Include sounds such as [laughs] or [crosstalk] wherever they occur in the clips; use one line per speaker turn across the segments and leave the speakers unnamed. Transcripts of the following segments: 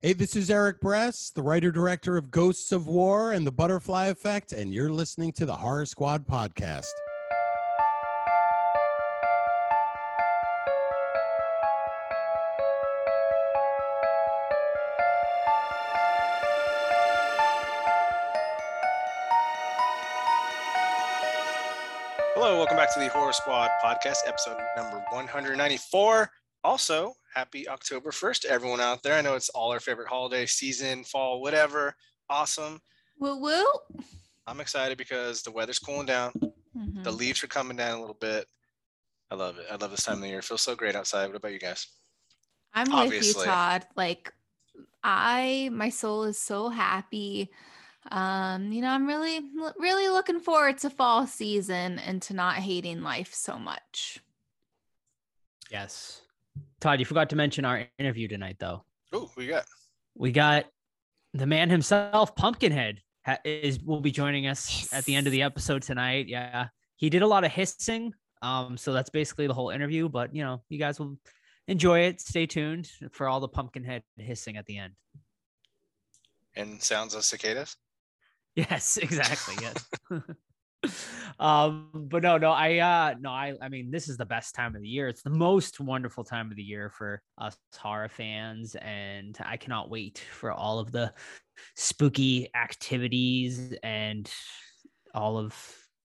Hey, this is Eric Bress, the writer director of Ghosts of War and The Butterfly Effect, and you're listening to the Horror Squad podcast.
Hello, welcome back to the Horror Squad podcast, episode number 194. Also, happy October 1st to everyone out there. I know it's all our favorite holiday season, fall, whatever. Awesome.
Woo woo.
I'm excited because the weather's cooling down.
Mhm.
The leaves are coming down a little bit. I love it. I love this time of the year. It feels so great outside. What about you guys?
I'm with
obviously.
you, Todd. Like, I, my soul is so happy. Um, you know, I'm really, really looking forward to fall season and to not hating life so much.
Yes. Todd, you forgot to mention our interview tonight, though.
Oh, you got?
We got the man himself, Pumpkinhead, ha- is will be joining us at the end of the episode tonight. Yeah, he did a lot of hissing, um, so that's basically the whole interview. But you know, you guys will enjoy it. Stay tuned for all the Pumpkinhead hissing at the end.
And sounds of cicadas? [laughs]
Yes, exactly. Yes. [laughs] um, but no, no, I uh no, I I mean this is the best time of the year. It's the most wonderful time of the year for us horror fans, and I cannot wait for all of the spooky activities and all of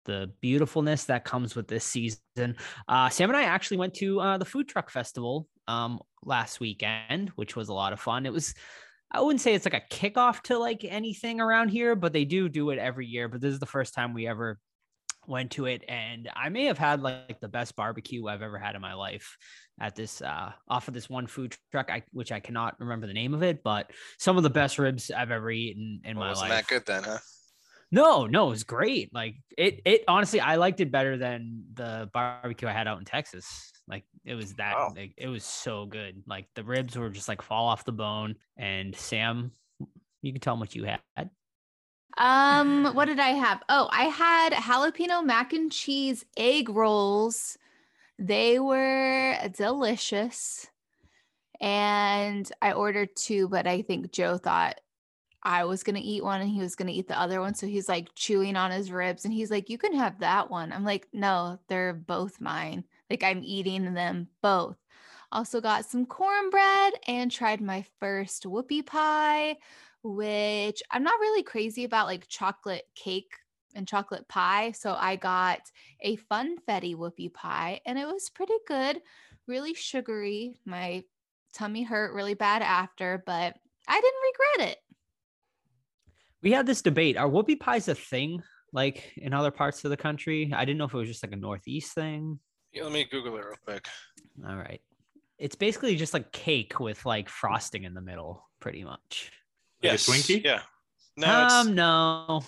the beautifulness that comes with this season. Uh Sam and I actually went to uh the food truck festival um last weekend, which was a lot of fun. It was I wouldn't say it's like a kickoff to like anything around here, but they do do it every year. But this is the first time we ever went to it, and I may have had like the best barbecue I've ever had in my life at this uh off of this one food truck, I which I cannot remember the name of it, but some of the best ribs I've ever eaten in
Well,
my
wasn't
life.
that good then, huh?
No, no, it was great. Like it, it honestly, I liked it better than the barbecue I had out in Texas. Like it was that,
Wow.
like, it was so good. Like the ribs were just like fall off the bone. And Sam, you can tell them what you had.
Um, what did I have? Oh, I had jalapeno mac and cheese egg rolls. They were delicious. And I ordered two, but I think Joe thought I was going to eat one and he was going to eat the other one. So he's like chewing on his ribs and he's like, You can have that one. I'm like, No, they're both mine. Like I'm eating them both. Also got some cornbread and tried my first whoopie pie, which I'm not really crazy about like chocolate cake and chocolate pie. So I got a funfetti whoopie pie and it was pretty good, really sugary. My tummy hurt really bad after, but I didn't regret it.
We had this debate. Are whoopie pies a thing like in other parts of the country? I didn't know if it was just like a Northeast thing.
Yeah, let me Google it real quick.
All right. It's basically just like cake with like frosting in the middle, pretty much.
Like a
Yes.
Twinkie?
Yeah. No, it's,
um, no.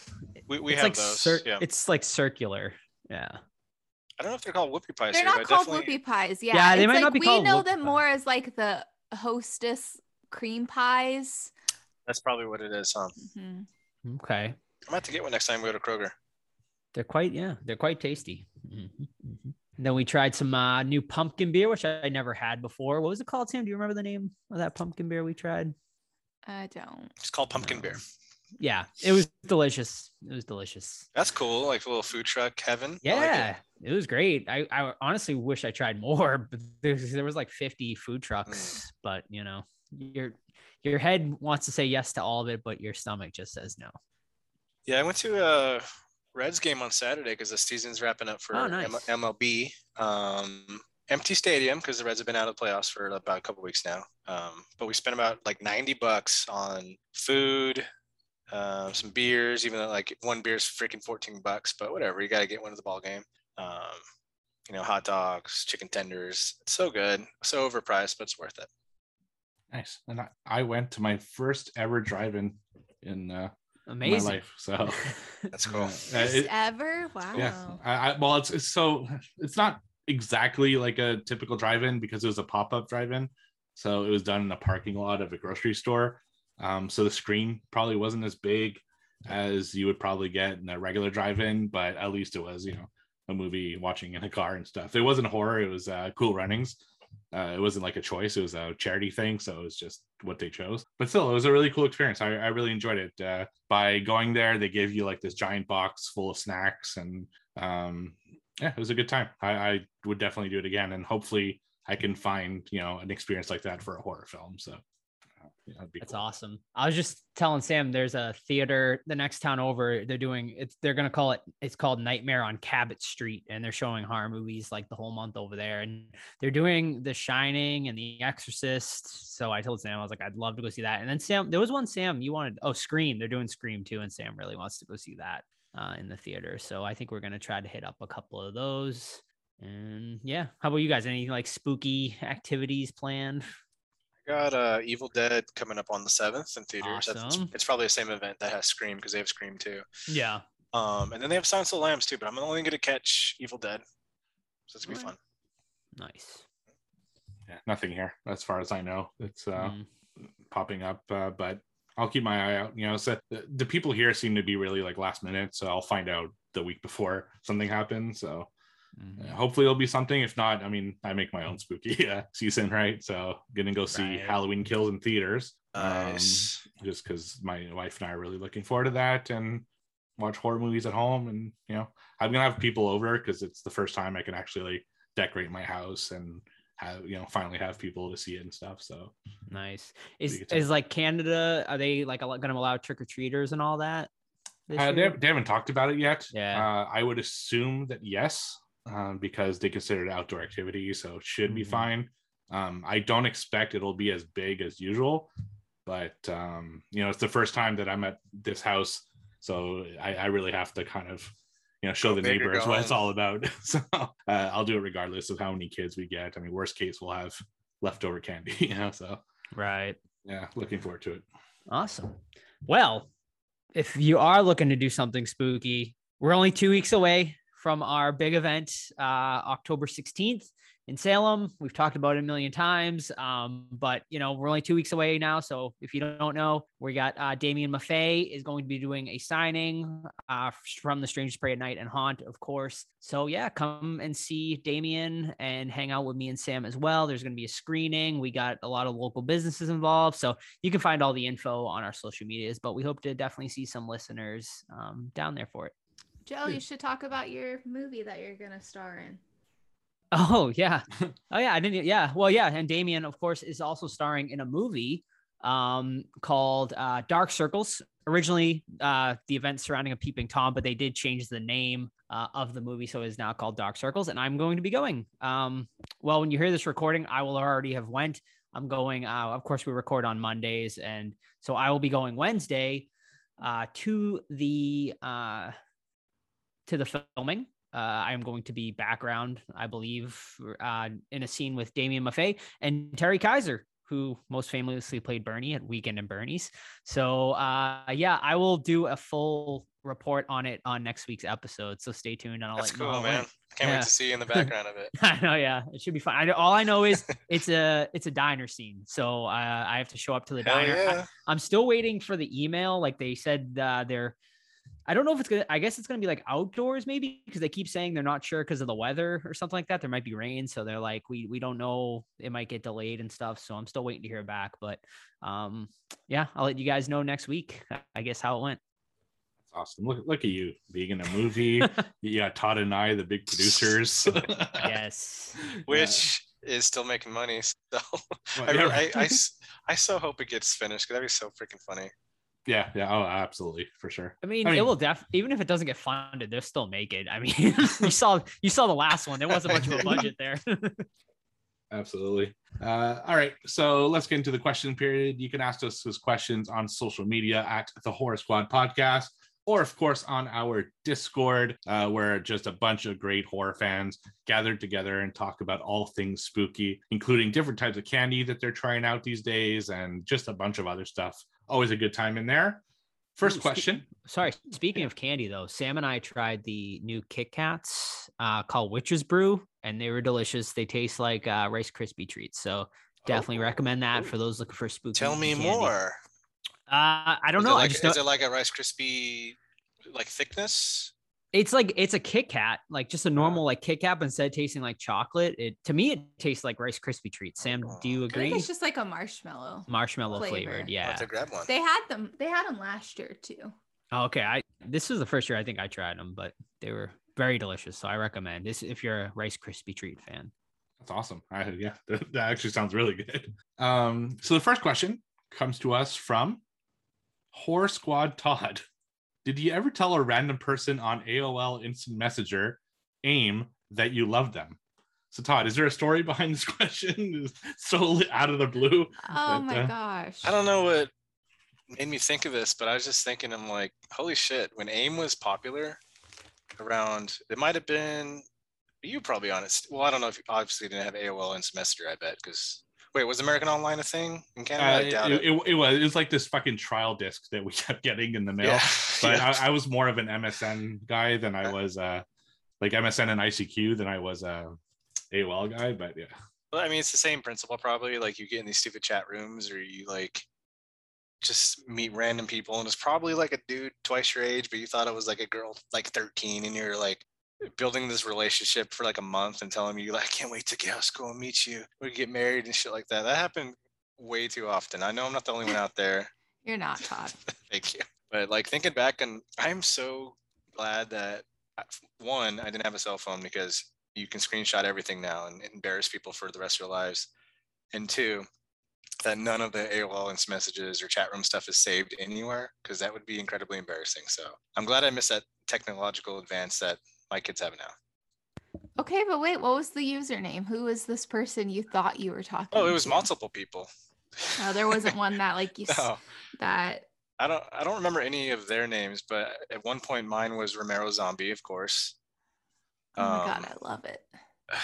we, we
it's
have
like
those.
cir-
yeah.
it's like circular. Yeah.
I don't know if they're called whoopie pies.
They're
here,
not
but
called
definitely-
whoopie pies. Yeah.
Yeah, they
it's
might
like
not be
we
called
know
whoopie
them
pie.
more as like the hostess cream pies.
That's probably what it is, huh?
Mhm.
Okay.
I'm about to get one next time we go to Kroger.
They're quite yeah, they're quite tasty. Mhm, mhm. And then we tried some uh, new pumpkin beer, which I never had before. What was it called, Sam? Do you remember the name of that pumpkin beer we tried?
I don't.
It's called pumpkin beer.
Yeah, it was delicious. It was delicious.
That's cool. Like a little food truck heaven. I like it.
Yeah, it. was great. I, I honestly wish I tried more, but there, there was like 50 food
Mm.
trucks. But you know, your your head wants to say yes to all of it, but your stomach just says no.
Yeah, I went to a Reds game on Saturday because the season's wrapping up for
Oh, nice.
M- MLB. Um, empty stadium because the Reds have been out of the playoffs for about a couple weeks now. Um, but we spent about like 90 bucks on food, uh, some beers, even though like one beer's freaking 14 bucks, but whatever. You got to get one to the ball game. Um, you know, hot dogs, chicken tenders. It's so good. So overpriced, but it's worth it.
Nice. And I, I went to my first ever drive-in in uh,
Amazing.
my life. So [laughs]
That's cool.
uh, it-
ever? Wow.
yeah. I, I, well, it's, it's so it's not exactly like a typical drive-in because it was a pop-up drive-in. So it was done in a parking lot of a grocery store. Um, so the screen probably wasn't as big as you would probably get in a regular drive-in, but at least it was, you know, a movie watching in a car and stuff. It wasn't horror; it was uh, Cool Runnings. Uh, it wasn't like a choice; it was a charity thing, so it was just what they chose. But still, it was a really cool experience. I, I really enjoyed it. Uh, by going there, they gave you like this giant box full of snacks, and um, yeah, it was a good time. I, I would definitely do it again, and hopefully, I can find you know an experience like that for a horror film. So
That's
cool.
awesome. I was just telling Sam there's a theater the next town over. They're doing it's they're gonna call it it's called Nightmare on Cabot Street, and they're showing horror movies like the whole month over there. And they're doing The Shining and The Exorcist. So I told Sam I was like, I'd love to go see that. And then Sam, there was one Sam you wanted. Oh, Scream. They're doing Scream too, and Sam really wants to go see that uh, in the theater. So I think we're gonna try to hit up a couple of those. And yeah, how about you guys? Any like spooky activities planned?
Got uh, Evil Dead coming up on the seventh in theaters. That's-
Awesome.
It's probably the same event that has Scream because they have Scream too.
Yeah.
Um, and then they have Silence of the Lambs too, but I'm only going to catch Evil Dead, so it's gonna be
Alright.
fun.
Nice.
Yeah, nothing here as far as I know. It's uh,
Mm.
popping up, uh, but I'll keep my eye out. You know, so the, the people here seem to be really like last minute, so I'll find out the week before something happens. So
Mhm.
uh, hopefully it'll be something. If not, I mean, I make my own spooky [laughs] uh, season, right? So gonna go see
Right.
Halloween Kills in theaters. um, just because my wife and I are really looking forward to that and watch horror movies at home. And you know, I'm gonna have people over because it's the first time I can actually like, decorate my house and have you know finally have people to see it and stuff. So
Nice. Is is like Canada? Are they like going to allow trick or treaters and all that?
uh, they, haven't- they haven't talked about it yet.
Yeah.
uh, I would assume that yes, um, because they consider it outdoor activity, so it should be
Mhm.
fine. Um, I don't expect it'll be as big as usual, but um, you know, it's the first time that I'm at this house, so I, I really have to kind of you know show the neighbors what it's all about. [laughs] so uh, I'll do it regardless of how many kids we get. I mean, worst case, we'll have leftover candy, [laughs] you know. So
right.
yeah, looking forward to it.
Awesome. Well, if you are looking to do something spooky, we're only two weeks away from our big event, uh, October 16th in Salem. We've talked about it a million times, um, but you know we're only two weeks away now. So if you don't know, we got uh, Damian Maffei is going to be doing a signing uh, from The Strangers Prey at Night and Haunt, of course. So yeah, come and see Damian and hang out with me and Sam as well. There's going to be a screening. We got a lot of local businesses involved, so you can find all the info on our social medias. But we hope to definitely see some listeners um, down there for it.
Joe, you should talk about your movie that you're gonna star in.
Oh yeah. [laughs] Oh yeah. I didn't. Yeah. Well, yeah. And Damian, of course, is also starring in a movie um, called uh, Dark Circles. Originally, uh, the event surrounding a peeping tom, but they did change the name uh, of the movie, so it is now called Dark Circles. And I'm going to be going. Um, well, when you hear this recording, I will already have went. I'm going. Uh, of course, we record on Mondays, and so I will be going Wednesday uh, to the uh, to the filming. Uh, I am going to be background, I believe, uh, in a scene with Damian Maffei and Terry Kiser, who most famously played Bernie at Weekend and Bernie's. So, uh, yeah, I will do a full report on it on next week's episode. So stay tuned, and I'll
That's
you know.
cool, man. I can't
Yeah.
wait to see you in the [laughs] background of it. [laughs]
I know, yeah, it should be fun. I know, all I know is [laughs] it's a it's a diner scene, so uh, I have to show up to the
Hell
diner. I-
yeah.
I'm still waiting for the email. Like they said, uh, they're. I don't know if it's gonna. I guess it's gonna be like outdoors, maybe, because they keep saying they're not sure because of the weather or something like that. There might be rain, so they're like, we we don't know. It might get delayed and stuff. So I'm still waiting to hear back. But um, yeah, I'll let you guys know next week. I guess how it went.
That's awesome. Look, look at you being in a movie. [laughs] you got Todd and I, the big producers. [laughs]
yes. [laughs]
Which is still making money. So
Well,
I,
yeah,
re- I,
right.
I s- I so hope it gets finished because that'd be so freaking funny.
Yeah, yeah. Oh, absolutely, for sure.
I mean,
I
it will def even if it doesn't get funded, they'll still make it. I mean, [laughs] you saw you saw the last one. There wasn't much of a budget there. [laughs]
Absolutely. Uh, all right, so let's get into the question period. You can ask us those questions on social media at the Horror Squad Podcast, or of course on our Discord, uh, where just a bunch of great horror fans gathered together and talk about all things spooky, including different types of candy that they're trying out these days, and just a bunch of other stuff. Always a good time in there. First
Ooh, spe-
question.
Sorry, speaking of candy though, Sam and I tried the new Kit Kats uh, called Witch's Brew, and they were delicious. They taste like uh, Rice Krispie treats, so definitely
Oh,
recommend that for those looking for spooky.
Tell me
candy.
more.
Uh, I don't
Is it
know.
Like,
I just
is
know.
it like a Rice Krispie like thickness?
It's like it's a Kit Kat, like just a normal like Kit Kat, but instead of tasting like chocolate, it to me it tastes like Rice Krispie treats. Sam, do you
I think
agree?
it's just like a marshmallow.
Marshmallow
flavor.
flavored,
I'll
yeah.
have to grab one.
They had them. They had them last year too.
Oh, okay, I this was the first year I think I tried them, but they were very delicious. So I recommend this if you're a Rice Krispie treat fan.
That's awesome. I, yeah, that, that actually sounds really good. Um, so the first question comes to us from Horror Squad Todd. Did you ever tell a random person on AOL Instant Messenger, AIM, that you loved them? So Todd, is there a story behind this [laughs] question? so out of the blue.
Oh
But,
my
uh,
gosh.
I don't know what made me think of this, but I was just thinking, I'm like, holy shit, when AIM was popular around, it might have been, you probably on it. Well, I don't know if you obviously didn't have AOL Instant Messenger, I bet, because wait, was American Online a thing in Canada?
Uh, it, it,
it.
it- was it was like this fucking trial disc that we [laughs] kept getting in the mail.
Yeah,
But [laughs]
yeah.
I, I was more of an MSN guy than I was uh like MSN and ICQ than I was a AOL guy. But yeah.
Well, I mean, it's the same principle, probably. Like you get in these stupid chat rooms, or you like just meet random people, and it's probably like a dude twice your age, but you thought it was like a girl like 13, and you're like building this relationship for like a month and telling me like, I can't wait to get out of school and meet you. We get married and shit like that. That happened way too often. I know I'm not the only one out there. [laughs]
You're not Todd. [laughs]
Thank you. But like thinking back, and I'm so glad that uh, one, I didn't have a cell phone because you can screenshot everything now and embarrass people for the rest of their lives. And two, that none of the AOL instant messages or chat room stuff is saved anywhere because that would be incredibly embarrassing. So I'm glad I missed that technological advance that my kids have now.
Okay, but wait, what was the username? Who was this person you thought you were talking?
Oh, it was
to?
multiple people.
Oh, there wasn't one that like you [laughs]
No,
that.
I don't. I don't remember any of their names, but at one point mine was Romero Zombie, of course.
Oh my god,
Um,
I love it. [sighs]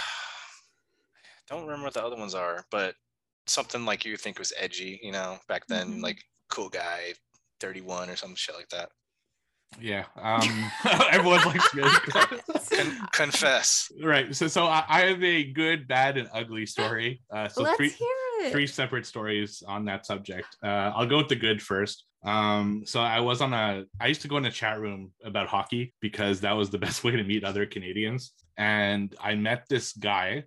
don't remember what the other ones are, but something like you think was edgy, you know, back then,
Mhm.
like cool guy, 31 or some shit like that.
Yeah. Um [laughs] everyone's like [laughs]
Con- confess.
right. So so I, I have a good, bad, and ugly story. Uh so
Let's
three
hear it.
three separate stories on that subject. Uh, I'll go with the good first. Um, so I was on a, I used to go in a chat room about hockey because that was the [laughs] best way to meet other Canadians. And I met this guy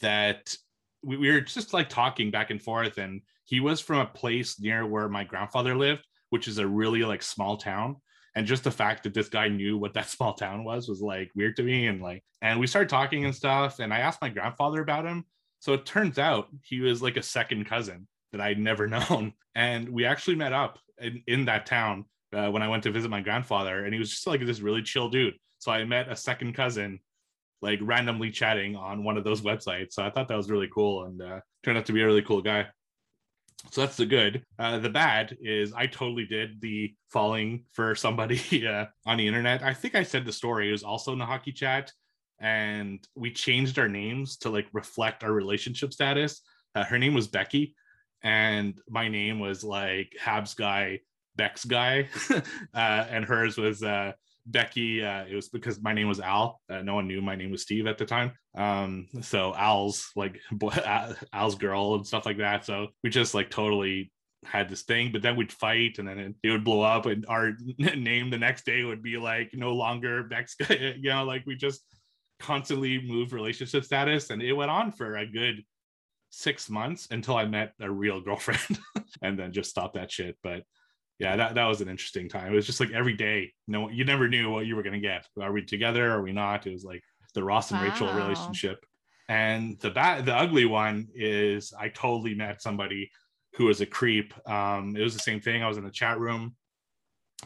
that we, we were just like talking back and forth. And he was from a place near where my grandfather lived, which is a really like small town. And just the fact that this guy knew what that [laughs] small town was was like weird to me. And like, and we started talking and stuff. And I asked my grandfather about him. So it turns out he was like a second cousin that I'd never [laughs] known. And we actually met up in, in that town uh, when I went to visit my grandfather. And he was just like this really chill dude. So I met a second cousin like randomly chatting on one of those websites. So I thought that was really cool and uh, turned out to be a really cool guy. So that's the good. Uh, the bad is I totally did the falling for somebody [laughs] uh, on the internet. I think I said the story. It was also in a hockey chat and we changed our names to like reflect our relationship status. Uh, her name was Becky, and my name was like Habs guy, Beck's guy, [laughs] uh, and hers was uh, Becky. Uh, it was because my name was Al. Uh, no one knew my name was Steve at the time. Um, so Al's like [laughs] Al's girl and stuff like that. So we just like totally had this thing, but then we'd fight and then it, it would blow up, and our [laughs] name the next day would be like no longer Beck's. [laughs] You know, like we just constantly moved relationship status and it went on for a good six months until I met a real girlfriend and then just stopped that shit. But yeah, that, that was an interesting time. It was just like every day, no, you never knew what you were gonna get. Are we together? Are we not? It was like the Ross and Rachel relationship. And the bad, the ugly one is I totally met somebody who was a creep. Um, it was the same thing. I was in a chat room.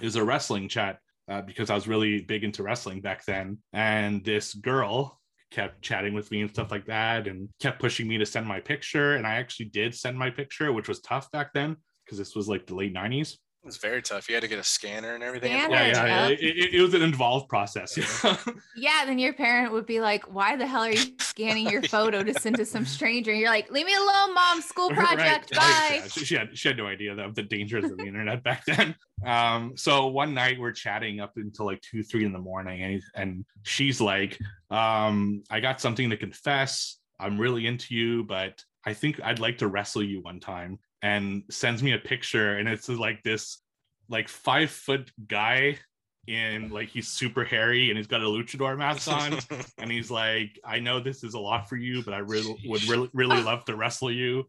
It was a wrestling chat uh, because I was really big into wrestling back then. And this girl kept chatting with me and stuff like that and kept pushing me to send my picture. And I actually did send my picture, which was tough back then because this was like the late 90s.
It was very tough. You had to get a scanner and everything.
Scanner.
Yeah, yeah, yeah. It, it- it was an involved process. [laughs]
Yeah, then your parent would be like, "Why the hell are you scanning your photo to send to some [laughs] stranger?" And you're like, "Leave me alone, mom. School project.
Right.
Bye."
Yeah, she, she had she had no idea of the dangers of the internet back then. Um, so one night we're chatting up until like two, three in the morning, and and she's like, um, "I got something to confess. I'm really into you, but I think I'd like to wrestle you one time." And sends me a picture, and it's like this, like five foot guy in like he's super hairy and he's got a luchador mask on [laughs] and he's like i know this is a lot for you but i really would really really [gasps] love to wrestle you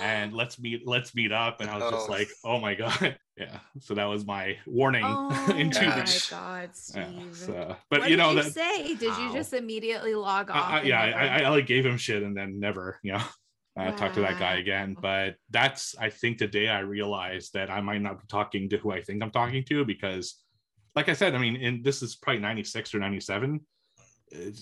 and let's meet let's meet up. And i was just
Oh.
like oh my god. [laughs] Yeah so that was my warning [laughs]
Oh
in two
my
weeks.
God,
Yeah, so- but
what
you know
did you
that
say? Did you just immediately log off?
I, I, yeah I, I, I like gave him shit and then never you know uh, talk to that guy again. But that's i think the day i realized that i might not be talking to who i think i'm talking to because like i said i mean and this is probably 96 or 97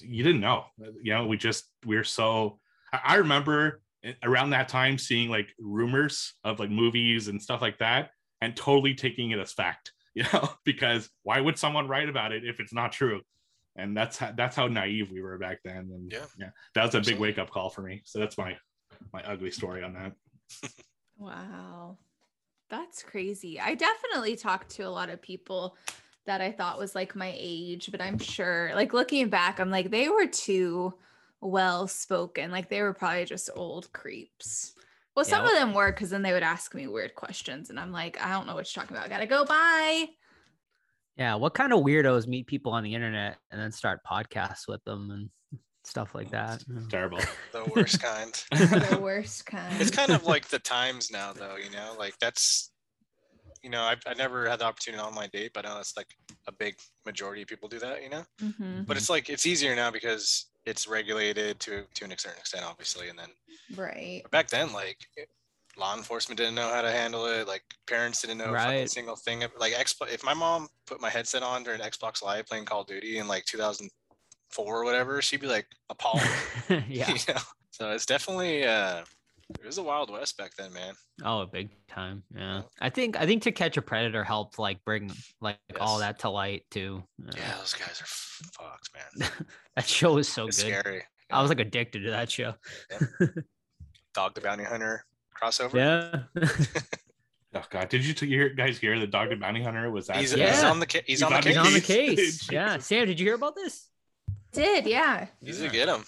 you didn't know. You know we just we're so i, I remember around that time seeing like rumors of like movies and stuff like that and totally taking it as fact [laughs] you know because why would someone write about it if it's not true? And that's how that's how naive we were back then. And
Yeah.
yeah that was a big wake up call for me. So that's my my ugly story on that
Wow. That's crazy. I definitely talked to a lot of people that I thought was like my age, but I'm sure, like looking back, I'm like, they were too well spoken. Like they were probably just old creeps. Well, some
Yeah.
of them were because then they would ask me weird questions, and I'm like, I don't know what you're talking about. Gotta go. Bye.
Yeah, what kind of weirdos meet people on the internet and then start podcasts with them and stuff like that? Yeah.
terrible [laughs]
the worst kind. [laughs]
the worst kind.
It's kind of like the [laughs] times now, though. You know, like that's, you know, I I never had the opportunity to online date, but I know it's like a big majority of people do that. You know,
Mhm,
but it's like it's easier now because it's regulated to to an certain extent, obviously, and then
right.
back then, like it- law enforcement didn't know how to handle it. Like parents didn't know a single thing. Like X, if my mom put my headset on during Xbox Live playing Call of Duty in like 2004 or whatever, she'd be like appalled. [laughs]
yeah. [laughs]
you know? So it's definitely uh, it was a wild west back then, man.
Oh, a big time. Yeah. I think I think to catch a predator helped like bring like all that to light too. Uh,
Yeah, those guys are fucked, man. [laughs]
that show is so
it's
good.
scary.
I was like addicted to that show.
Dog the Bounty Hunter crossover.
Yeah.
oh god did you, t- you hear, guys hear the dog the bounty hunter was that
He's,
uh,
he's
Yeah.
on the ca- he's,
He's
on the case.
He's on the
Case.
case. yeah. Sam, did you hear about this?
Did yeah.
He's gonna get him.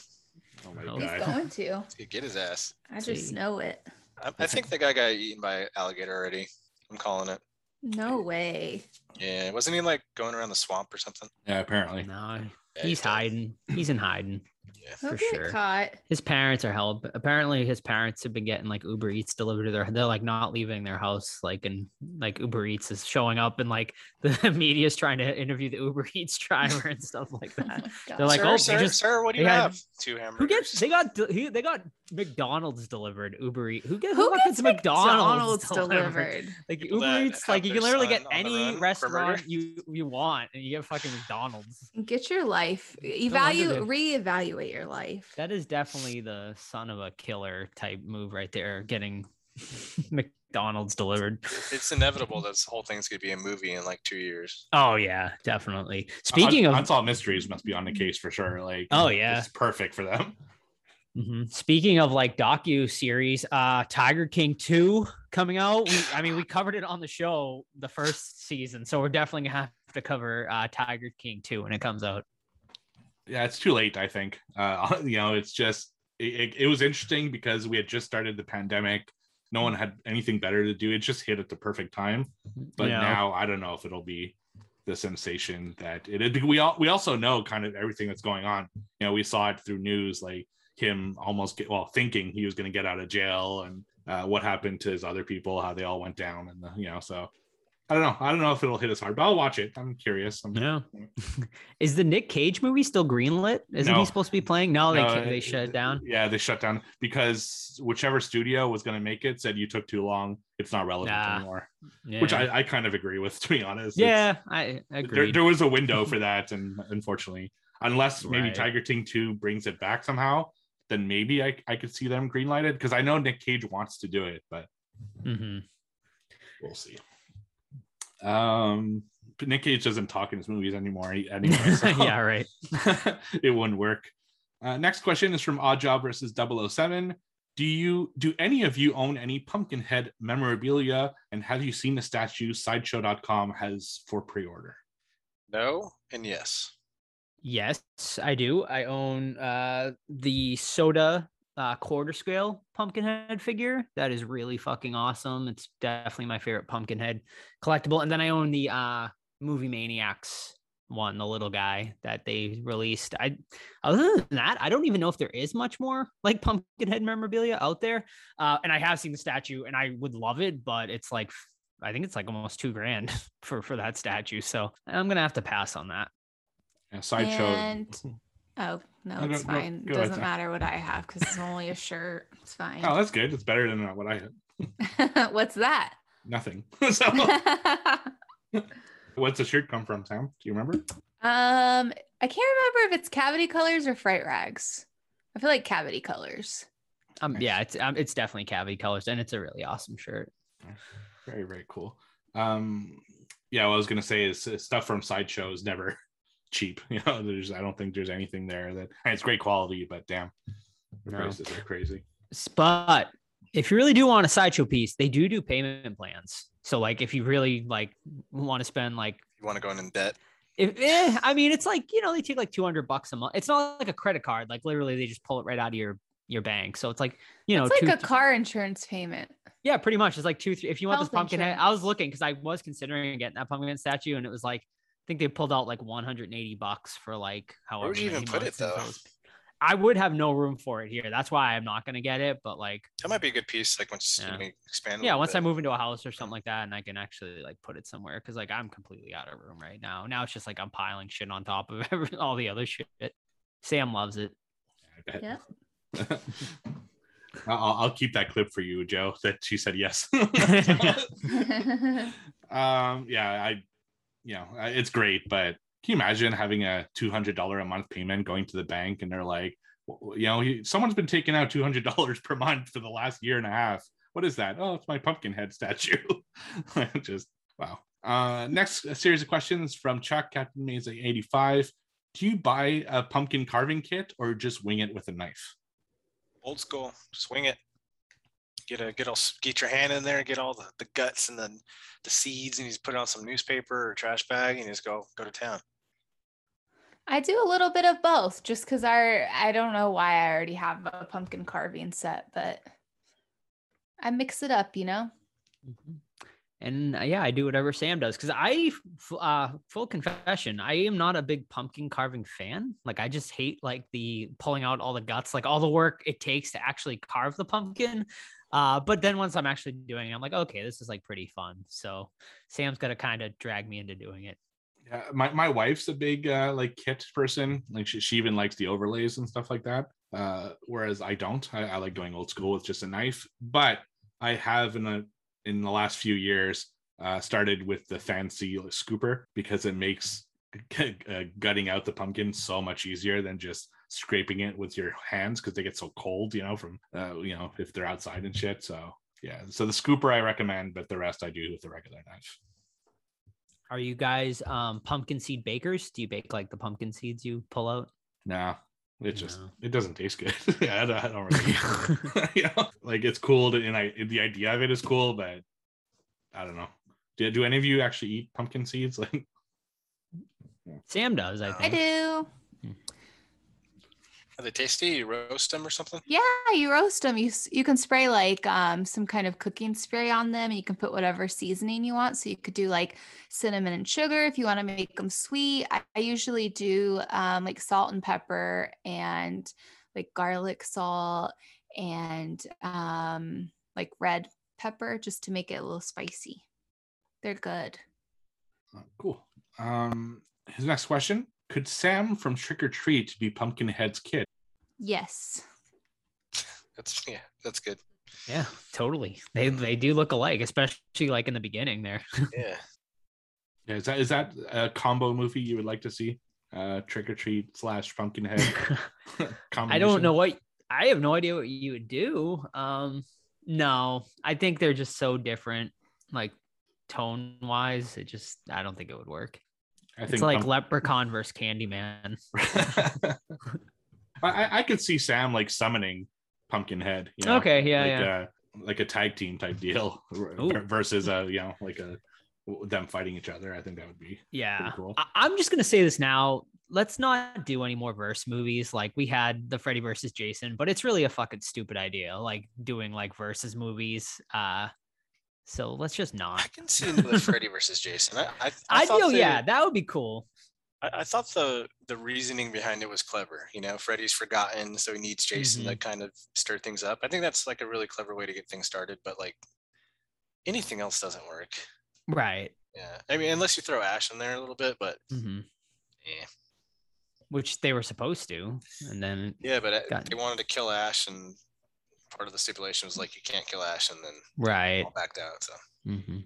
oh my
He's
god
going to.
He's gonna get his ass.
I just
See.
know it.
I, I think the guy got eaten by alligator already. I'm calling it.
No way.
Yeah, wasn't he like going around the swamp or something?
yeah apparently
No,
Yeah,
he's
dead.
hiding. He's in hiding.
Yeah.
He'll
For
get
sure.
caught.
His parents are held. Apparently, his parents have been getting like Uber Eats delivered to their. They're like not leaving their house. Like and like Uber Eats is showing up, and like [laughs] the media is trying to interview the Uber Eats driver and stuff like [laughs]
Oh
that.
God.
They're like, oh,
sir,
oh,
sir,
just-
sir, what do you
they had-
have? Two hamburgers.
Who gets? They got. He, they got McDonald's delivered. Uber Eats. Who gets?
Who
fucking
gets McDonald's
delivered?
delivered?
Like
People
Uber Eats, like you can literally get any restaurant you you want, and you get fucking McDonald's.
Get your life.
wonder
Evaluate, reevaluate your life.
That is definitely the son of a killer type move right there. Getting [laughs] McDonald's delivered.
It's inevitable that this whole thing's gonna be a movie in like two years.
Oh yeah, definitely. Speaking of,
unsolved mysteries must be on the case for sure like
Oh, yeah.
it's perfect for them
Mhm. speaking of like docu series, uh, Tiger King two coming out. We, I mean, we covered it on the show the first season, so we're definitely gonna have to cover uh, Tiger King two when it comes out.
yeah it's too late i think uh [laughs] you know it's just it, it, it was interesting because we had just started the pandemic no one had anything better to do it just hit at the perfect time but
Yeah.
now i don't know if it'll be the sensation that it is we all we also know kind of everything that's going on you know we saw it through news like him almost get well thinking he was going to get out of jail and uh, what happened to his other people how they all went down and the, you know so i don't know i don't know if it'll hit us hard but i'll watch it i'm curious I'm,
Yeah. [laughs] [laughs] Is the Nick Cage movie still greenlit? Isn't
No.
he supposed to be playing? No, they
No,
they
it-
shut it down.
Yeah, they shut down because whichever studio was going to make it said you took too long. It's not relevant
Nah,
anymore,
Yeah.
which I, I kind of agree with, [laughs] to be honest. It's-
yeah, I
there,
agree.
there was a window for that, and unfortunately, unless maybe
Right.
Tiger King Two brings it back somehow, then maybe I I could see them greenlighted because I know Nick Cage wants to do it, but
hmm
we'll see. Um, but Nick Cage doesn't talk in his movies anymore anyway. [laughs] So.
yeah, right. [laughs]
it wouldn't work. Uh, next question is from Oddjob versus 007. Do you do any of you own any Pumpkinhead memorabilia? And have you seen the statue sideshow.com has for pre-order?
No and yes.
Yes, I do. I own uh the soda uh quarter scale pumpkinhead figure. That is really fucking awesome. It's definitely my favorite pumpkinhead collectible. And then I own the uh movie maniacs one, the little guy that they released. I other than that, I don't even know if there is much more like Pumpkinhead memorabilia out there. Uh, and I have seen the statue, and I would love it, but it's like I think it's like almost two grand [laughs] for for that statue. So I'm gonna have to pass on that.
Yeah, sideshow.
And [laughs] oh no,
No,
it's
no, no,
fine.
go ahead,
Doesn't
Sam.
matter what I have because it's only a shirt. It's fine.
Oh, that's good. It's better than what I had. [laughs]
What's that?
Nothing. [laughs] so, what's the shirt come from, Sam? Do you remember?
Um, I can't remember if it's cavity colors or fright rags. I feel like cavity colors.
Um,
Nice.
yeah, it's um, it's definitely cavity colors, and it's a really awesome shirt.
Very, very cool. Um, yeah, what I was gonna say is uh, stuff from sideshow is never cheap. [laughs] You know, there's I don't think there's anything there that and it's great quality, but damn, the
No.
prices are crazy.
But if you really do want a sideshow piece, they do do payment plans. So like, if you really like want to spend like
You want to go in debt?
If eh, I mean, it's like you know they take like two hundred bucks a month. It's not like a credit card. Like literally, they just pull it right out of your your bank. So it's like you know,
It's like
two,
a car insurance payment.
yeah, pretty much. It's like two, three. If you want this
Health
pumpkin head, I was looking because I was considering getting that pumpkin statue, and it was like I think they pulled out like one hundred and eighty bucks for like however.
Where would you even put it,
months until
though?
it's- I would have no room for it here. That's why I'm not gonna get it. But like,
That might be a good piece. Like once
Yeah.
we expand.
yeah,
little
once I move into a house or something like that, and I can actually like put it somewhere because like I'm completely out of room right now. Now it's just like I'm piling shit on top of [laughs] every, all the other shit. Sam loves it.
Yeah. [laughs]
I'll, I'll keep that clip for you, Joe. That she said yes. [laughs] um, yeah, I, you know, it's great, but can you imagine having a two hundred dollar a month payment going to the bank and they're like, you know, someone's been taking out two hundred dollars per month for the last year and a half. What is that? Oh, it's my pumpkin head statue. [laughs] Just wow. Uh, next series of questions from Chuck, Captain eighty five. Do you buy a pumpkin carving kit or just wing it with a knife?
old school. Swing it. Get a get all get your hand in there, get all the, the guts and the the seeds, and you just put it on some newspaper or trash bag, and you just go go to town.
I do a little bit of both just because our I don't know why I already have a pumpkin carving set, but I mix it up, you know?
Mhm. And uh, yeah, I do whatever Sam does because I, f- uh, full confession, I am not a big pumpkin carving fan. Like, I just hate like the pulling out all the guts, like all the work it takes to actually carve the pumpkin. Uh, but then once I'm actually doing, it, I'm like, okay, this is like pretty fun. So Sam's gonna kind of drag me into doing it.
Yeah, my, my wife's a big uh, like kit person. Like she, she even likes the overlays and stuff like that. Uh, whereas I don't. I, I like going old school with just a knife. But I have in the in the last few years uh, started with the fancy scooper because it makes [laughs] uh, gutting out the pumpkin so much easier than just scraping it with your hands because they get so cold. You know, from uh, you know if they're outside and shit. So yeah, so the scooper I recommend, but the rest I do with the regular knife.
Are you guys um, pumpkin seed bakers? Do you bake like the pumpkin seeds you pull out?
No, it just
No.
it doesn't taste good. [laughs] yeah, I don't, I don't really. [laughs] [laughs] you know, like it's cool, to, and I the idea of it is cool, but I don't know. Do, do any of you actually eat pumpkin seeds? Like,
Sam does, I
I
think.
I do.
Are they tasty? You roast them or something?
Yeah, you roast them. You you can spray like um some kind of cooking spray on them. And you can put whatever seasoning you want. So you could do like cinnamon and sugar if you want to make them sweet. I, I usually do um like salt and pepper and like garlic salt and um like red pepper just to make it a little spicy. They're good.
cool. Um, his next question: Could Sam from Trick or Treat be Pumpkinhead's kid?
Yes.
That's yeah, that's good.
Yeah, totally. They they do look alike, especially like in the beginning there. [laughs]
Yeah.
Yeah, is that is that a combo movie you would like to see? Uh, Trick or Treat slash Pumpkinhead. [laughs]
I don't know what I have no idea what you would do. Um no, I think they're just so different, like tone wise. It just I don't think it would work.
I
It's like Leprechaun versus Candyman. [laughs] [laughs]
I, I- I could see Sam like summoning Pumpkinhead. You know,
Okay, yeah,
like,
yeah.
Uh, like a tag team type deal [laughs]
Ooh.
versus uh, you know, like a them fighting each other. I think that would be
Yeah.
cool.
I- I'm just gonna say this now. Let's not do any more verse movies. Like we had the Freddy versus Jason, but it's really a fucking stupid idea. Like doing like versus movies. Uh So let's just not.
I can see the Freddy versus Jason. I, I, [laughs] I
I feel yeah, that would be cool.
I, I thought the the reasoning behind it was clever. You know, Freddy's forgotten, so he needs Jason to kind of stir things up. I think that's like a really clever way to get things started. But like anything else doesn't work.
Right.
Yeah, I mean, unless you throw Ash in there a little bit, but
hmm
eh.
Which they were supposed to, and then
yeah, but uh,
Got
they wanted to kill Ash, and part of the stipulation was like you can't kill Ash, and then
right.
all backed out. So
hmm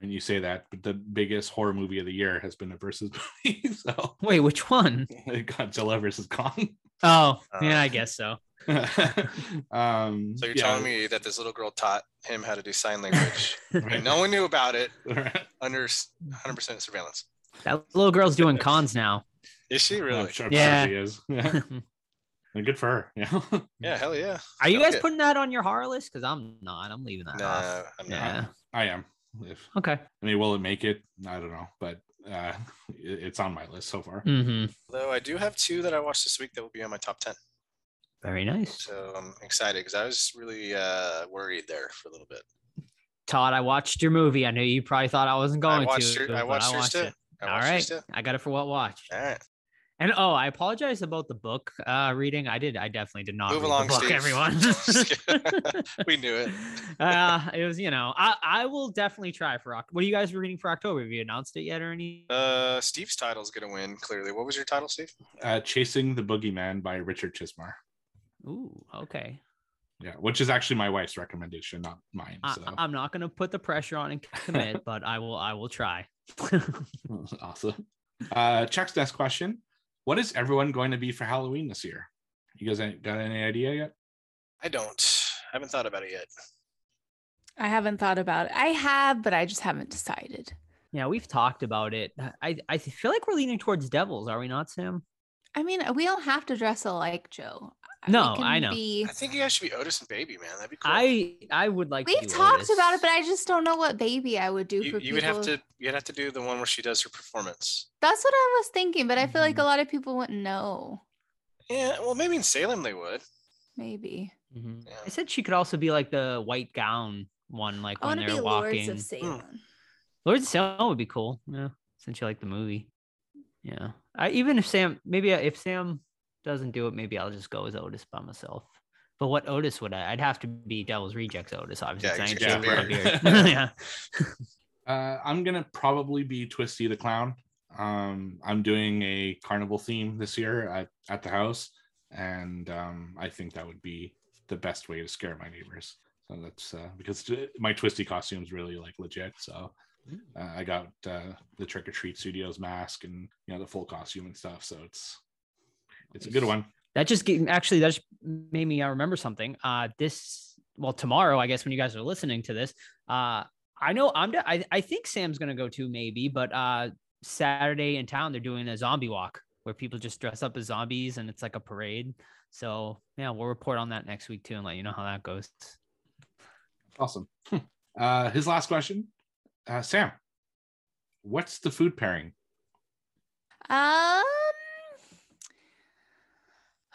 And you say that, but the biggest horror movie of the year has been a versus movie. [laughs] so
Wait, which one? [laughs]
Godzilla versus Kong.
Oh, yeah,
Uh,
I guess so. [laughs]
um,
so you're
yeah,
telling me that this little girl taught him how to do sign language,
right.
and no one knew about it under 100% surveillance.
That little girl's doing cons now.
Is she
I'm
really?
sure,
Yeah.
she is. Yeah. And good for her. [laughs] Yeah.
Yeah, hell yeah.
Are you guys
Okay.
putting that on your horror list? Because I'm not. I'm leaving that
No,
off.
I'm not.
Yeah.
I am. If
Okay.
I mean, will it make it? I don't know, but uh, it- it's on my list so far.
Mm-hmm.
Though I do have two that I watched this week that will be on my top 10.
Very nice.
So I'm excited because I was really uh, worried there for a little bit.
Todd, I watched your movie. I knew you probably thought I wasn't going
I watched,
to.
your, I
but
watched yours too.
it.
I
All
watched yours
right. I got it for what watch.
All right.
And oh, I apologize about the book uh reading. I did. I definitely did not
Move
read
along,
the book, [laughs]
Steve.
everyone. [laughs] [laughs]
We knew it.
uh, it was, you know, I I will definitely try for October. What are you guys reading for October? Have you announced it yet or any?
Uh, Steve's title's going to win, clearly. What was your title, Steve?
Uh, Chasing the Boogeyman by Richard Chizmar.
Ooh, okay.
Yeah, which is actually my wife's recommendation, not mine.
I,
So
I'm not gonna put the pressure on and commit, but I will. I will try.
awesome. Uh, Chuck's next question: What is everyone going to be for Halloween this year? You guys ain't got any idea yet?
I don't. I haven't thought about it yet.
I haven't thought about it. I have, but I just haven't decided.
yeah, we've talked about it. I I feel like we're leaning towards devils. Are we not, Sam?
I mean, we don't have to dress alike, Joe. We
No, I know.
Be...
I think you guys should be Otis and Baby, man. That'd be cool.
I I would like. to
We've
do
talked about it, but I just don't know what baby I would do
you,
for
you
people.
would have to you'd have to do the one where she does her performance.
That's what I was thinking, but I feel like a
Mhm.
lot of people wouldn't know.
Yeah, well, maybe in Salem they would.
Maybe.
Mhm.
Yeah.
I said she could also be like the white gown one, like
I
when
want to
they're
be
walking.
Lords of Salem.
Lords of Salem would be cool. Yeah, since you like the movie. Yeah. I even if Sam maybe if Sam doesn't do it, maybe I'll just go as Otis by myself. But what Otis would I? I'd have to be Devil's Rejects Otis, obviously.
Yeah,
'cause I
'cause
ain't
you got
shaving
the
my
beard.
beard. yeah.
Uh, I'm gonna probably be Twisty the Clown. Um, I'm doing a carnival theme this year at, at the house, and um, I think that would be the best way to scare my neighbors. So that's uh, because my Twisty costume is really like legit. So uh, I got uh, the Trick or Treat Studios mask and you know the full costume and stuff. So it's it's a good one.
That just get, actually that just made me uh, remember something. Uh, this well tomorrow, I guess when you guys are listening to this, uh, I know I'm. I I think Sam's gonna go too maybe, but uh, Saturday in town they're doing a zombie walk where people just dress up as zombies and it's like a parade. So yeah, we'll report on that next week too and let you know how that goes.
Awesome. Uh, his last question, uh, Sam. What's the food pairing?
Um.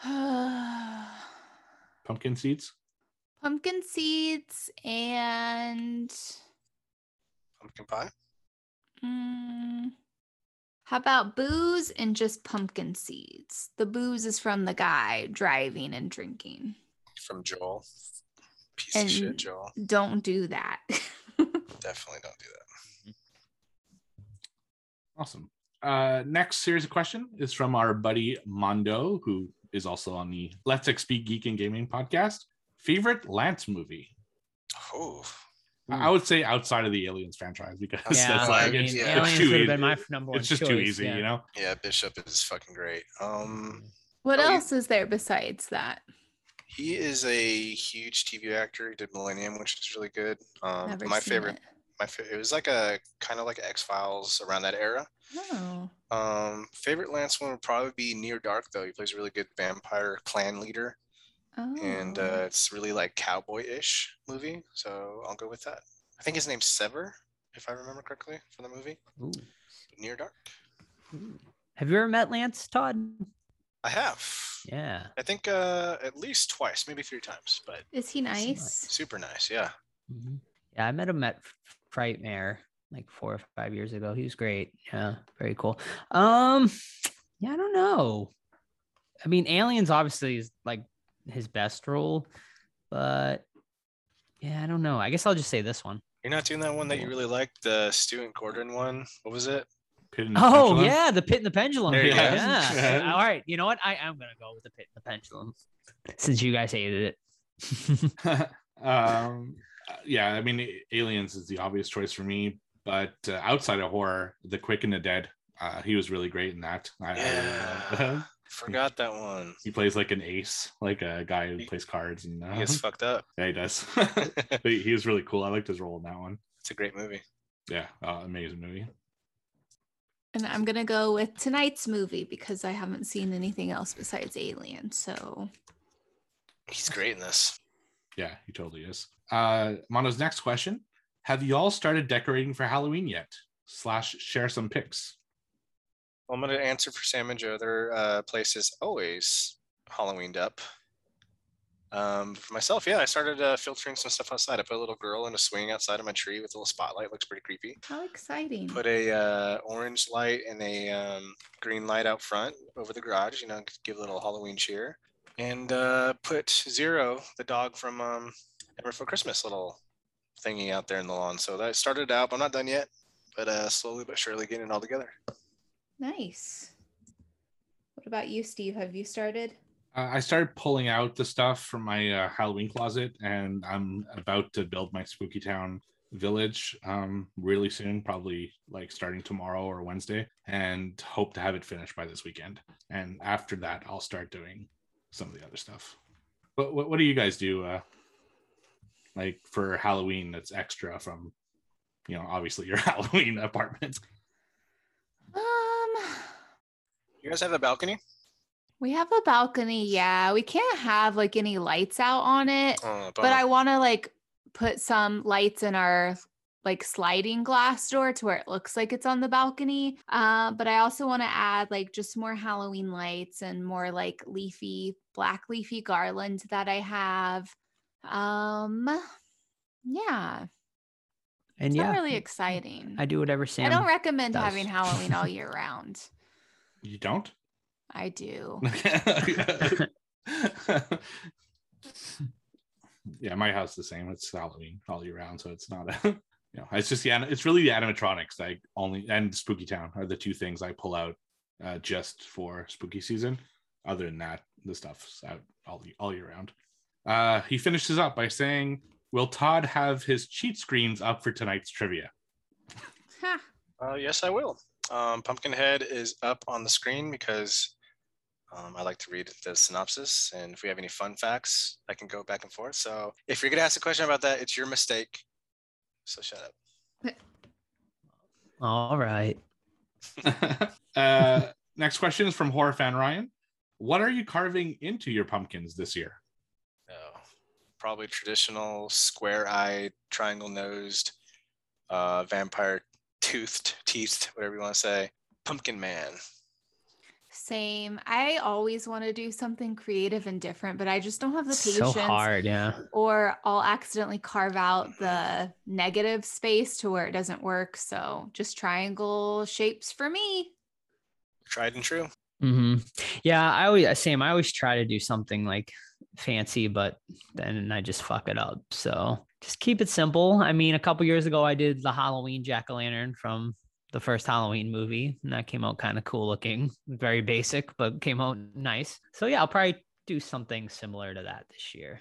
[sighs]
Pumpkin seeds.
pumpkin seeds and
Pumpkin pie.
mm, how about booze and just pumpkin seeds? The booze is from the guy driving and drinking.
from Joel. Piece of shit, Joel.
Don't do that. [laughs]
Definitely don't do that.
Awesome. Uh, next series of question is from our buddy Mondo, who is also on the Let's XP Geek and Gaming podcast. Favorite Lance movie?
Oh,
I I would say outside of the Aliens franchise because
yeah,
that's
I
like
mean,
it's,
yeah.
it's too easy.
been my number
It's just too easy,
yeah.
you know.
yeah, Bishop is fucking great. Um,
what
Oh, you-
else is there besides that?
he is a huge TV actor. He did Millennium, which is really good. Um,
Never
my
seen
favorite,
it.
My fa- it was like a kind of like X Files around that era.
Oh,
Um, favorite Lance one would probably be Near Dark, though. He plays a really good vampire clan leader,
oh.
and uh, it's really like cowboy-ish movie. So I'll go with that. I think his name's Sever, if I remember correctly, from the movie
Ooh.
Near Dark.
Have you ever met Lance Todd?
I have.
Yeah.
I think uh, at least twice, maybe three times, but
is he nice?
nice.
super nice. Yeah.
Mhm. Yeah, I met him at Frightmare like four or five years ago. He was great. Yeah, very cool. Um, yeah, I don't know. I mean, Aliens obviously is like his best role, but yeah, I don't know. I guess I'll just say this one.
You're not doing that one that you really liked, the Stuart Gordon one. What was it?
Pit and the
Oh
Pendulum.
yeah, the pit and the pendulum.
There
yeah. [laughs] yeah. All right. You know what? I am gonna go with the pit and the pendulum since you guys hated it. [laughs] [laughs]
um, yeah, I mean, Aliens is the obvious choice for me, but uh, outside of horror, The Quick and the Dead, uh, he was really great in that. I, I
Yeah. [laughs] Forgot that one.
he plays like an ace, like a guy who plays cards, and uh,
He gets fucked up. [laughs]
yeah, he does. [laughs] But he, he was really cool. I liked his role in that one.
It's a great movie.
Yeah, uh, amazing movie.
And I'm gonna go with tonight's movie because I haven't seen anything else besides Alien. So
He's great in this.
Yeah, he totally is. Uh, Mono's next question: Have you all started decorating for Halloween yet? Slash, share some pics.
I'm gonna answer for Sam and Joe. Their uh, place is always Halloweened up. Um, for myself, yeah, I started uh, filtering some stuff outside. I put a little girl in a swing outside of my tree with a little spotlight. Looks pretty creepy.
how exciting!
Put a uh, orange light and a um, green light out front over the garage. You know, give a little Halloween cheer. And uh, put Zero, the dog from um, Ever for Christmas, little thingy out there in the lawn. So that started out. but I'm not done yet, but uh, slowly but surely getting it all together.
Nice. What about you, Steve? Have you started?
Uh, I started pulling out the stuff from my uh, Halloween closet, and I'm about to build my Spooky Town village um, really soon, probably like starting tomorrow or Wednesday, and hope to have it finished by this weekend. And after that, I'll start doing some of the other stuff. But what, what do you guys do, uh, like for Halloween? That's extra from, you know, obviously your [laughs] Halloween apartment.
Um,
You guys have a balcony?
we have a balcony. Yeah, we can't have like any lights out on it,
Oh,
but I want to like put some lights in our like sliding glass door to where it looks like it's on the balcony. Uh, but I also want to add like just more Halloween lights and more like leafy, black leafy garland that I have. Um, yeah,
And
it's
yeah,
not really exciting.
I do whatever Sam.
I don't recommend
does.
having Halloween all [laughs] year round.
You don't?
I do. [laughs]
yeah, my house is the same. It's Halloween all year round, so it's not a [laughs] you know, it's just the an- it's really the animatronics I only and Spooky Town are the two things I pull out uh, just for spooky season. Other than that, the stuff's out all all year round. Uh, he finishes up by saying, "Will Todd have his cheat screens up for tonight's trivia?"
Ha.
Uh, yes, I will. Um, Pumpkinhead is up on the screen because um, I like to read the synopsis, and if we have any fun facts, I can go back and forth. So if you're gonna ask a question about that, it's your mistake. So shut up.
All right. [laughs]
uh, next question is from horror fan Ryan. What are you carving into your pumpkins this year?
No, probably traditional square-eyed, triangle-nosed, uh, vampire toothed, teethed, whatever you want to say, pumpkin man.
Same. I always want to do something creative and different, but I just don't have the patience.
So
patience.
hard, yeah.
Or I'll accidentally carve out the negative space to where it doesn't work. So just triangle shapes for me.
Tried and true.
hmm Yeah, I always same. I always try to do something like fancy, but then I just fuck it up. So just keep it simple. I mean, a couple years ago, I did the Halloween jack o' lantern from the first Halloween movie, and that came out kind of cool looking. Very basic, but came out nice. So yeah, I'll probably do something similar to that this year.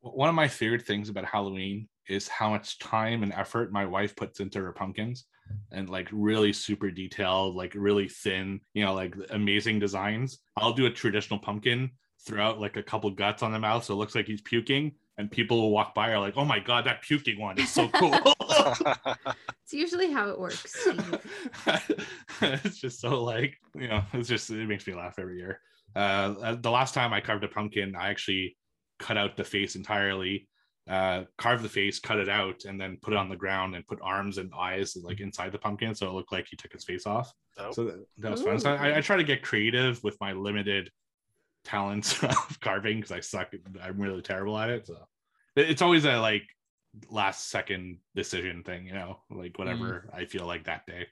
One of my favorite things about Halloween is how much time and effort my wife puts into her pumpkins and like really super detailed, like really thin, you know, like amazing designs. I'll do a traditional pumpkin, throw out like a couple guts on the mouth so it looks like he's puking, and people will walk by are like, oh my God, that puking one is so cool. [laughs] [laughs]
It's usually how it works. [laughs]
It's just so like you know it's just it makes me laugh every year uh the last time i carved a pumpkin i actually cut out the face entirely uh carved the face cut it out and then put it on the ground and put arms and eyes like inside the pumpkin so it looked like he took his face off
Nope.
so that, that was fun so I, I try to get creative with my limited talents [laughs] of carving because i suck i'm really terrible at it so it's always a like last second decision thing, you know, like whatever I feel like that day.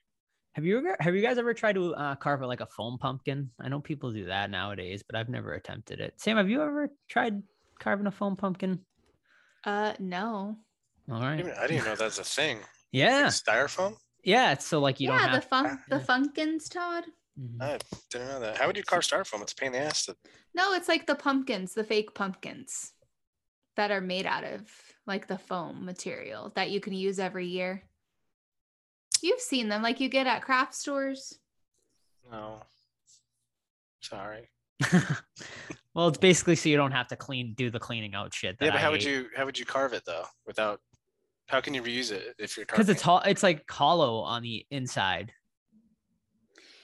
Have you ever have you guys ever tried to uh, carve it like a foam pumpkin? I know people do that nowadays, but I've never attempted it. Sam, have you ever tried carving a foam pumpkin?
Uh, no.
All right.
I didn't even- I didn't know that's a thing. [laughs]
Yeah.
Styrofoam?
Yeah. It's so like you
yeah,
don't
the
have.
fun, the funkins, Todd.
Mhm.
I didn't know that. How would you carve styrofoam? It's a pain in the ass. To...
No, it's like the pumpkins, the fake pumpkins that are made out of like the foam material that you can use every year. You've seen them, like you get at craft stores.
No. Sorry. [laughs]
well, it's basically so you don't have to clean do the cleaning out shit.
Yeah,
that
but
I
how would
hate.
you how would you carve it though? Without how can you reuse it if you're
Because it's hol- it's like hollow on the inside.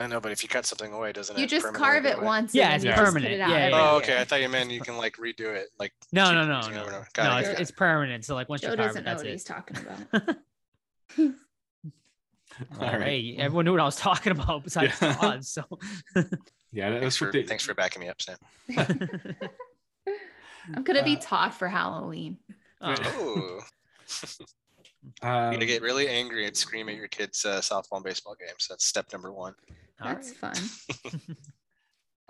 I know, but if you cut something away, doesn't it?
You just carve it
away?
once.
Yeah, it's
then you just put
permanent.
it out
Yeah, yeah,
Oh, okay. I thought you meant you can like redo it. Like
No,
keep
no, no, no, no.
over. Got it,
it's,
it.
it's permanent. So like once
Joe
you carve
doesn't
it,
know
that's
what
it.
he's talking about.
All [laughs]
All right.
right. Everyone knew what I was talking about besides
Yeah.
Todd. So [laughs]
Yeah,
Thanks for
what they,
thanks for backing me up, Sam. [laughs]
I'm gonna be
Uh,
Todd for Halloween.
Oh.
Um,
you to get really angry and scream at your kids' uh, softball and baseball games. That's step number one.
All
That's
right.
fun. [laughs]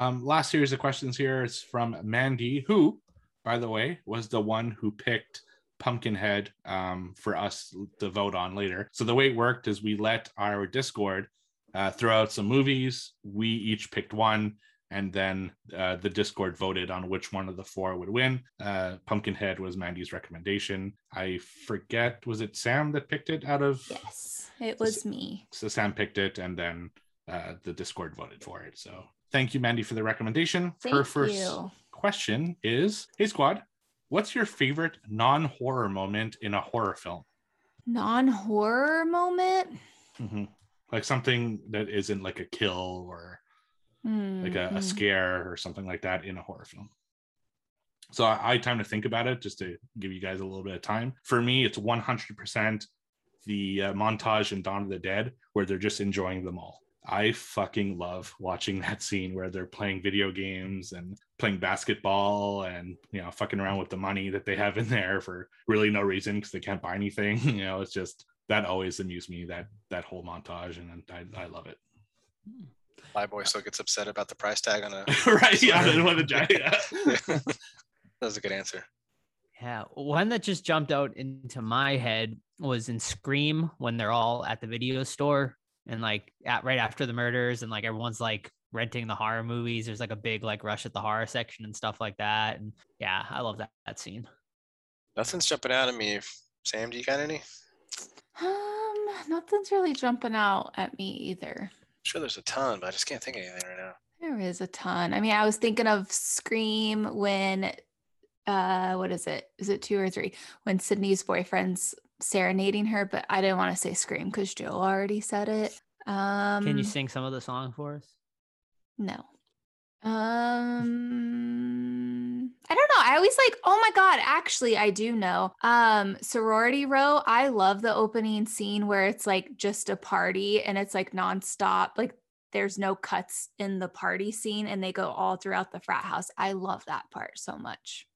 Um, last series of questions here is from Mandy, who, by the way, was the one who picked Pumpkinhead um, for us to vote on later. So the way it worked is we let our Discord uh, throw out some movies. We each picked one, and then uh, the Discord voted on which one of the four would win. Uh, Pumpkinhead was Mandy's recommendation. I forget, was it Sam that picked it out of?
Yes, it was me.
So Sam picked it, and then uh, the Discord voted for it. So thank you, Mandy, for the recommendation.
Thank
Her first
you.
question is Hey, squad, what's your favorite non horror moment in a horror film?
Non-horror moment.
Mhm. Like something that isn't like a kill or like a, a
Mhm.
scare or something like that in a horror film. So I, I had time to think about it just to give you guys a little bit of time. For me, it's 100% the uh, montage in Dawn of the Dead where they're just enjoying them all. I fucking love watching that scene where they're playing video games and playing basketball and you know fucking around with the money that they have in there for really no reason because they can't buy anything. [laughs] You know, it's just that always amused me that that whole montage and I, I love it.
My boy still gets upset about the price tag on a. [laughs]
right? Yeah, I want to yeah. [laughs]
that was a good answer.
Yeah, one that just jumped out into my head was in Scream when they're all at the video store and like at right after the murders and like everyone's like renting the horror movies. There's like a big like rush at the horror section and stuff like that. And yeah, I love that, that scene.
Nothing's jumping out at me. Sam, do you got any?
Um, nothing's really jumping out at me either.
sure there's a ton, but I just can't think of anything right now.
There is a ton. I mean, I was thinking of Scream when, uh, what is it? Is it two or three? When Sydney's boyfriend's serenading her, but I didn't want to say Scream because Joe already said it. Um,
Can you sing some of the song for us?
No. Um I don't know. I always like, oh my god, actually I do know. Um sorority row, I love the opening scene where it's like just a party and it's like nonstop. Like there's no cuts in the party scene and they go all throughout the frat house. I love that part so much.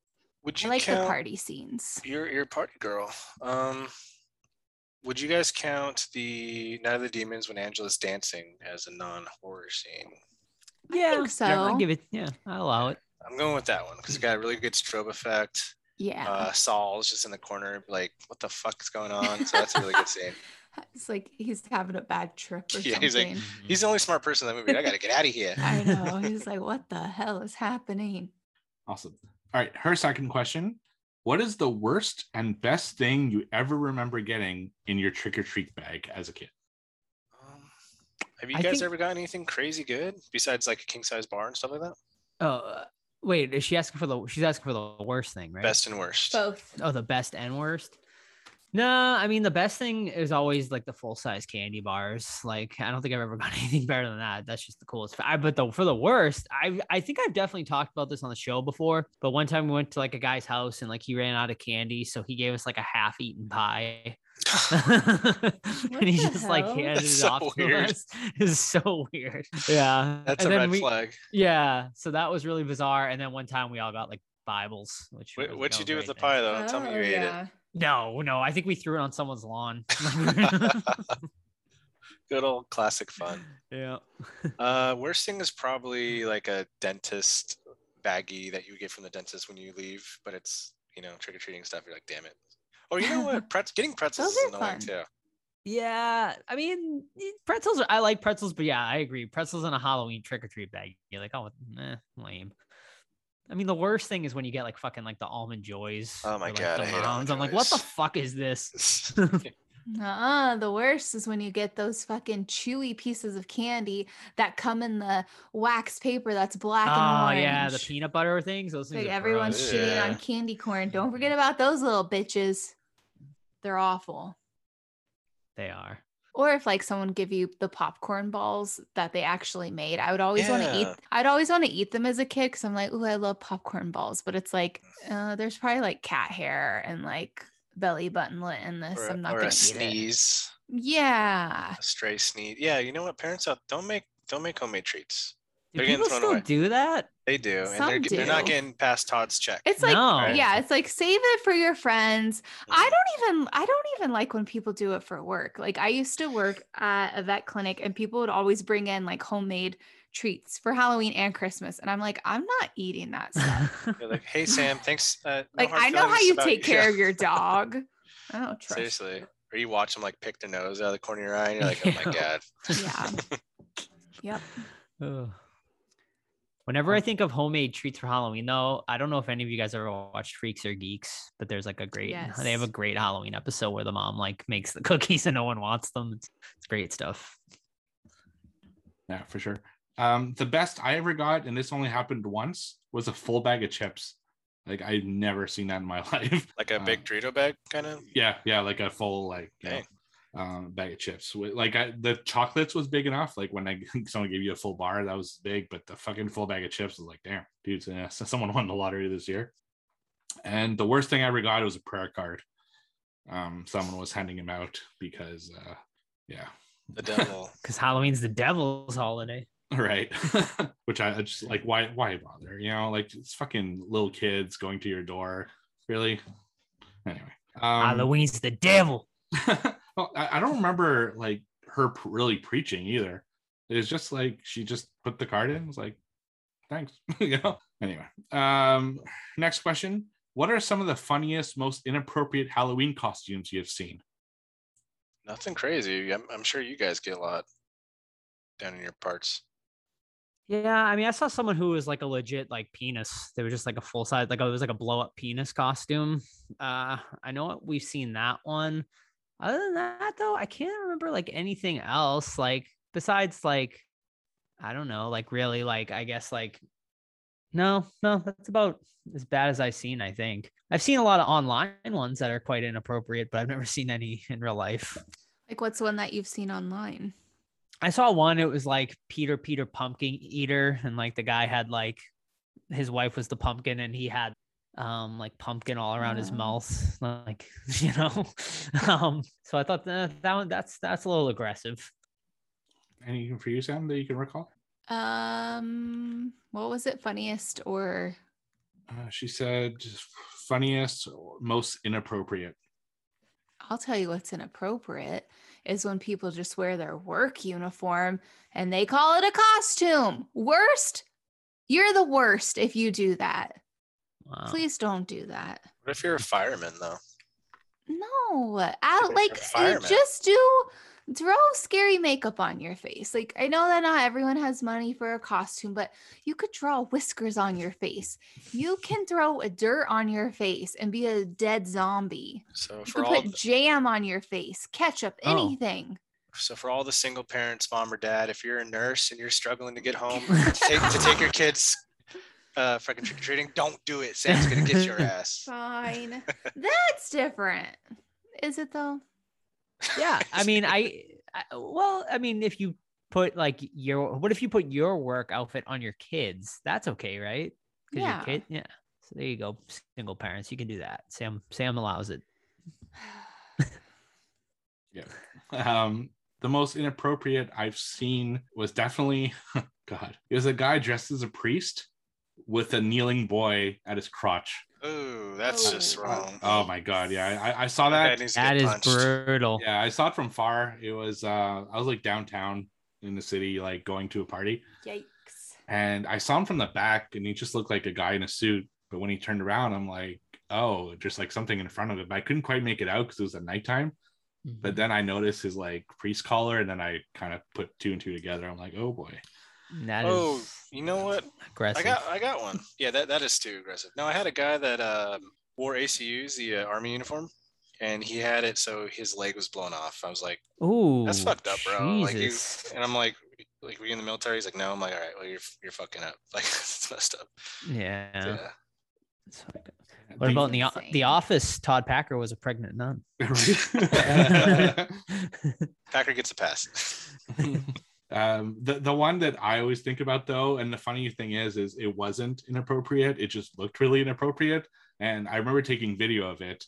Would
I
you
like
count?
the party scenes.
You're you're a party girl. Um, would you guys count the Night of the Demons when Angela's dancing as a non-horror scene?
I think
Yeah, I'll
so.
give it. Yeah, I'll allow it.
I'm going with that one because it got a really good strobe effect.
Yeah.
Uh, Saul's just in the corner, like, what the fuck is going on? So that's a really good scene. [laughs]
it's like he's having a bad trip or [laughs]
Yeah,
something.
he's like- He's the only smart person in that movie. I gotta get out of here.
I know. [laughs] He's like, what the hell is happening?
Awesome. All right. Her second question What is the worst and best thing you ever remember getting in your trick or treat bag as a kid?
Um, have you
I
guys
think-
ever gotten anything crazy good besides like a king size bar and stuff like that?
Oh, uh, wait, is she asking for the? She's asking for the worst thing, right?
Best and worst.
Both.
Oh, the best and worst. No, I mean the best thing is always like the full size candy bars. Like I don't think I've ever [laughs] got anything better than that. That's just the coolest. I, but the, for the worst, I I think I've definitely talked about this on the show before. But one time we went to like a guy's house and like he ran out of candy, so he gave us like a half eaten pie. [laughs] and he
the
just like handed
That's
it
so
off
weird.
to us. [laughs] It's so weird. Yeah,
That's
And
a red
we-
flag.
Yeah, so that was really bizarre. And then one time we all got like Bibles, which
What,
was-
what'd you do with the
great.
pie though? Tell me you
Oh,
ate it.
Yeah.
No, no. I think we threw it on someone's lawn. [laughs] [laughs]
Good old classic fun.
yeah.
Uh, [laughs] worst thing is probably like a dentist baggie that you get from the dentist when you leave, but it's you know trick or treating stuff. You're like, damn it. Oh, you know what? Pretz- getting pretzels
Those
is
are
annoying
fun.
too.
Yeah, I mean pretzels. Are, I like pretzels, but yeah, I agree. Pretzels in a Halloween trick or treat bag. You're like, oh, eh, lame. I mean, the worst thing is when you get like fucking like the almond joys.
Oh my
or, like,
God,
the
I hate almond
mounds. I'm like, what the fuck is this? [laughs] [laughs]
Uh, the worst is when you get those fucking chewy pieces of candy that come in the wax paper that's black and white.
oh
orange.
yeah, the peanut butter things. Those things.
Like everyone's
gross.
shitting
Yeah.
on candy corn. Don't forget about those little bitches. They're awful.
They are.
Or if like someone give you the popcorn balls that they actually made, I would always want to eat. I'd always want to eat them as a kid because I'm like, oh, I love popcorn balls. But it's like, uh, there's probably like cat hair and like belly button lit in this.
or,
I'm not gonna
a
eat it.
sneeze,
Yeah.
a stray sneeze. Yeah, you know what? Parents out don't make don't make homemade treats.
Do
They're getting
people
thrown
still
away.
do that?
They do, and they're, get- they're not getting past Todd's check.
It's like,
No.
yeah, it's like save it for your friends. I
Mhm.
don't even I don't even like when people do it for work. Like I used to work at a vet clinic and people would always bring in like homemade treats for Halloween and Christmas. And I'm like, I'm not eating that [laughs] stuff.
You're like, hey Sam, thanks. Uh, no
like I know how you take
you."
care
Yeah.
of your [laughs] dog. I don't trust.
Seriously. Or you watch them like pick their nose out of the corner of your eye and you're like, oh my [laughs] god.
Yeah. Yep.
Ugh. Whenever I think of homemade treats for Halloween, though, I don't know if any of you guys ever watched Freaks or Geeks, but there's like a great, [laughs] they have a great Halloween episode where the mom like makes the [laughs] cookies and no one wants them. It's, it's great stuff.
Yeah, for sure. Um, the best I ever got, and this only happened once, was a full bag of chips. Like I've never seen that in my [laughs] life.
Like a
Uh,
big Dorito bag kind of.
Yeah, yeah, like a full like you know,
Dang.
Um, bag of chips. Like I, the chocolates was big enough. Like when I [laughs] someone gave you a full bar, that was big. But the fucking full bag of chips was like, damn, dude, [laughs] yeah, someone won the lottery this year. And the worst thing I ever got was a prayer card. Um, someone was handing him out because, uh, yeah,
The devil. [laughs]
Because Halloween's the devil's holiday.
right. Which I I just like, why, why bother? You know, like it's fucking little kids going to your door. Really? Anyway, um,
Halloween's the devil.
Well, I, I don't remember like her really preaching either. It was just like she just put the card in. It Was like, thanks. [laughs] you know. Anyway, um, next question: What are some of the funniest, most inappropriate Halloween costumes you have seen?
Nothing crazy. I'm, I'm sure you guys get a lot down in your parts.
Yeah, I mean, I saw someone who was like a legit like penis. They were just like a full size, like it was like a blow up penis costume. Uh, I know we've seen that one. Other than that, though, I can't remember like anything else. Like besides like, I don't know, like really like I guess like, no, no, that's about as bad as I've seen. I think I've seen a lot of online ones that are quite inappropriate, but I've never [laughs] seen any in real life.
Like what's one that you've seen online?
I saw one. It was like Peter Peter Pumpkin Eater, and like the guy had like his wife was the pumpkin, and he had um like pumpkin all around his mouth, [laughs] like [laughs] you know. [laughs] um, so I thought that that one that's that's a little aggressive.
Anything for you, Sam, that you can recall?
Um, what was it? Funniest or
Uh, she said, funniest, most inappropriate.
I'll tell you what's inappropriate is when people just wear their work uniform and they call it a costume. Worst, you're the worst if you do that.
Wow.
Please don't do that.
What if you're a fireman though?
No, out like
a fireman.
just do throw scary makeup on your face. Like I know that not everyone has money for a costume, but you could draw whiskers on your face. You can throw a dirt on your face and be a dead zombie.
So
You
for
could
all
put
the,
jam on your face, ketchup,
Oh.
anything.
so for all the single parents, mom or dad, if you're a nurse and you're struggling to get home [laughs] to take, to take your kids uh fucking trick or treating, don't do it. Sam's gonna get your [laughs] ass.
Fine. [laughs] That's different. Is it though?
yeah, I [laughs] mean, I, I well, I mean, if you put like your what if you put your work outfit on your kids? That's okay, right? 'Cause
Yeah.
Your kid, yeah. So there you go, single parents. You can do that. Sam Sam allows it. [sighs] Yeah.
Um, the most inappropriate I've seen was definitely God. It was a guy dressed as a priest with a kneeling boy at his crotch.
Ooh. Ooh, that's just
Oh.
wrong.
Oh my god, yeah, I, I saw
That guy
that.
needs to
That
get
is
punched.
brutal.
Yeah, I saw it from far. It was uh I was like downtown in the city, like going to a party,
Yikes.
and I saw him from the back, and he just looked like a guy in a suit. But when he turned around, I'm like, oh, just like something in front of him. I couldn't quite make it out because it was at nighttime.
Mm-hmm.
But then I noticed his like priest collar, and then I kind of put two and two together. I'm like, oh boy.
That is
Oh, you know what?
aggressive.
I got I got one. Yeah, that, that is too aggressive. No, I had a guy that um, wore ACUs, the uh, army uniform, and he had it so his leg was blown off. I was like,
Ooh,
that's fucked up, bro. Like you, and I'm like, like were you in the military? He's like, no. I'm like, all right, well you're you're fucking up. [laughs] Like it's messed up.
yeah.
Yeah.
It's. What about in the the office? Todd Packer was a pregnant nun. [laughs] [laughs]
Packer gets a pass.
Um the, the one that i always think about though and the funny thing is is it wasn't inappropriate. It just looked really inappropriate. And i remember taking video of it.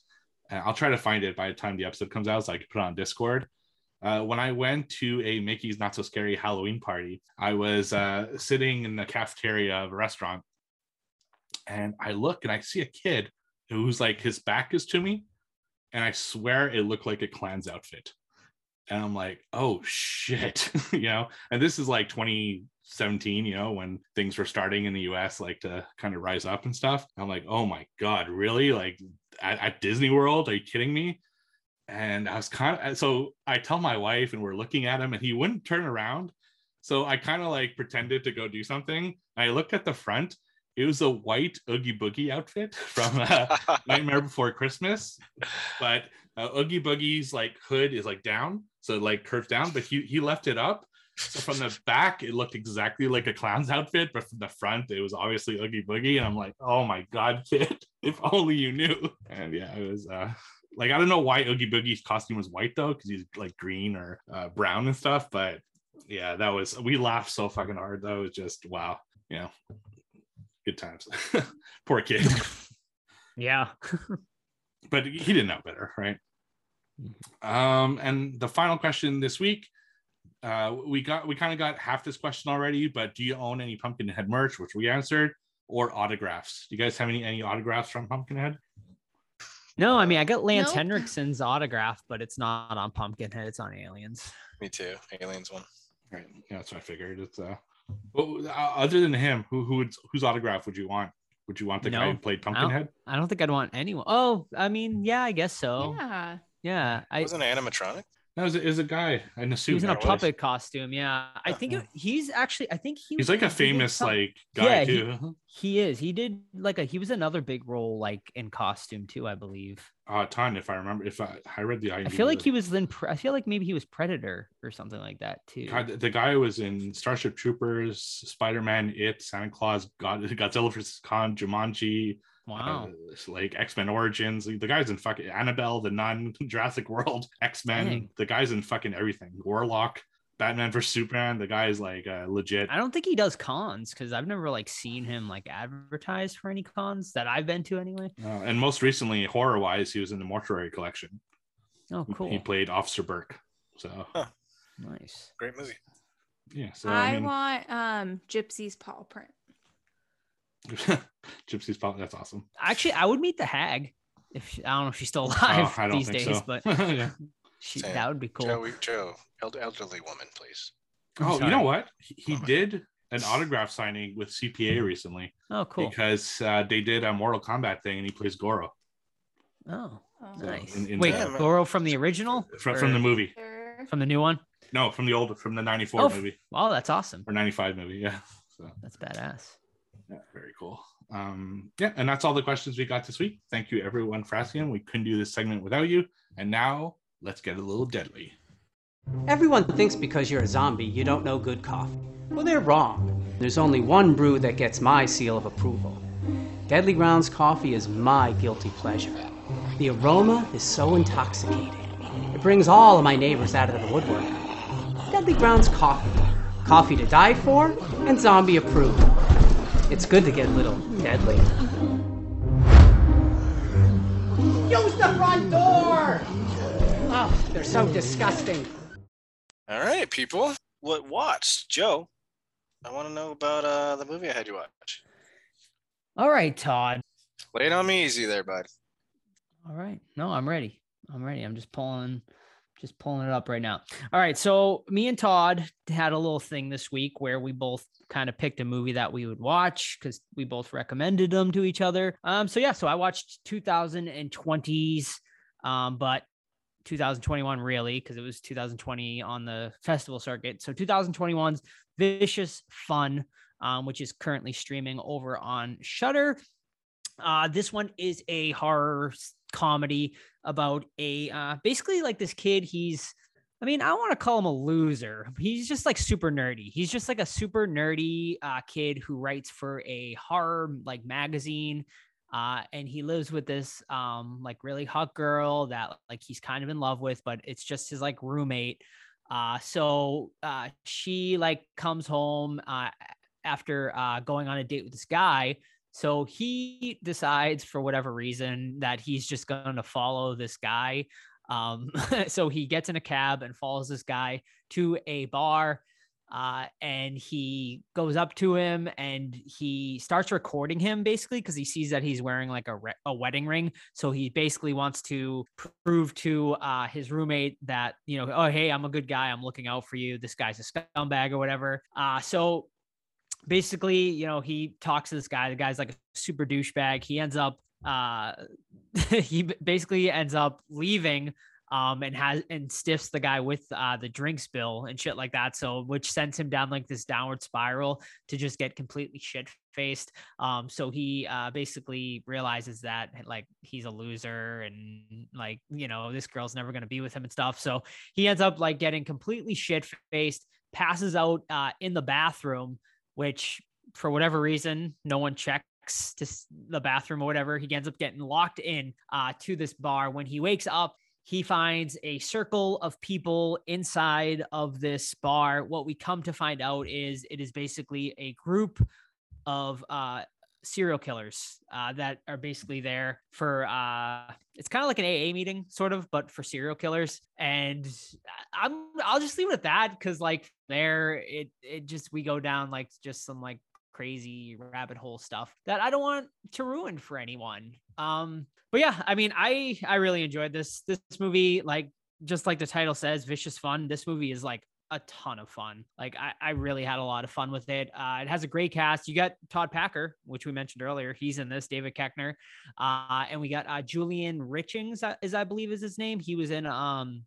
I'll try to find it by the time the episode comes out so i can put it on discord. Uh, when i went to a mickey's not so scary halloween party i was uh, sitting in the cafeteria of a restaurant. And i look and i see a kid who's like his back is to me. And i swear it looked like a Klan's outfit and I'm like, oh shit, [laughs] you know. And this is like 2017, you know, when things were starting in the U.S. like to kind of rise up and stuff. I'm like, oh my god, really? Like at, at Disney World? Are you kidding me? And I was kind of so I tell my wife, and we're looking at him, and he wouldn't turn around. So I kind of like pretended to go do something. I looked at the front. It was a white Oogie Boogie outfit [laughs] from uh, [laughs] Nightmare Before Christmas, but uh, Oogie Boogie's like hood is like down, so like curves down, but he he left it up. So from the back, it looked exactly like a clown's outfit, but from the front, it was obviously Oogie Boogie, and I'm like, oh my god, [laughs] kid, if only you knew. And yeah, it was uh like I don't know why Oogie Boogie's costume was white though, because he's like green or uh, brown and stuff, but yeah, that was we laughed so fucking hard though. It was just wow, you know, good times. [laughs] Poor kid.
Yeah. [laughs]
but he didn't know better, right? Um, and the final question this week, uh, we got we kind of got half this question already, but do you own any Pumpkinhead merch, which we answered, or autographs? Do you guys have any any autographs from Pumpkinhead?
No, I mean I got Lance
Nope.
Henriksen's autograph, but it's not on Pumpkinhead. It's on Aliens.
Me too. Aliens one.
Right, yeah, that's what I figured. It's uh, well, uh, other than him, who who would whose autograph would you want? Would you want the guy who played
I don't-
Pumpkinhead?
I don't think I'd want anyone. Oh, I mean, yeah, I guess so. Yeah,
Yeah.
I
Wasn't it animatronic?
No, is is a guy in a suit.
he was in a
that
puppet costume. Yeah, I think it, he's actually. I think he.
He's
was
like a
big
famous
some-
like guy
Yeah, he-
too.
He is. He did like a. He was another big role like in costume too. I believe.
Uh, a ton, if I remember. If I, I read the,
I
IMDb
feel like he was in. Pre- I feel like maybe he was Predator or something like that too.
God, the guy was in Starship Troopers, Spider Man, It, Santa Claus, God, [laughs] Godzilla vs. Kong, Jumanji,
Wow.
uh, like X Men Origins. The guy's in fucking Annabelle, The non Jurassic World, [laughs] X Men. The guy's in fucking everything. Warlock, Batman vs Superman. The guy's like uh, legit.
I don't think he does cons because I've never like seen him like advertised for any cons that I've been to anyway.
Uh, and most recently, horror wise, he was in the Mortuary Collection.
Oh, cool.
He played Officer Burke. So
nice.
Great movie.
yeah. So
I,
I, mean,
want um Gypsy's paw print. [laughs]
Gypsy's Pop. That's awesome.
Actually, I would meet the hag if she, I don't know if she's still [laughs] alive
Oh,
these days,
so.
but [laughs]
yeah.
she, that would be cool.
Joe, Joe, elderly woman, please.
Oh, you know what? He, he
Oh
did an autograph signing with CPA recently
Oh, cool.
because uh, they did a Mortal Kombat thing and he plays Goro
Oh,
Oh.
nice.
in- in
Wait,
the-
Goro from the original?
from, from the movie.
From the new one?
No, from the old, from the 94
Oh,
movie
Oh, that's awesome.
or 95 movie. Yeah. So,
That's badass.
Yeah, very cool. Um, yeah. And that's all the questions we got this week. Thank you everyone for asking. We couldn't do this segment without you. And now let's get a little deadly.
Everyone thinks because you're a zombie, you don't know good coffee. Well, they're wrong. There's only one brew that gets my seal of approval. Deadly Grounds coffee is my guilty pleasure. The aroma is so intoxicating. It brings all of my neighbors out of the woodwork. Deadly Grounds coffee. Coffee to die for and zombie approved. It's good to get a little deadly. Use the front door! Oh, they're so disgusting.
All right, people. What watched? Joe, I want to know about uh, the movie I had you watch.
All right, Todd.
Lay it on me easy there, bud.
All right. No, I'm ready. I'm ready. I'm just pulling just pulling it up right now. All right. So me and Todd had a little thing this week where we both kind of picked a movie that we would watch because we both recommended them to each other. Um, so yeah, so I watched 2020s, um, but 2021 really because it was 2020 on the festival circuit. So 2021's Vicious Fun, um, which is currently streaming over on Shudder. Uh, this one is a horror comedy about a uh, basically like this kid. He's, I mean, I want to call him a loser. He's just like super nerdy. He's just like a super nerdy uh, kid who writes for a horror like magazine. Uh, and he lives with this um like really hot girl that like he's kind of in love with, but it's just his like roommate. Uh, so uh, she like comes home uh, after uh, going on a date with this guy so he decides, for whatever reason, that he's just going to follow this guy. Um, [laughs] so he gets in a cab and follows this guy to a bar. Uh, and he goes up to him and he starts recording him basically because he sees that he's wearing like a, re- a wedding ring. So he basically wants to prove to uh, his roommate that, you know, oh, hey, I'm a good guy. I'm looking out for you. This guy's a scumbag or whatever. Uh, so basically, you know, he talks to this guy. The guy's like a super douchebag. He ends up, uh, [laughs] he basically ends up leaving, um, and has and stiffs the guy with uh the drinks bill and shit like that. So, which sends him down like this downward spiral to just get completely shit faced. Um, so he uh basically realizes that like he's a loser and like you know this girl's never gonna be with him and stuff. So he ends up like getting completely shit faced, passes out uh in the bathroom which for whatever reason, no one checks to the bathroom or whatever. He ends up getting locked in uh, to this bar. When he wakes up, he finds a circle of people inside of this bar. What we come to find out is it is basically a group of uh, serial killers uh, that are basically there for uh, it's kind of like an AA meeting, sort of, but for serial killers. And I'm I'll just leave it at that because like there it it just we go down like just some like crazy rabbit hole stuff that I don't want to ruin for anyone. Um, but yeah, I mean, I I really enjoyed this this movie. Like just like the title says, vicious fun. This movie is like a ton of fun. Like I, I really had a lot of fun with it. Uh, it has a great cast. You got Todd Packer, which we mentioned earlier. He's in this. David Koechner, uh, and we got uh, Julian Richings, is I believe is his name. He was in um,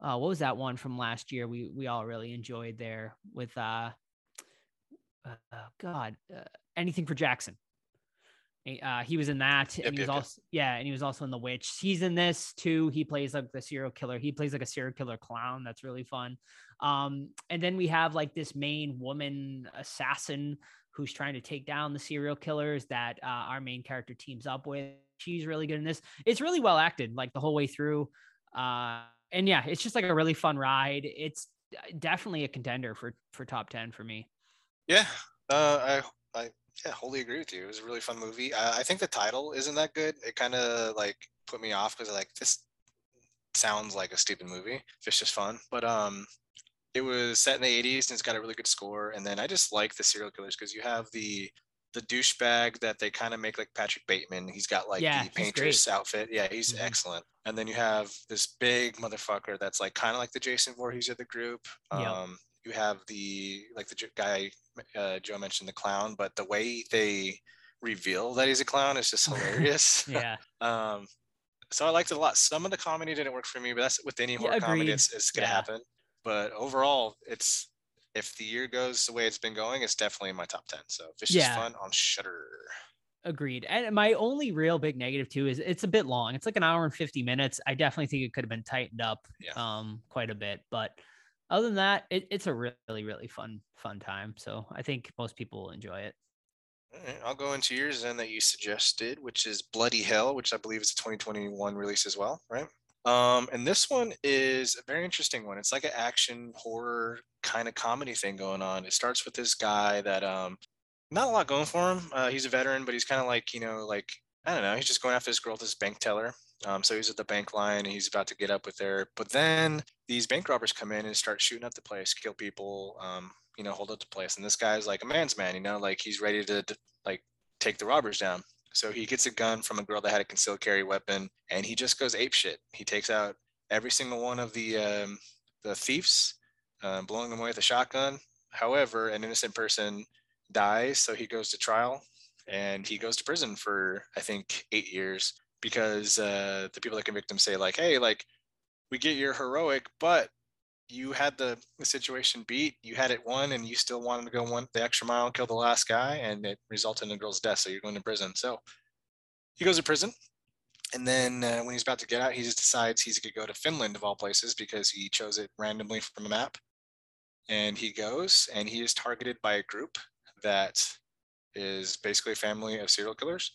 uh, what was that one from last year? We we all really enjoyed there with uh, uh God, uh, anything for Jackson. Uh, he was in that, yep, and he was yep, also yep. yeah, and he was also in The Witch. He's in this too. He plays like the serial killer. He plays like a serial killer clown. That's really fun. Um, and then we have like this main woman assassin who's trying to take down the serial killers that uh, our main character teams up with. She's really good in this. It's really well acted, like the whole way through. Uh, and yeah, it's just like a really fun ride. It's definitely a contender for for top ten for me.
Yeah, uh, I I yeah, wholly agree with you. It was a really fun movie. Uh, I think the title isn't that good. It kind of like put me off because like this sounds like a stupid movie. It's just fun, but um, it was set in the 80s and it's got a really good score. And then I just like the serial killers because you have the the douchebag that they kind of make like Patrick Bateman. He's got like yeah, the painter's outfit. Yeah, he's mm-hmm. excellent. And then you have this big motherfucker that's like kind of like the Jason Voorhees of the group. Um, yep you have the like the guy uh, Joe mentioned the clown, but the way they reveal that he's a clown is just hilarious. [laughs]
yeah. [laughs]
um, so I liked it a lot. Some of the comedy didn't work for me, but that's with any horror yeah, comedy, it's, it's gonna yeah. happen. But overall, it's if the year goes the way it's been going, it's definitely in my top ten. So Vicious yeah. Fun on Shudder.
Agreed. And my only real big negative too is it's a bit long. It's like an hour and 50 minutes. I definitely think it could have been tightened up yeah. um quite a bit, but other than that, it, it's a really, really fun, fun time. So I think most people will enjoy it.
I'll go into yours then that you suggested, which is Bloody Hell, which I believe is a 2021 release as well, right? Um, and this one is a very interesting one. It's like an action horror kind of comedy thing going on. It starts with this guy that um, not a lot going for him. Uh, he's a veteran, but he's kind of like you know, like I don't know. He's just going after this girl, this bank teller, um, so he's at the bank line and he's about to get up with her. But then these bank robbers come in and start shooting up the place, kill people, um, you know, hold up the place. And this guy's like a man's man, you know, like he's ready to like take the robbers down. So he gets a gun from a girl that had a concealed carry weapon, and he just goes ape shit. He takes out every single one of the um, the thieves, uh, blowing them away with a shotgun. However, an innocent person dies, so he goes to trial, and he goes to prison for I think eight years because uh, the people that convict him say like, "Hey, like we get you're heroic, but you had the, the situation beat, you had it won, and you still wanted to go one the extra mile and kill the last guy, and it resulted in a girl's death. So you're going to prison. So he goes to prison, and then uh, when he's about to get out, he just decides he's going to go to Finland of all places because he chose it randomly from a map. And he goes, and he is targeted by a group that is basically a family of serial killers,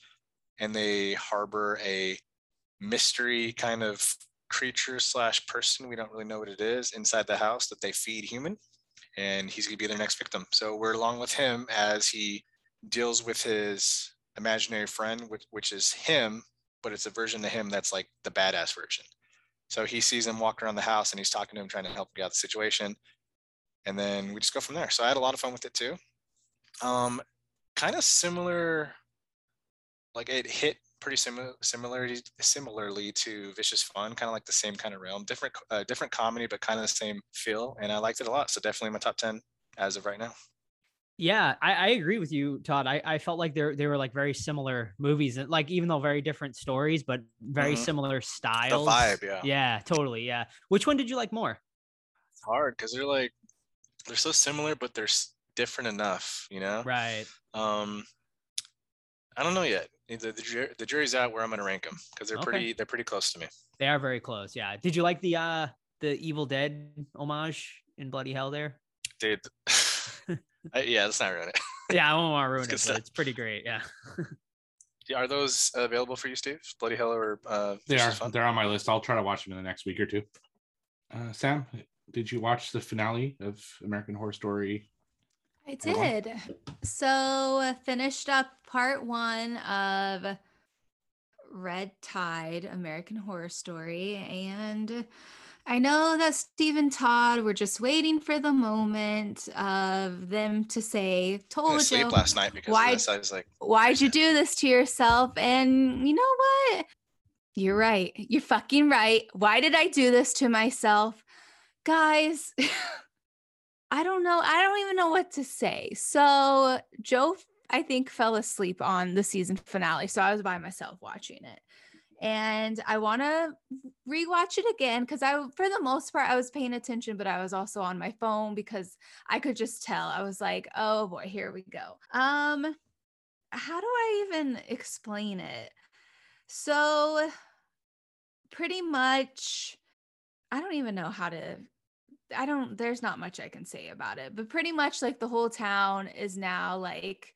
and they harbor a mystery kind of creature slash person we don't really know what it is inside the house that they feed human and he's going to be their next victim. So we're along with him as he deals with his imaginary friend which, which is him but it's a version of him that's like the badass version. So he sees him walk around the house and he's talking to him trying to help get out the situation. And then we just go from there. So i had a lot of fun with it too. Um kind of similar like it hit pretty similar similarly similarly to Vicious Fun, kind of like the same kind of realm, different uh, different comedy, but kind of the same feel, and I liked it a lot. So definitely my top ten as of right now.
Yeah, I, I agree with you, Todd. I, I felt like they they were like very similar movies, like even though very different stories, but very
Mhm.
similar styles.
The vibe, yeah.
Yeah, totally. Yeah. Which one did you like more?
It's hard because they're like they're so similar, but they're different enough, you know.
Right.
Um, I don't know yet. The, the, the jury's out where I'm gonna rank them because they're
Okay.
pretty they're pretty close to me.
They are very close. Yeah. Did you like the uh the Evil Dead homage in Bloody Hell there?
Dude, [laughs] I, yeah, let's not ruin it. [laughs]
Yeah, I won't want to ruin
It's
it, but it's pretty great. Yeah. [laughs]
Yeah, Are those available for you, Steve? Bloody Hell or uh,
they are. They're on my list. I'll try to watch them in the next week or two. Uh, Sam, did you watch the finale of American Horror Story?
I did. So finished up part one of Red Tide, American Horror Story, and I know that Steve and Todd were just waiting for the moment of them to say,
I didn't sleep last night because
Why-.
I was like,
why'd you do this to yourself?" And you know what? You're right. You're fucking right. Why did I do this to myself? Guys, [laughs] I don't know. I don't even know what to say. So, Joe, I think, fell asleep on the season finale. So, I was by myself watching it. And I want to rewatch it again because I, for the most part, I was paying attention, but I was also on my phone because I could just tell. I was like, oh boy, here we go. Um, how do I even explain it? So, pretty much, I don't even know how to. I don't, there's not much I can say about it, but pretty much like the whole town is now like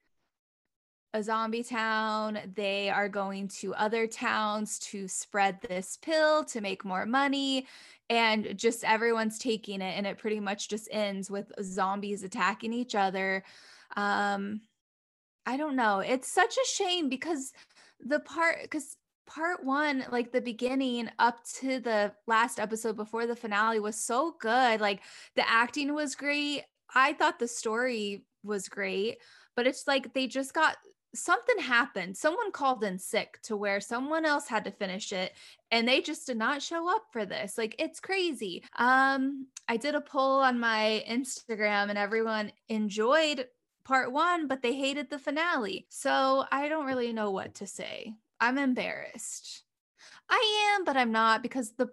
a zombie town. They are going to other towns to spread this pill to make more money. And just everyone's taking it. And it pretty much just ends with zombies attacking each other. Um, I don't know. It's such a shame because the part, because part one, like the beginning up to the last episode before the finale was so good. Like the acting was great. I thought the story was great, but it's like they just got something happened. Someone called in sick to where someone else had to finish it and they just did not show up for this. Like it's crazy. Um I did a poll on my Instagram and everyone enjoyed part 1 but they hated the finale. So I don't really know what to say. I'm embarrassed. I am, but I'm not because the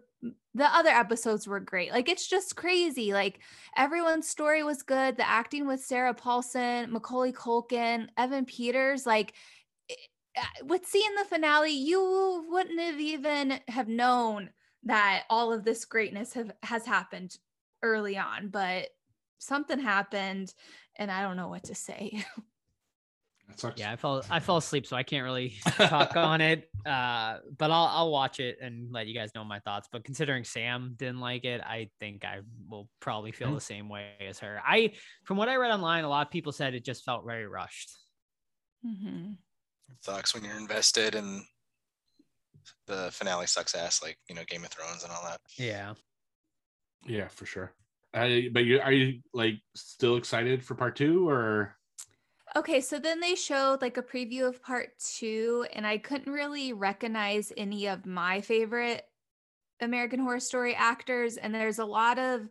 the other episodes were great. Like it's just crazy. Like everyone's story was good. The acting with Sarah Paulson, Macaulay Culkin, Evan Peters, like uh, with seeing the finale, you wouldn't have even have known that all of this greatness have has happened early on, but something happened and I don't know what to say. [laughs]
That sucks.
Yeah, I fell I fell asleep, so I can't really [laughs] talk on it. Uh, but I'll I'll watch it and let you guys know my thoughts. But considering Sam didn't like it, I think I will probably feel
Mhm.
the same way as her. I from what I read online, a lot of people said it just felt very rushed.
Mhm.
sucks when you're invested and the finale sucks ass, like you know Game of Thrones and all that.
Yeah.
Yeah, for sure. I, but you are you like still excited for part two or
Okay, so then they showed like a preview of part two, and I couldn't really recognize any of my favorite American Horror Story actors. And there's a lot of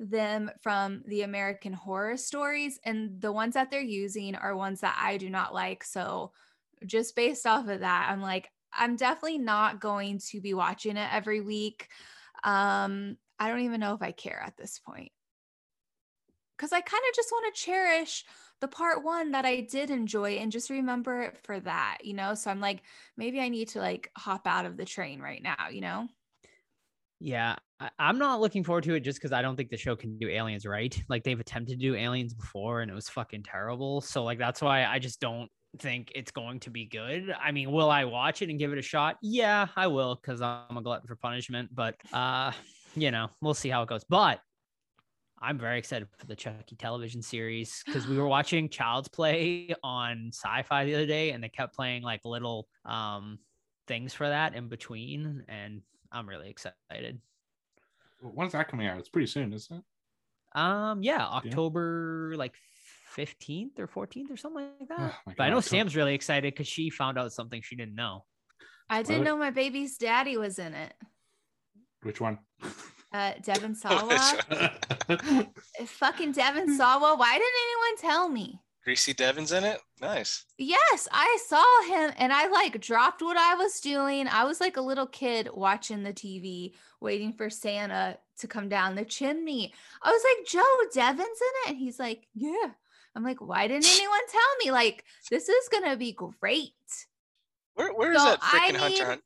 them from the American Horror Stories, and the ones that they're using are ones that I do not like. So, just based off of that, I'm like, I'm definitely not going to be watching it every week. Um, I don't even know if I care at this point. Because I kind of just want to cherish the part one that I did enjoy and just remember it for that, you know? So I'm like, maybe I need to like hop out of the train right now, you know?
Yeah, I'm not looking forward to it just because I don't think the show can do aliens right. [laughs] Like they've attempted to do aliens before and it was fucking terrible. So like that's why I just don't think it's going to be good. I mean, will I watch it and give it a shot? Yeah, I will because I'm a glutton for punishment. But uh, you know, we'll see how it goes. But I'm very excited for the Chucky television series because we were [gasps] watching Child's Play on Sci-Fi the other day, and they kept playing like little um things for that in between, and I'm really excited.
When's that coming out? It's pretty soon, isn't it?
Um, yeah, October like 15th or 14th or something like that.
Oh my
but I know
God,
Sam's really excited because she found out something she didn't know.
I didn't
What?
know my baby's daddy was in it.
Which one? [laughs]
Uh, Devin [laughs] Sawa. Fucking Devin Sawa. Why didn't anyone tell me?
Greasy Devin's in it. Nice.
Yes, I saw him and I like dropped what I was doing. I was like a little kid watching the TV, waiting for Santa to come down the chimney. I was like, Joe, Devin's in it. And he's like, Yeah. I'm like, why didn't [laughs] anyone tell me? Like, this is gonna be great.
Where where is
So
that
I
freaking Hunter Hunt?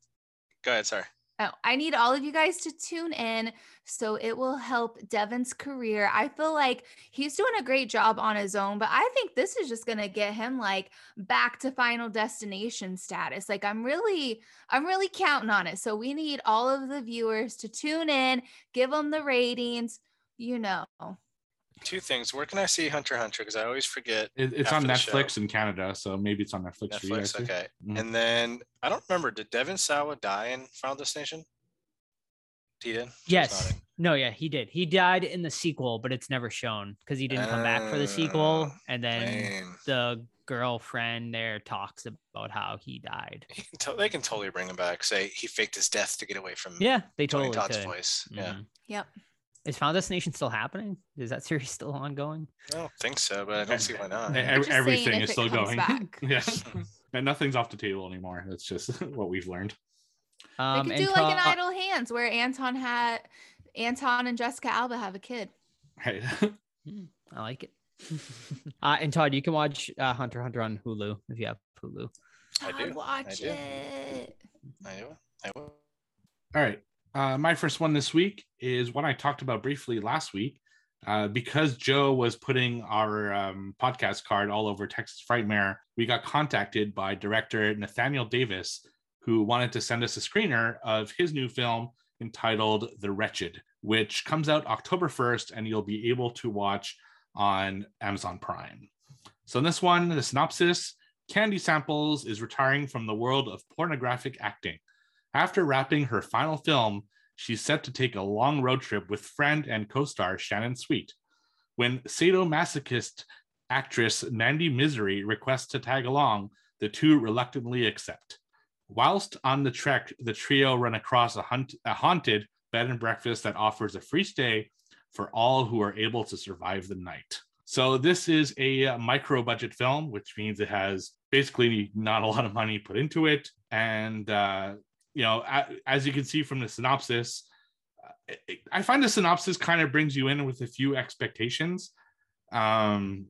Go ahead. Sorry.
Oh, I need all of you guys to tune in so it will help Devin's career. I feel like he's doing a great job on his own, but I think this is just going to get him like back to final destination status. Like I'm really I'm really counting on it. So we need all of the viewers to tune in, give them the ratings, you know.
Two things. Where can I see Hunter Hunter? Because I always forget
It, it's on
After the
Netflix in Canada, so maybe it's on Netflix, for you.
Netflix.
actually.
Okay.
Mhm.
And then I don't remember. Did Devin Sawa die in Final Destination? He did.
Yes. No, yeah, he did. He died in the sequel, but it's never shown because he didn't come back for the sequel.
Oh,
And then
Lame.
the girlfriend there talks about how he died.
He can to- they can totally bring him back. Say he faked his death to get away from
Yeah, they
Tony
totally
Todd's
could.
voice. Yeah.
Mhm.
Yep.
Is Final Destination still happening? Is that series [laughs] still ongoing?
I don't think so, but I don't see why not. [laughs]
Ev-
just saying
everything is still going. [laughs]
back.
yeah, and nothing's off the table anymore. That's just what we've learned.
They
Um,
could
and
do like an idle hands where Anton had Anton and Jessica Alba have a kid.
Right.
Hmm, I like it. uh, and Todd, you can watch uh, Hunter Hunter on Hulu if you have Hulu.
I
I'd
do, I
watch
do.
it.
I will. I will.
All right. Uh, my first one this week is one I talked about briefly last week. Uh, because Joe was putting our um, podcast card all over Texas Frightmare, we got contacted by director Nathaniel Davis, who wanted to send us a screener of his new film entitled The Wretched, which comes out October 1st, and you'll be able to watch on Amazon Prime. So, in this one, the synopsis Candy Samples is retiring from the world of pornographic acting. After wrapping her final film, she's set to take a long road trip with friend and co star Shannon Sweet. When sadomasochist actress Mandy Misery requests to tag along, the two reluctantly accept. Whilst on the trek, the trio run across a, hunt- a haunted bed and breakfast that offers a free stay for all who are able to survive the night. So, this is a micro budget film, which means it has basically not a lot of money put into it. And uh, you know, as you can see from the synopsis, I find the synopsis kind of brings you in with a few expectations. Um,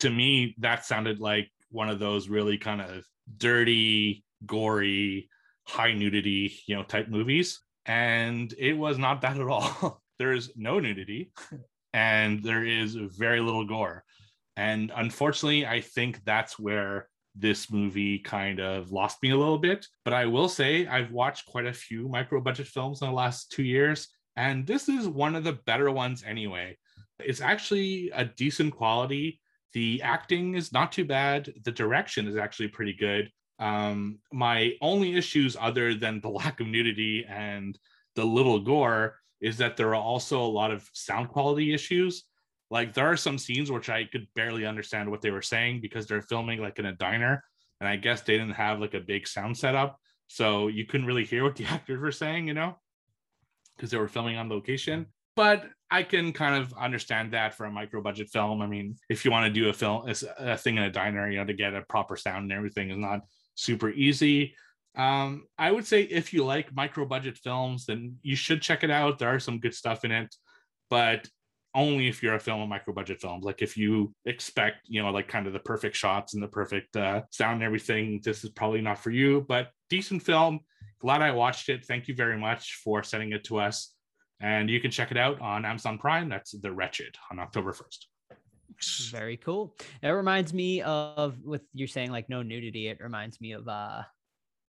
to me, that sounded like one of those really kind of dirty, gory, high nudity, you know, type movies. And it was not that at all. [laughs] There's no nudity and there is very little gore. And unfortunately, I think that's where this movie kind of lost me a little bit. But I will say I've watched quite a few micro budget films in the last two years, and this is one of the better ones anyway. It's actually a decent quality. The acting is not too bad. The direction is actually pretty good. Um, my only issues, other than the [laughs] lack of nudity and the little gore, is that there are also a lot of sound quality issues. Like there are some scenes which I could barely understand what they were saying because they're filming like in a diner, and I guess they didn't have like a big sound setup, so you couldn't really hear what the [laughs] actors were saying, you know, because they were filming on location. But I can kind of understand that for a micro budget film. I mean, if you want to do a film, a thing in a diner, you know, to get a proper sound and everything is not super easy. Um, I would say if you like micro budget films, then you should check it out. There are some good stuff in it, but only if you're a film of micro budget films. Like if you expect, you know, like kind of the perfect shots and the perfect uh, sound and everything, this is probably not for you. But decent film. Glad I watched it. Thank you very much for sending it to us. And you can check it out on Amazon Prime. That's The Wretched on October 1st.
Very cool. It reminds me of with you're saying like no nudity. It reminds me of uh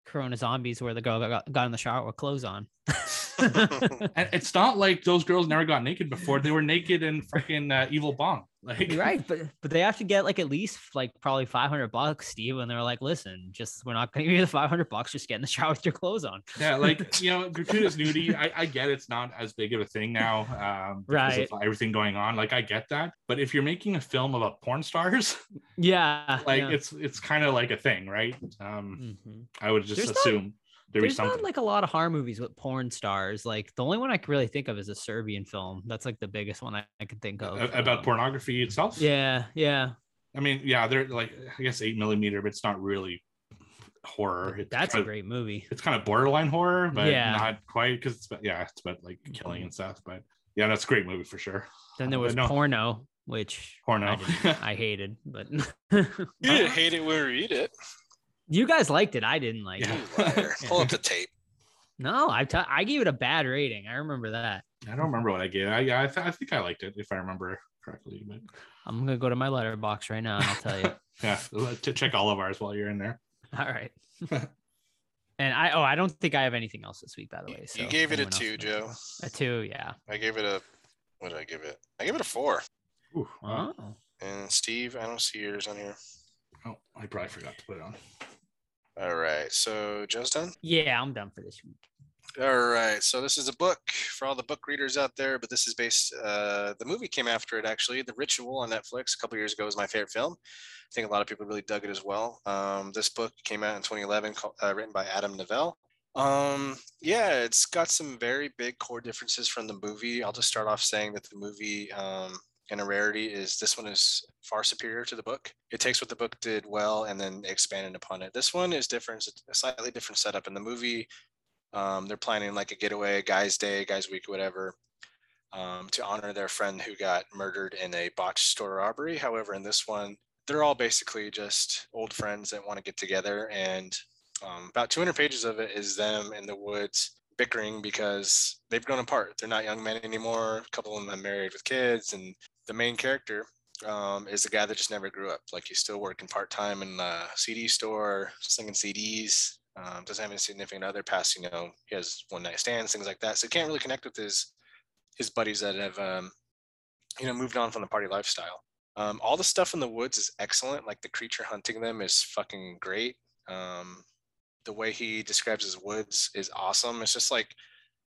Corona Zombies where the girl got, got in the shower with clothes on. [laughs] [laughs]
and it's not like those girls never got naked before. They were naked in freaking uh, Evil Bong. [laughs] Like
You're right, but but they have to get like at least like probably 500 bucks, Steve. And they're like, listen, just we're not going [laughs] to give you the 500 bucks. Just get in the shower with your clothes on.
Yeah, like you know, gratuitous nudity. I, I get it's not as big of a thing now, um,
right?
everything going on, like I get that. But if you're making a film about porn stars,
yeah,
like
yeah.
it's it's kind of like a thing, right? Um,
Mhm.
I would just
There's not-
assume there be
There's
something.
not like a lot of horror movies with porn stars. Like the only one I can really think of is a Serbian film. That's like the biggest one I, I can think of.
A- about
Um,
pornography itself.
Yeah, yeah.
I mean, yeah, they're like I guess eight millimeter, but it's not really horror. It's
That's a
kind of-
great movie.
It's kind of borderline horror, but
Yeah.
not quite because it's about, yeah, it's about like killing and stuff. But yeah, that's a great movie for sure.
Then there
Uh,
was
no.
porno, which
Porno.
I, I [laughs] hated, but
You didn't [laughs] hate it when we read it.
You guys liked it. I didn't like
Yeah.
it.
You. [laughs] Pull up the tape.
No, I t- I gave it a bad rating. I remember that.
I don't remember what I gave. I I, th- I think I liked it if I remember correctly. But
I'm gonna go to my Letterboxd right now and I'll tell you. [laughs]
yeah, uh, to check all of ours while you're in there. [laughs]
All right. and I oh I don't think I have anything else this week by the way. So
you gave it a two. Joe.
A two, yeah.
I gave it a. What did I give it? I gave it a four.
Ooh, wow.
Oh.
And Steve, I don't see yours on here.
Oh, I probably forgot to put it on.
All right. So Joe's done.
Yeah, I'm done for this week.
All right. So this is a book for all the book readers out there, but this is based. Uh, the movie came after it actually. The Ritual on Netflix a couple years ago was my favorite film. I think a lot of people really dug it as well. Um, this book came out in 2011, called, uh, written by Adam Nevill. Um, yeah, it's got some very big core differences from the movie. I'll just start off saying that the movie, um, in a rarity, is this one is far superior to the book. It takes what the book did well and then expanded upon it. This one is different, a slightly different setup. In the movie, um, they're planning like a getaway, guys' day, guys' week, whatever, um, to honor their friend who got murdered in a botched store robbery. However, in this one, they're all basically just old friends that want to get together. And um, about 200 pages of it is them in the woods bickering because they've grown apart. They're not young men anymore. A couple of them are married with kids. And the main character um, is a guy that just never grew up. Like he's still working part time in a CD store, slinging CDs. Um, doesn't have any significant other past, you know, he has one night stands, things like that. So he can't really connect with his his buddies that have, um, you know, moved on from the party lifestyle. Um, all the stuff in the woods is excellent. Like the creature hunting them is fucking great. Um, the way he describes his woods is awesome. It's just like,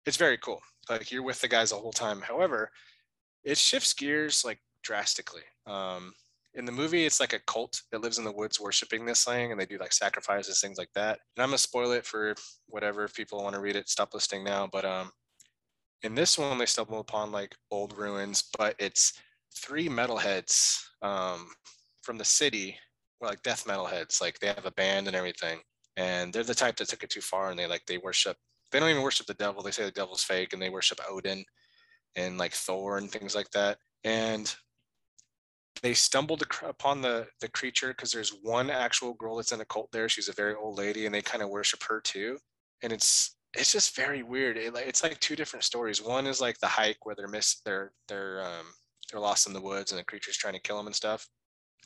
it's very cool. Like you're with the guys the whole time. However, it shifts gears like drastically. Um, in the movie, it's like a cult that lives in the woods worshiping this thing, and they do like sacrifices, things like that. And I'm gonna spoil it for whatever if people want to read it. Stop listening now. But um, in this one, they stumble upon like old ruins, but it's three metalheads um, from the city, well, like death metalheads. Like they have a band and everything, and they're the type that took it too far, and they like they worship. They don't even worship the devil. They say the devil's fake, and they worship Odin and like Thor and things like that. And they stumbled upon the the creature because there's one actual girl that's in a cult there. She's a very old lady, and they kind of worship her too. And it's it's just very weird. It, it's like two different stories. One is like the hike where they're miss they're they're um they're lost in the woods and the creature's trying to kill them and stuff.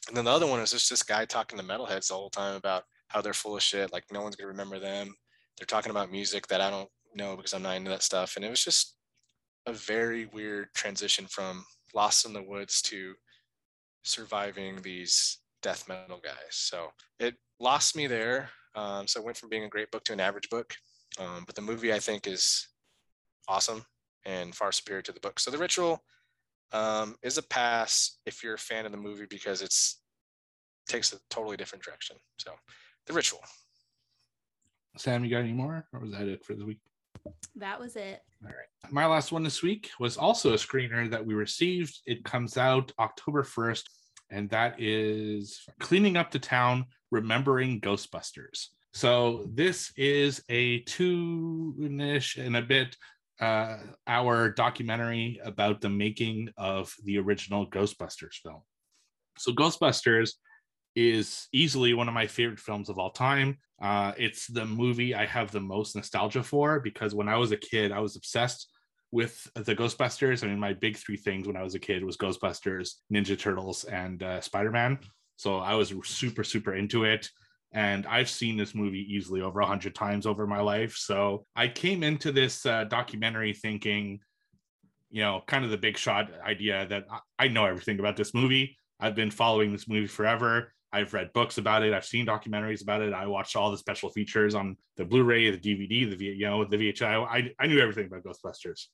And then the other one is just this guy talking to metalheads the whole time about how they're full of shit. Like no one's gonna remember them. They're talking about music that I don't know because I'm not into that stuff. And it was just a very weird transition from Lost in the Woods to surviving these death metal guys. So it lost me there. Um, so it went from being a great book to an average book. Um, but the movie I think is awesome and far superior to the book. So the ritual, um, is a pass if you're a fan of the movie because it's takes a totally different direction. So, The Ritual.
Sam, you got any more, or was that it for the week?
That was it.
All right. My last one this week was also a screener that we received. It comes out October 1st, and that is Cleaning Up the Town, Remembering Ghostbusters. So this is a two-ish and a bit uh, hour documentary about the making of the original Ghostbusters film. So Ghostbusters is easily one of my favorite films of all time. Uh, it's the movie I have the most nostalgia for because when I was a kid, I was obsessed with the Ghostbusters. I mean, my big three things when I was a kid was Ghostbusters, Ninja Turtles, and uh, Spider Man. So I was super, super into it. And I've seen this movie easily over a hundred times over my life. So I came into this uh, documentary thinking, you know, kind of the big shot idea that I know everything about this movie. I've been following this movie forever. I've read books about it. I've seen documentaries about it. I watched all the special features on the Blu-ray, the DVD, the v, you know the VHI. I, I knew everything about Ghostbusters.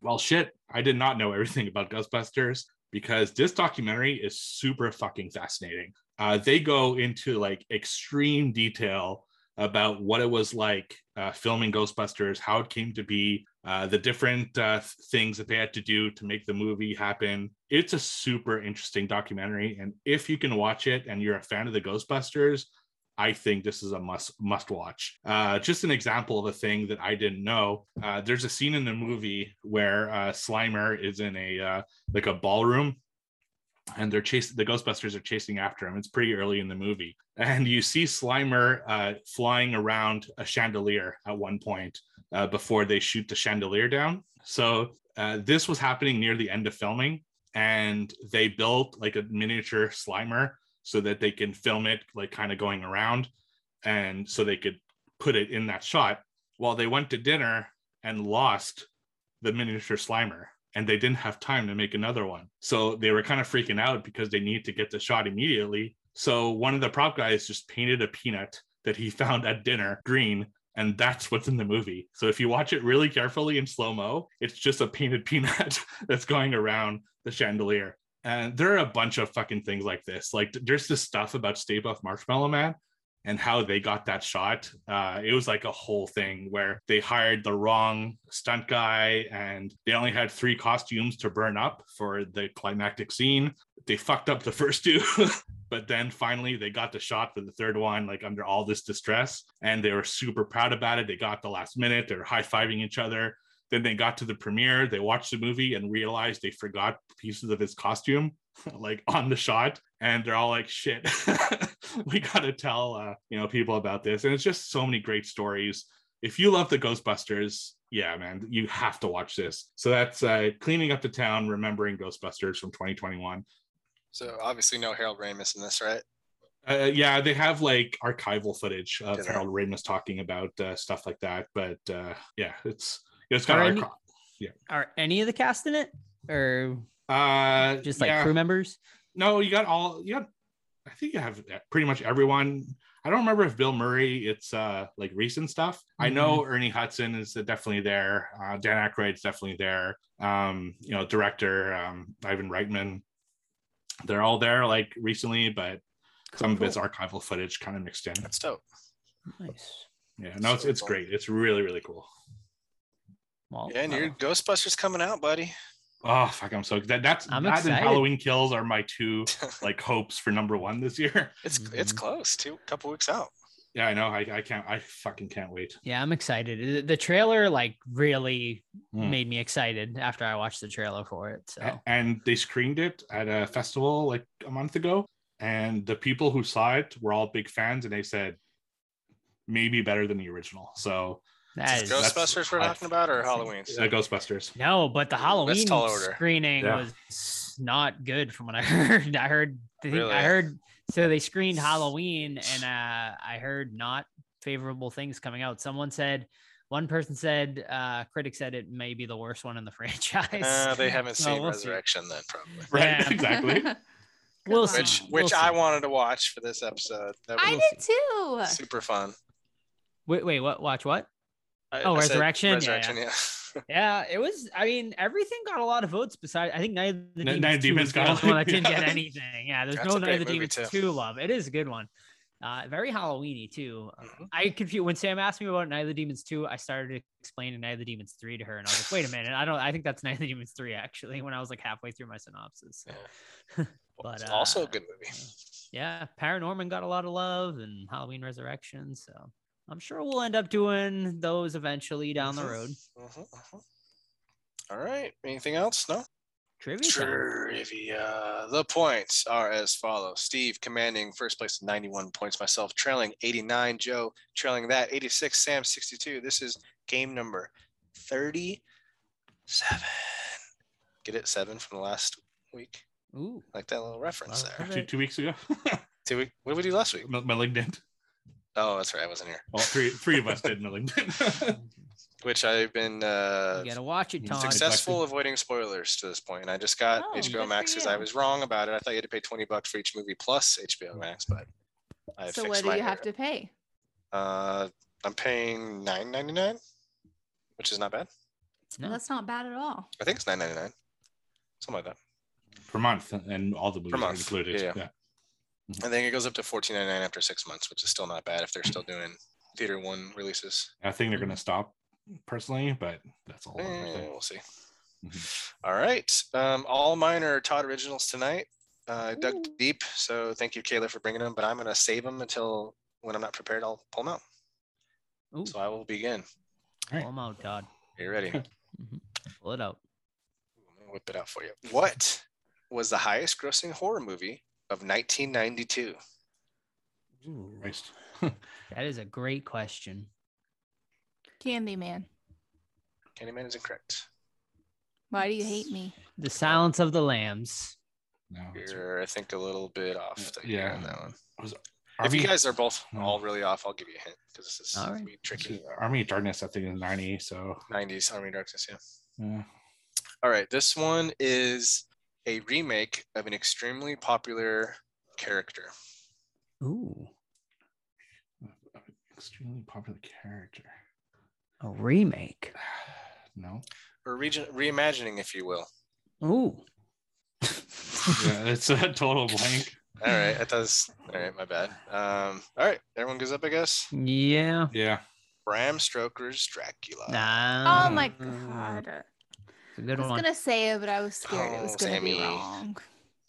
Well, shit, I did not know everything about Ghostbusters because this documentary is super fucking fascinating. Uh, they go into like extreme detail about what it was like uh, filming Ghostbusters, how it came to be, uh, the different uh, things that they had to do to make the movie happen. It's a super interesting documentary, and if you can watch it and you're a fan of the Ghostbusters, I think this is a must must watch. Uh, just an example of a thing that I didn't know. Uh, there's a scene in the movie where uh, Slimer is in a like a ballroom and they're chasing the ghostbusters are chasing after him. It's pretty early in the movie. [laughs] And you see slimer uh, flying around a chandelier at one point uh, before they shoot the chandelier down. So uh, this was happening near the end of filming and they built like a miniature slimer so that they can film it like kind of going around and so they could put it in that shot while they went to dinner and lost the miniature slimer and they didn't have time to make another one. So they were kind of freaking out because they need to get the shot immediately. So one of the prop guys just painted a peanut that he [laughs] found at dinner green and that's what's in the movie. So if you watch it really carefully in slow mo, it's just a painted [laughs] peanut that's going around the chandelier. And there are a bunch of fucking things like this. Like there's this stuff about Stay Puft Marshmallow Man and how they got that shot. Uh, it was like a whole thing where they hired the wrong stunt guy and they only had three costumes to burn up for the climactic scene. They fucked up the first [laughs] two, but then finally they got the shot for the third one, like under all this distress. And they were super proud about it. They got the last minute, they're high fiving each other. Then they got to the premiere, they watched the movie and realized they forgot pieces of his costume [laughs] like on the shot and they're all like shit [laughs] we gotta tell uh, you know people about this and it's just so many great stories if you love the ghostbusters yeah man you have to watch this so that's uh, cleaning up the town remembering ghostbusters from 2021
So obviously no Harold Ramis in this, right?
uh, yeah they have like archival footage of
Good.
harold ramis talking about uh, stuff like that but uh, yeah it's it's got
Are
our
any- Are any of the cast in it, or
uh
just like
yeah.
crew members?
No, you got all. You got. I think you have pretty much everyone. I don't remember if Bill Murray. It's uh like recent stuff. I know Ernie Hudson is definitely there. Uh, Dan Aykroyd's definitely there. Um, you know, director um, Ivan Reitman. They're all there like recently, but some of it's archival footage kind of mixed in.
That's dope.
Nice.
Yeah, no, it's it's great. It's really really cool.
Well,
Yeah, and your
uh,
Ghostbusters coming out, buddy.
Oh fuck, I'm so that that's
I'm
that and. Halloween Kills are my two [laughs] like hopes for number one this year.
It's it's
Mhm.
close. Two couple weeks out.
Yeah, I know. I, I can't. I fucking can't wait.
yeah, I'm excited. The- The trailer like really
Mm.
made me excited after I watched the trailer for it. So
A- and they screened it at a festival like a month ago and the people who saw it were all big fans and they said maybe better than the original so
that is
Ghostbusters we're talking about or Halloween?
uh, ghostbusters
no, but the Halloween screening
Yeah.
was not good from what I [laughs] heard. I heard I
Really?
I heard so they screened Halloween and uh I heard not favorable things coming out. Someone said one person said uh critic said it may be the worst one in the [laughs] franchise.
Uh, they haven't
So
seen
we'll see.
Resurrection then, probably.
right
Yeah. [laughs]
exactly
We'll
Come
see.
Which
We'll
I
see.
wanted to watch for this episode. That
I
was
did too.
super fun.
Wait, wait, what watch what?
I-
Oh,
I said
Resurrection? Yeah,
yeah. [laughs]
Yeah, it was. I mean, everything got a lot of votes. Besides, I think Night of the Demons,
Night of
2
Demons got a
one
lot,
that didn't get anything. Yeah, there's
That's
no
a
Night of the Demons
too.
two love. It is a good one. Uh, very Halloweeny too.
Mhm.
I confused when Sam asked me about Night of the Demons two. I started explaining Night of the Demons three to her, and I was like, "Wait a minute, I don't. I think that's Night of the Demons three actually." When I was like halfway through my synopsis. So. [laughs]
Well,
But,
it's also a
uh,
good movie.
yeah, Paranorman got a lot of love, and Halloween Resurrection. So I'm sure we'll end up doing those eventually down the road.
Mhm, mhm. All right. Anything else? No.
Trivia.
Trivia. The points are as follows: Steve commanding first place 91 points. Myself trailing 89. Joe trailing that 86. Sam 62. This is game number 37. Get it? Seven from the last week.
Ooh.
Like that little reference
Wow.
there.
two, two weeks ago. [laughs]
Two week. What did we do last week?
Malignant.
Oh, that's right. I wasn't here.
Well, three three of us did Malignant. [laughs]
Which I've been uh,
You gotta watch it, Todd.
successful avoiding spoilers to this point. And I just got
Oh,
HBO Max because I was wrong about it. I thought you had to pay 20 bucks for each movie plus HBO Max, but I
so
fixed
what do
my
you have
error.
to pay?
Uh, I'm paying 9.99, which is not bad.
No.
That's not bad at all.
I think it's 9.99, something like that.
per month, and all the movies are
month,
included.
yeah.
Yeah.
I think it goes up to 14.99 after six months, which is still not bad if they're still doing theater one releases.
I think they're gonna stop personally, but that's all.
Eh, we'll see.
Mhm.
All right. Um, all mine are Todd originals tonight. Uh, I dug
Ooh.
deep, so thank you, Kayla, for bringing them. But I'm gonna save them until when I'm not prepared. I'll pull them out.
Ooh.
So I will begin.
All right.
Pull 'em out, Todd.
Are you ready?
Pull it out.
I'm gonna whip it out for you. What was the highest grossing horror movie of 1992?
Christ. [laughs]
That is a great question.
Candyman.
Candyman is incorrect.
Why do you hate me?
The Silence of the Lambs.
No,
You're, I think, a little bit off
Yeah.
yeah. on that one.
was
If
Army,
you guys are both
No.
all really off, I'll give you a hint because this is
All
gonna
right.
be tricky.
Army of Darkness, I think is ninety. So
90s Army of Darkness, yeah.
yeah.
All right, this one is a remake of an extremely popular character.
Ooh.
extremely popular character.
A remake. [sighs]
No,
Or region reimagining, if you will.
Ooh.
yeah, it's a total blank.
All right, that does. All right, my bad. Um, all right, everyone goes up, I guess.
Yeah.
Yeah,
Bram Stoker's Dracula.
Nah.
Oh my god.
It's a good
I was
one.
gonna say it, but I was scared it was
Oh,
gonna be
Sammy.
wrong.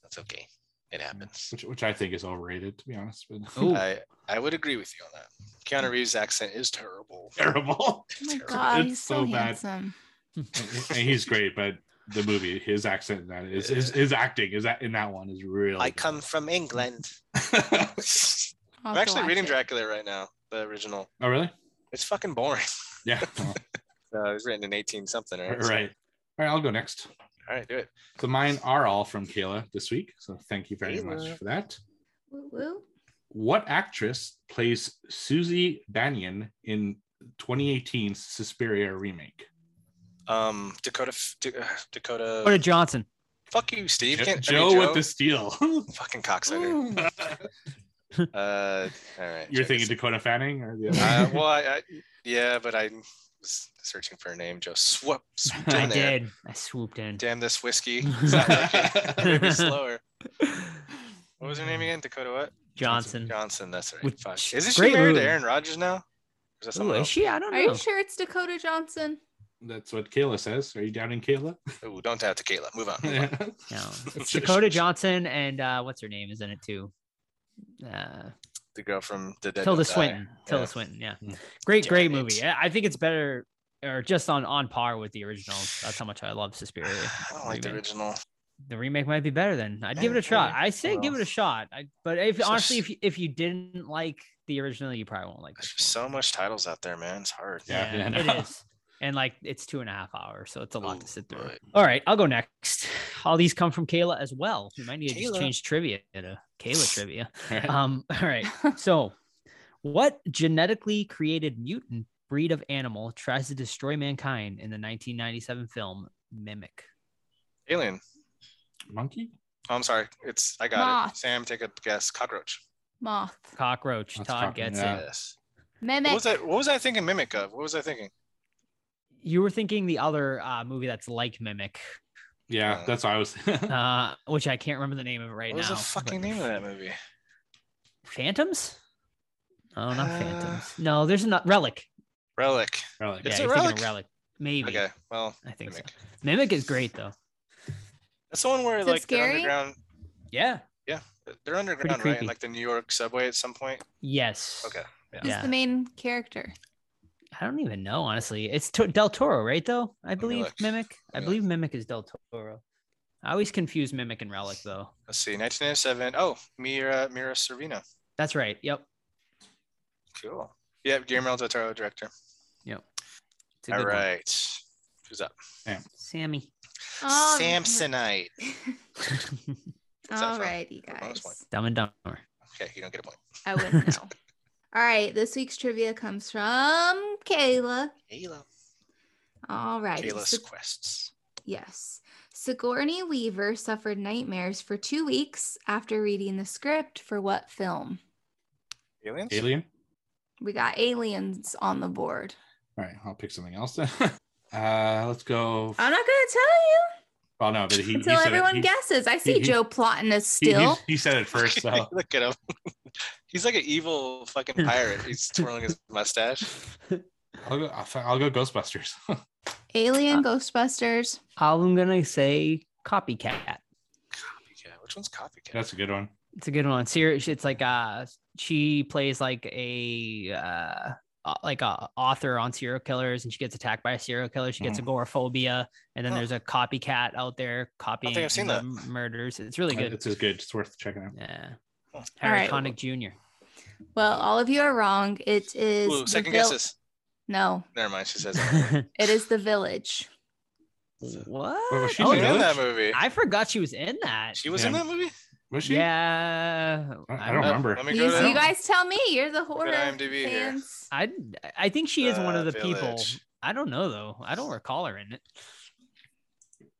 That's okay. It happens.
which which I think is overrated, to be honest. But [laughs]
Ooh.
I I would agree with you on that. Keanu Reeves' accent is terrible. [laughs]
terrible.
Oh [laughs] my
Terrible.
god,
It's
he's so,
so bad.
handsome.
and he's great, but the movie, his accent in that is his, his acting is that in that one is really.
I come from England.
I'll
I'm actually reading
it.
Dracula right now, the original.
oh really?
It's fucking boring.
Yeah. well,
Uh, it was written in 18 something, right?
Right. All right, I'll go next.
All right, do it.
So mine are all from Kayla this week. So thank you very much for that.
Woo woo.
What actress plays Susie Bannion in 2018's Suspiria remake?
Um, Dakota, F- Da- uh, Dakota.
Dakota Johnson.
Fuck you, Steve.
Jo-
Can't, I
Joe, with the steel. [laughs]
fucking cocksucker. Uh, all right.
You're
check
thinking
this.
Dakota Fanning or the other?
Uh, well, I, I, yeah, but I was searching for a name. Joe swoop, swooped [laughs] in
I
there.
did. I swooped in.
Damn this whiskey. [laughs] It's. Maybe slower. [laughs] What was her name again? Dakota what?
Johnson.
Johnson. That's right.
Which-
Fuck. Isn't she married
movie.
to Aaron Rodgers now? Or is that
Ooh,
someone
is
else?
she? I don't know.
Are you sure it's Dakota Johnson?
That's what Kayla says. Are you doubting Kayla?
Ooh, don't tell Tequila. Move on. Move on.
No, it's Dakota Johnson and uh, what's her name is in it too. Uh,
The girl from the Dead
Tilda
Don't Die.
Swinton. Tilda
Yeah.
Swinton. Yeah, great,
Damn
great
it.
movie. I I think it's better or just on on par with the original. That's how much I love Suspiria. [sighs]
I don't like the
remake.
original.
The remake might be better then. I'd give it a shot.
yeah.
I say give it a shot. I, but if
So
honestly, if you, if you didn't like the original, you probably won't like
There's
this
so much titles out there, man. It's hard.
Yeah, yeah, [laughs]
it
no.
is. And like it's two and a half hours, so it's a lot
Ooh,
to sit through.
boy.
All right, I'll go next. All these come from Kayla as well. We might need to just change trivia to Kayla [laughs] trivia.
All right.
Um, all right. [laughs] So, what genetically created mutant breed of animal tries to destroy mankind in the 1997 film Mimic?
Alien.
Monkey?
Oh, I'm sorry. It's I got
Moth.
it. Sam, take a guess. Cockroach.
Moth.
Cockroach.
That's
Todd
cock-
gets
yeah.
it.
Yes.
Mimic.
What was I? What was I thinking? Mimic of? What was I thinking?
You were thinking the other uh, movie that's like Mimic,
Yeah,
Uh,
that's what I was. [laughs]
uh, which I can't remember the name of it right
what was
now.
the fucking
but-
name of that movie?
Phantoms? Oh, not
Uh,
Phantoms. No, there's not Relic.
Relic.
Relic.
Yeah,
Is it
you're
Relic?
Relic. Maybe.
Okay, well,
I think
Mimic.
so. Mimic is great though.
That's the one where
Is it
like they're
scary?
underground.
Yeah.
Yeah, they're underground, right? In like the New York subway at some point.
Yes.
Okay. Yeah.
Who's
Yeah.
the main character?
I don't even know, honestly. It's to- Del Toro, right? Though I believe
look.
Mimic. I
Let
believe Mimic is Del Toro. I always confuse Mimic and Relic, though.
Let's see, 1997. Oh, Mira Mira Sorvino.
That's right. Yep.
Cool. Yep, Guillermo del Toro director.
It's a
All
good one.
right. Who's up?
Sammy.
Oh,
Samsonite. [laughs] [laughs] that
All
from?
right, you
What bonus
guys.
point?
Dumb and Dumber.
Okay, you don't get a point.
I wouldn't [laughs] know. All right, this week's trivia comes from Kayla.
Kayla.
All right.
Kayla's quests.
yes. Sigourney Weaver suffered nightmares for two weeks after reading the script for what film?
Aliens?
Alien.
We got aliens on the board.
All right, I'll pick something else. then. [laughs] uh, let's go.
I'm not going to tell you
Well, no, but he, he
until
said it-
everyone
he-
guesses. I see
he-
Joe plotting us
he- he-
still.
He, said it first, so [laughs]
Look at him. He's like an evil fucking pirate. He's [laughs] twirling his mustache.
I'll go. I'll, I'll go Ghostbusters. [laughs]
Alien,
Uh,
Ghostbusters.
I'm gonna say Copycat.
Copycat. Which one's copycat?
That's a good one.
It's a good one. Serious. It's like uh, she plays like a uh, like a author on serial killers, and she gets attacked by a serial killer. She gets
Mhm.
agoraphobia, and then
Huh.
there's a copycat out there copying
I've seen
the
that.
murders. It's really good.
It's as good. It's worth checking out.
Yeah.
Oh.
All right.
Harry Connick Jr.
Well, all of you are wrong. It is
Ooh, second
vil-
guesses.
No,
Never mind. She says [laughs]
it is the village.
what?
was she
She
in
was in that movie.
I forgot she was in that.
She was
Yeah.
in that movie?
Was she?
Yeah.
I- I
I
don't
Uh,
remember.
Let me
You,
go to
you guys tell me. You're the horror
IMDb here.
fans.
I I think she is one of
The
the people. I don't know though. I don't recall her in it.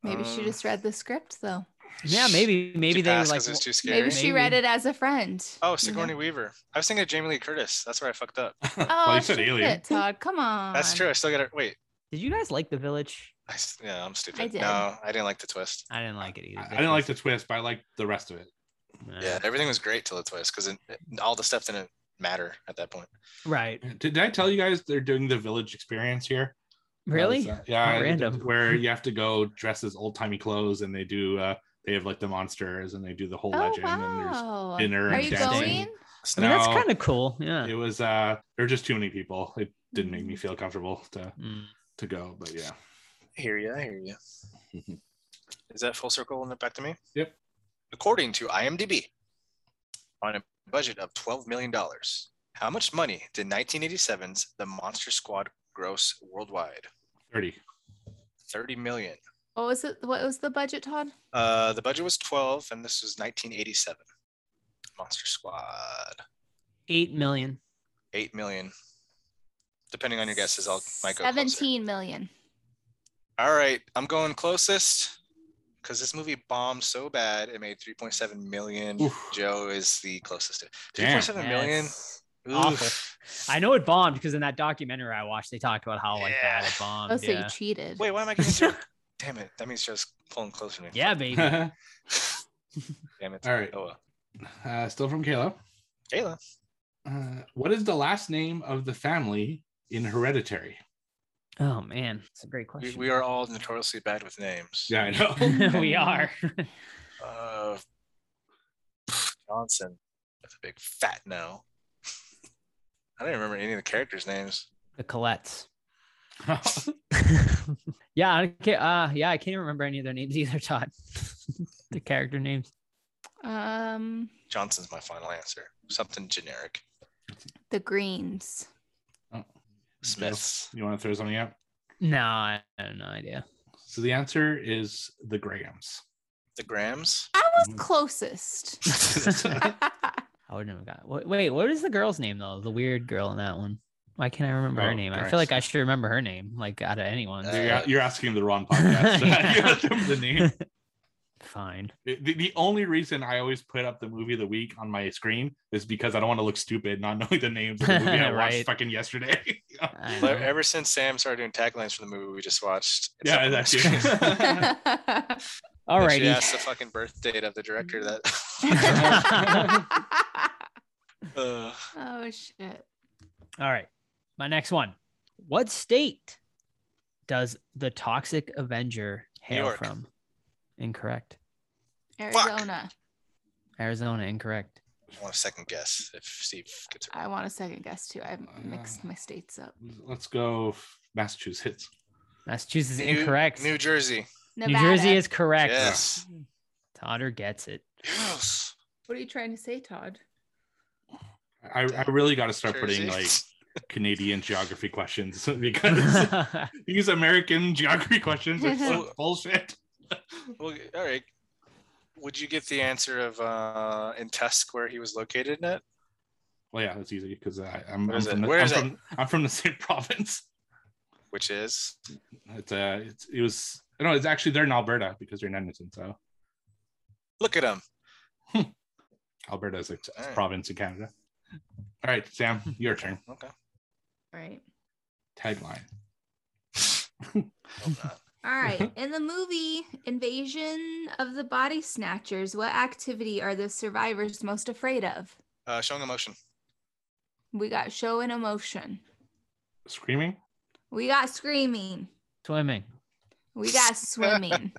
Maybe she
Um,
just read the script though.
Yeah, maybe maybe
She
they were
passed
like
'cause it was too
Maybe she read it as a friend.
Oh,
you know?
Sigourney Weaver. I was thinking of Jamie Lee Curtis. That's where I fucked up. [laughs]
Oh,
well, you said
shit,
Alien.
Todd. Come on.
That's true. I still got it. Wait.
Did you guys like The Village?
I, s- yeah, I'm stupid.
I did.
No, I didn't like the twist.
I didn't like it either.
I I didn't like the twist, but I liked the rest of it.
Yeah, everything was great till the twist because all the stuff didn't matter at that point.
Right.
Did, did I tell you guys they're doing the village experience here?
Really?
Uh, yeah,
random.
Where you have to go dress as old timey clothes, and they do. uh They have like the monsters, and they do the whole
Oh
legend, and
there's
dinner
Are
and
you
dancing.
going?
I mean, that's kind of cool. Yeah.
It was. uh There were just too many people. It didn't make me feel comfortable to
Mm.
to go, but yeah.
I hear you. I hear you. [laughs] Is that full circle and back to me?
Yep.
According to IMDb, on a budget of $12 million, how much money did 1987's The Monster Squad gross worldwide?
Thirty.
30 million.
What was it? What was the budget, Todd?
Uh, the budget was 12, and this was 1987. Monster Squad,
Eight million.
8 million. Depending on your guesses, I'll might go closer.
17 million.
All right, I'm going closest because this movie bombed so bad it made 3.7 million.
Oof.
Joe is the closest to
Damn.
3.7 million.
Awful. I know it bombed because in that documentary I watched, they talked about how like bad it bombed.
Oh, so
yeah.
you cheated.
Wait, why am I getting Joe? [laughs] Damn it! That means Joe's pulling closer to me.
yeah, baby.
uh, [laughs]
Damn it.
All right.
Oh, well.
still from Kayla.
Kayla.
Uh, what is the last name of the family in Hereditary?
Oh man, it's a great question.
we are all notoriously bad with names.
Yeah, I know. [laughs]
we [laughs] are.
Uh, Johnson That's a big fat no. I don't even remember any of the characters' names.
the Colettes. [laughs] yeah, I can't. Uh, yeah, I can't remember any of their names either. Todd, [laughs] the character names.
Um,
Johnson's my final answer. Something generic.
the Greens.
Smiths.
You want to throw something out?
No, I have no idea.
So the answer is the Grahams.
The Grams.
I was
Mhm.
closest. [laughs]
I would never got. Wait, wait, what is the girl's name though? The weird girl in that one. Why can't I remember her
Oh,
name? I feel like I should remember her name, like out of anyone.
Uh,
You're, you're [laughs] asking the wrong podcast. [laughs] [laughs] You have to the name.
Fine.
The, the- the only reason I always put up the movie of the week on my screen is because I don't want to look stupid not knowing the names of the movie I watched fucking yesterday.
I
ever since Sam started doing taglines for the movie we just watched, it's
Yeah,
up on
that's
screen.
it.
All
And She asked the fucking birth date of the director that. Uh,
oh shit.
All right. My next one. What state does the Toxic Avenger hail from? Incorrect.
Arizona.
Arizona, incorrect.
I want a second guess if Steve gets it.
I want a second guess too. I
Uh,
mixed my states up.
Let's go Massachusetts.
Massachusetts is
New-
incorrect.
New Jersey.
New Jersey is correct.
Yes.
Todder gets it.
Yes.
What are you trying to say, Todd?
I, I really got to start putting like Canadian geography questions [laughs] because [laughs] these American geography questions are so bullshit.
Well, all right. Would you get the answer of uh in Tusk where he was located in it?
Well, yeah, that's easy because I'm, I'm, from
it?
the,
Where
I'm,
it?
from, I'm from the same [laughs] province.
Which is
It's uh, it's it was no, it's actually they're in Alberta because they're in Edmonton. So
look at him.
Alberta is a
All right.
province in Canada. All right, Sam, your turn.
Okay.
Right.
Tagline.
Hope. [laughs]
All right. [laughs] In the movie Invasion of the Body Snatchers, what activity are the survivors most afraid of?
Uh, showing emotion.
We got show and emotion.
Screaming.
We got screaming.
Swimming.
We got [laughs] swimming.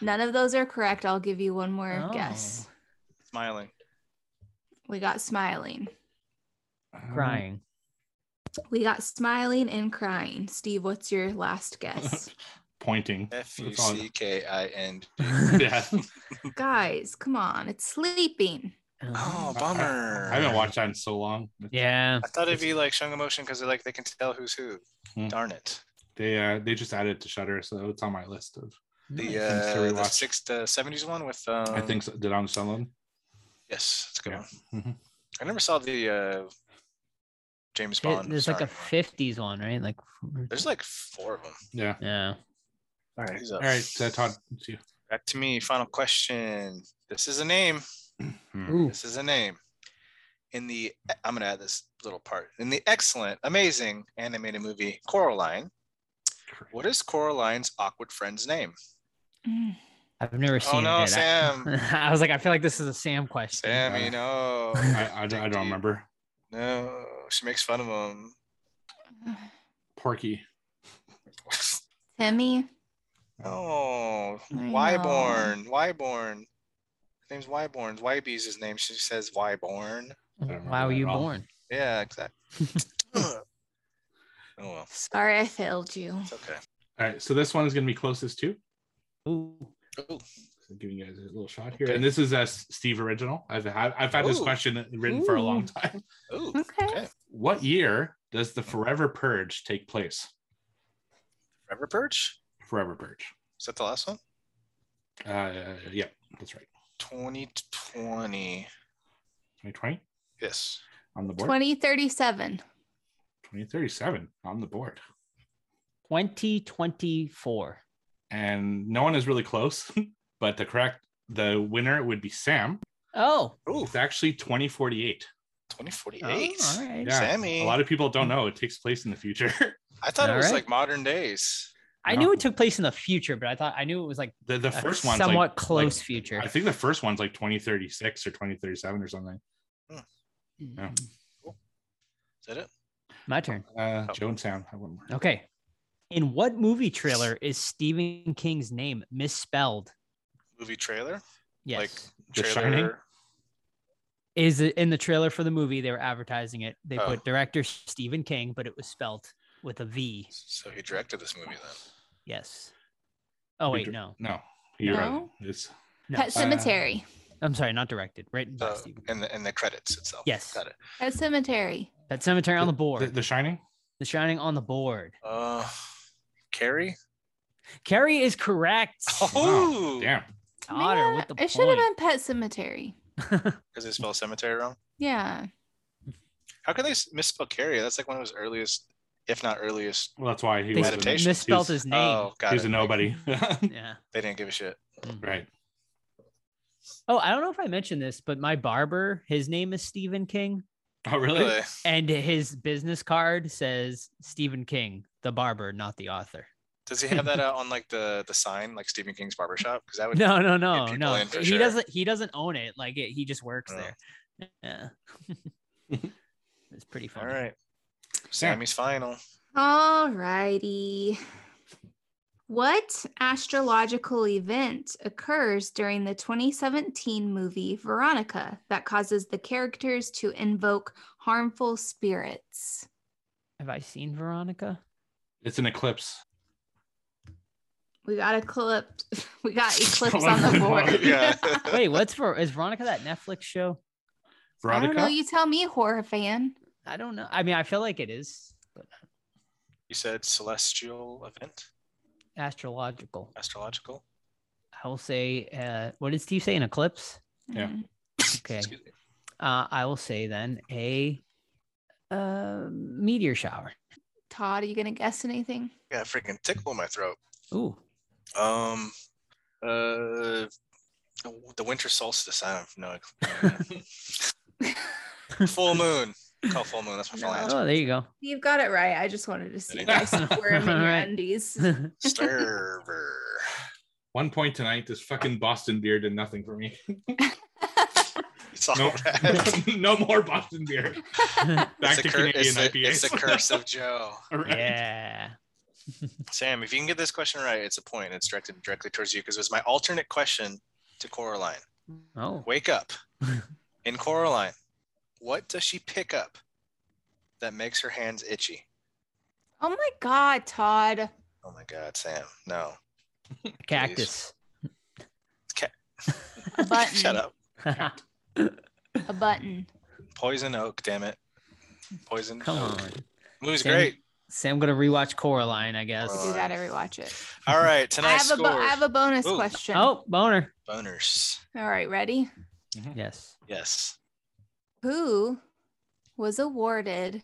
None of those are correct. I'll give you one more
Oh.
guess.
Smiling.
We got smiling.
Um,
Crying.
We got smiling and crying. Steve, what's your last guess? [laughs]
pointing.
F U
That's all-
C K I N. [laughs]
yeah. [laughs]
Guys, come on. It's sleeping.
Oh, bummer.
I, haven't watched that in so long.
Yeah.
I thought it'd be like showing emotion because they're like they can tell who's who.
Hmm.
Darn it.
They uh they just added it to Shudder, so it's on my list of.
The
things
uh the six the seventies one with um
I think so. Donald Sutherland.
yes, it's a good
Yeah.
one.
Mhm.
I never saw the uh James
It-
Bond.
there's like a
one.
50s one, right? Like,
There's like four of them.
Yeah.
yeah.
All right, he's up.
All right, uh, Todd. It's you.
Back to me. Final question. This is a name.
Hmm.
Ooh.
This is a name. In the I'm gonna add this little part. In the excellent, amazing animated movie Coraline, what is Coraline's awkward friend's name?
Mm.
I've never seen Oh
no,
it.
Sam. [laughs]
I was like, I feel like this is a Sam question.
Sammy,
Uh,
no.
I, I, don't- I don't remember.
No, she makes fun of him.
Porky.
Timmy.
Oh,
I know.
Wyborn. Wyborn. His name's Wyborn. Wybe's his name. She says Wyborn.
don't
Why were you
at all.
born?
Yeah, exactly. [laughs] oh well,
Sorry I failed you.
it's okay.
All right, so this one is going to be closest to.
Ooh.
Ooh.
So giving you guys a little shot here,
Okay.
and this is a Steve original. I've had, I've had this question written for a long time.
Ooh,
Okay.
okay.
What year does the Forever Purge take place?
Forever Purge.
Forever Purge.
Is that the last one?
Uh, yeah, that's right.
2020.
2020
Yes.
on the board.
2037.
2037 on the board.
2024.
And no one is really close, [laughs] but the correct the winner would be Sam.
Oh.
Ooh,
It's actually 2048.
2048.
Oh, all right.
Yeah,
Sammy.
A lot of people don't know it takes place in the future. [laughs]
I thought it was
right.
like modern days.
I knew it took place in the future, but I thought I knew it was like
The the first one
somewhat
like,
close
like-
future.
I think the first one's like 2036 or 2037 or something. yeah.
Is that it?
My turn.
Uh,
Oh.
Joe and Sam more.
Okay. In what movie trailer is Stephen King's name misspelled?
Movie trailer?
Yes.
Like
The
trailer.
Shining?
Is it in the trailer for the movie? They were advertising it. They
Oh.
put director Stephen King, but it was spelled with a V.
So he directed this movie then.
Yes. Oh
Who
wait,
dir-
no.
No, you're right.
No?
It's
No.
Pet Sematary.
I'm sorry, not directed. Written by
Uh,
Stephen.
in the in the credits itself.
Yes.
Got it.
Pet Sematary.
Pet Sematary on the board.
the,
The,
the Shining.
Shining on the board.
Uh Carrie?
Carrie is correct.
Oh
Damn.
Otter
Man,
with the
it should have been Pet Sematary. [laughs]
because they spell cemetery wrong.
Yeah.
How could they misspell Carrie? That's like one of his earliest, if not earliest.
Well, that's why he
They
was
Adaptation.
misspelled his name.
Oh, got
he was
it.
a nobody. [laughs]
Yeah.
They didn't give a shit. Mm-hmm.
Right.
Oh, I don't know if I mentioned this, but my barber, his name is Stephen King,
Oh, really?
Really?
and his business card says Stephen King, the barber, not the author.
Does he have that uh, on like the the sign, like Stephen King's barbershop? Because that would [laughs]
No, no, no, no. He
sure.
doesn't. He doesn't own it. Like it, he just works
Oh.
there. Yeah. [laughs] it's pretty
All
funny.
right. Sammy's final.
All righty. What astrological event occurs during the 2017 movie Veronica that causes the characters to invoke harmful spirits?
Have I seen Veronica?
It's an eclipse.
We got a clip. [laughs] We got [laughs] eclipse on the board. [laughs]
Yeah.
Wait, what's for? Is Veronica that Netflix show?
I don't know.
Veronica?
You tell me, horror fan.
I don't know. I mean, I feel like it is, but
You said celestial event,
astrological.
astrological.
I will say. Uh, what did Steve say? An eclipse?
Yeah.
Okay. Uh, I will say then a uh, meteor shower.
Todd, are you gonna guess anything?
Yeah, freaking tickle in my throat.
Ooh,
Um, uh, the winter solstice. I don't know. [laughs] full moon. Call full moon. That's my final
No.
answer.
oh, there you go.
You've got it right. I just wanted to see you
There you
guys squirm in your undies. [laughs]
Server.
One point tonight. This fucking Boston beer did nothing for me.
It's all
No,
bad. [laughs]
no more Boston beer. Back
It's
to
the, cur-
Canadian
it's, the,
IPAs.
it's the curse of Joe.
Right.
yeah.
Sam, if you can get this question right, it's a point. It's directed directly towards you because it was my alternate question to Coraline.
Oh,
Wake up. [laughs] In Coraline, what does she pick up that makes her hands itchy?
oh my God, Todd.
Oh my God, Sam. No. [laughs]
cactus.
A [laughs] button.
Shut up.
A button.
Poison oak, damn it. Poison
Come
oak.
on.
Movie's
Sam,
great.
Sam, gonna rewatch Coraline, I guess.
We
guess.
do that every watch it.
All right,
I
tonight's
have a bo- I have a bonus
Ooh.
question.
Oh, boner.
Boners.
All right, ready? Mm-hmm.
Yes.
Yes.
Who was awarded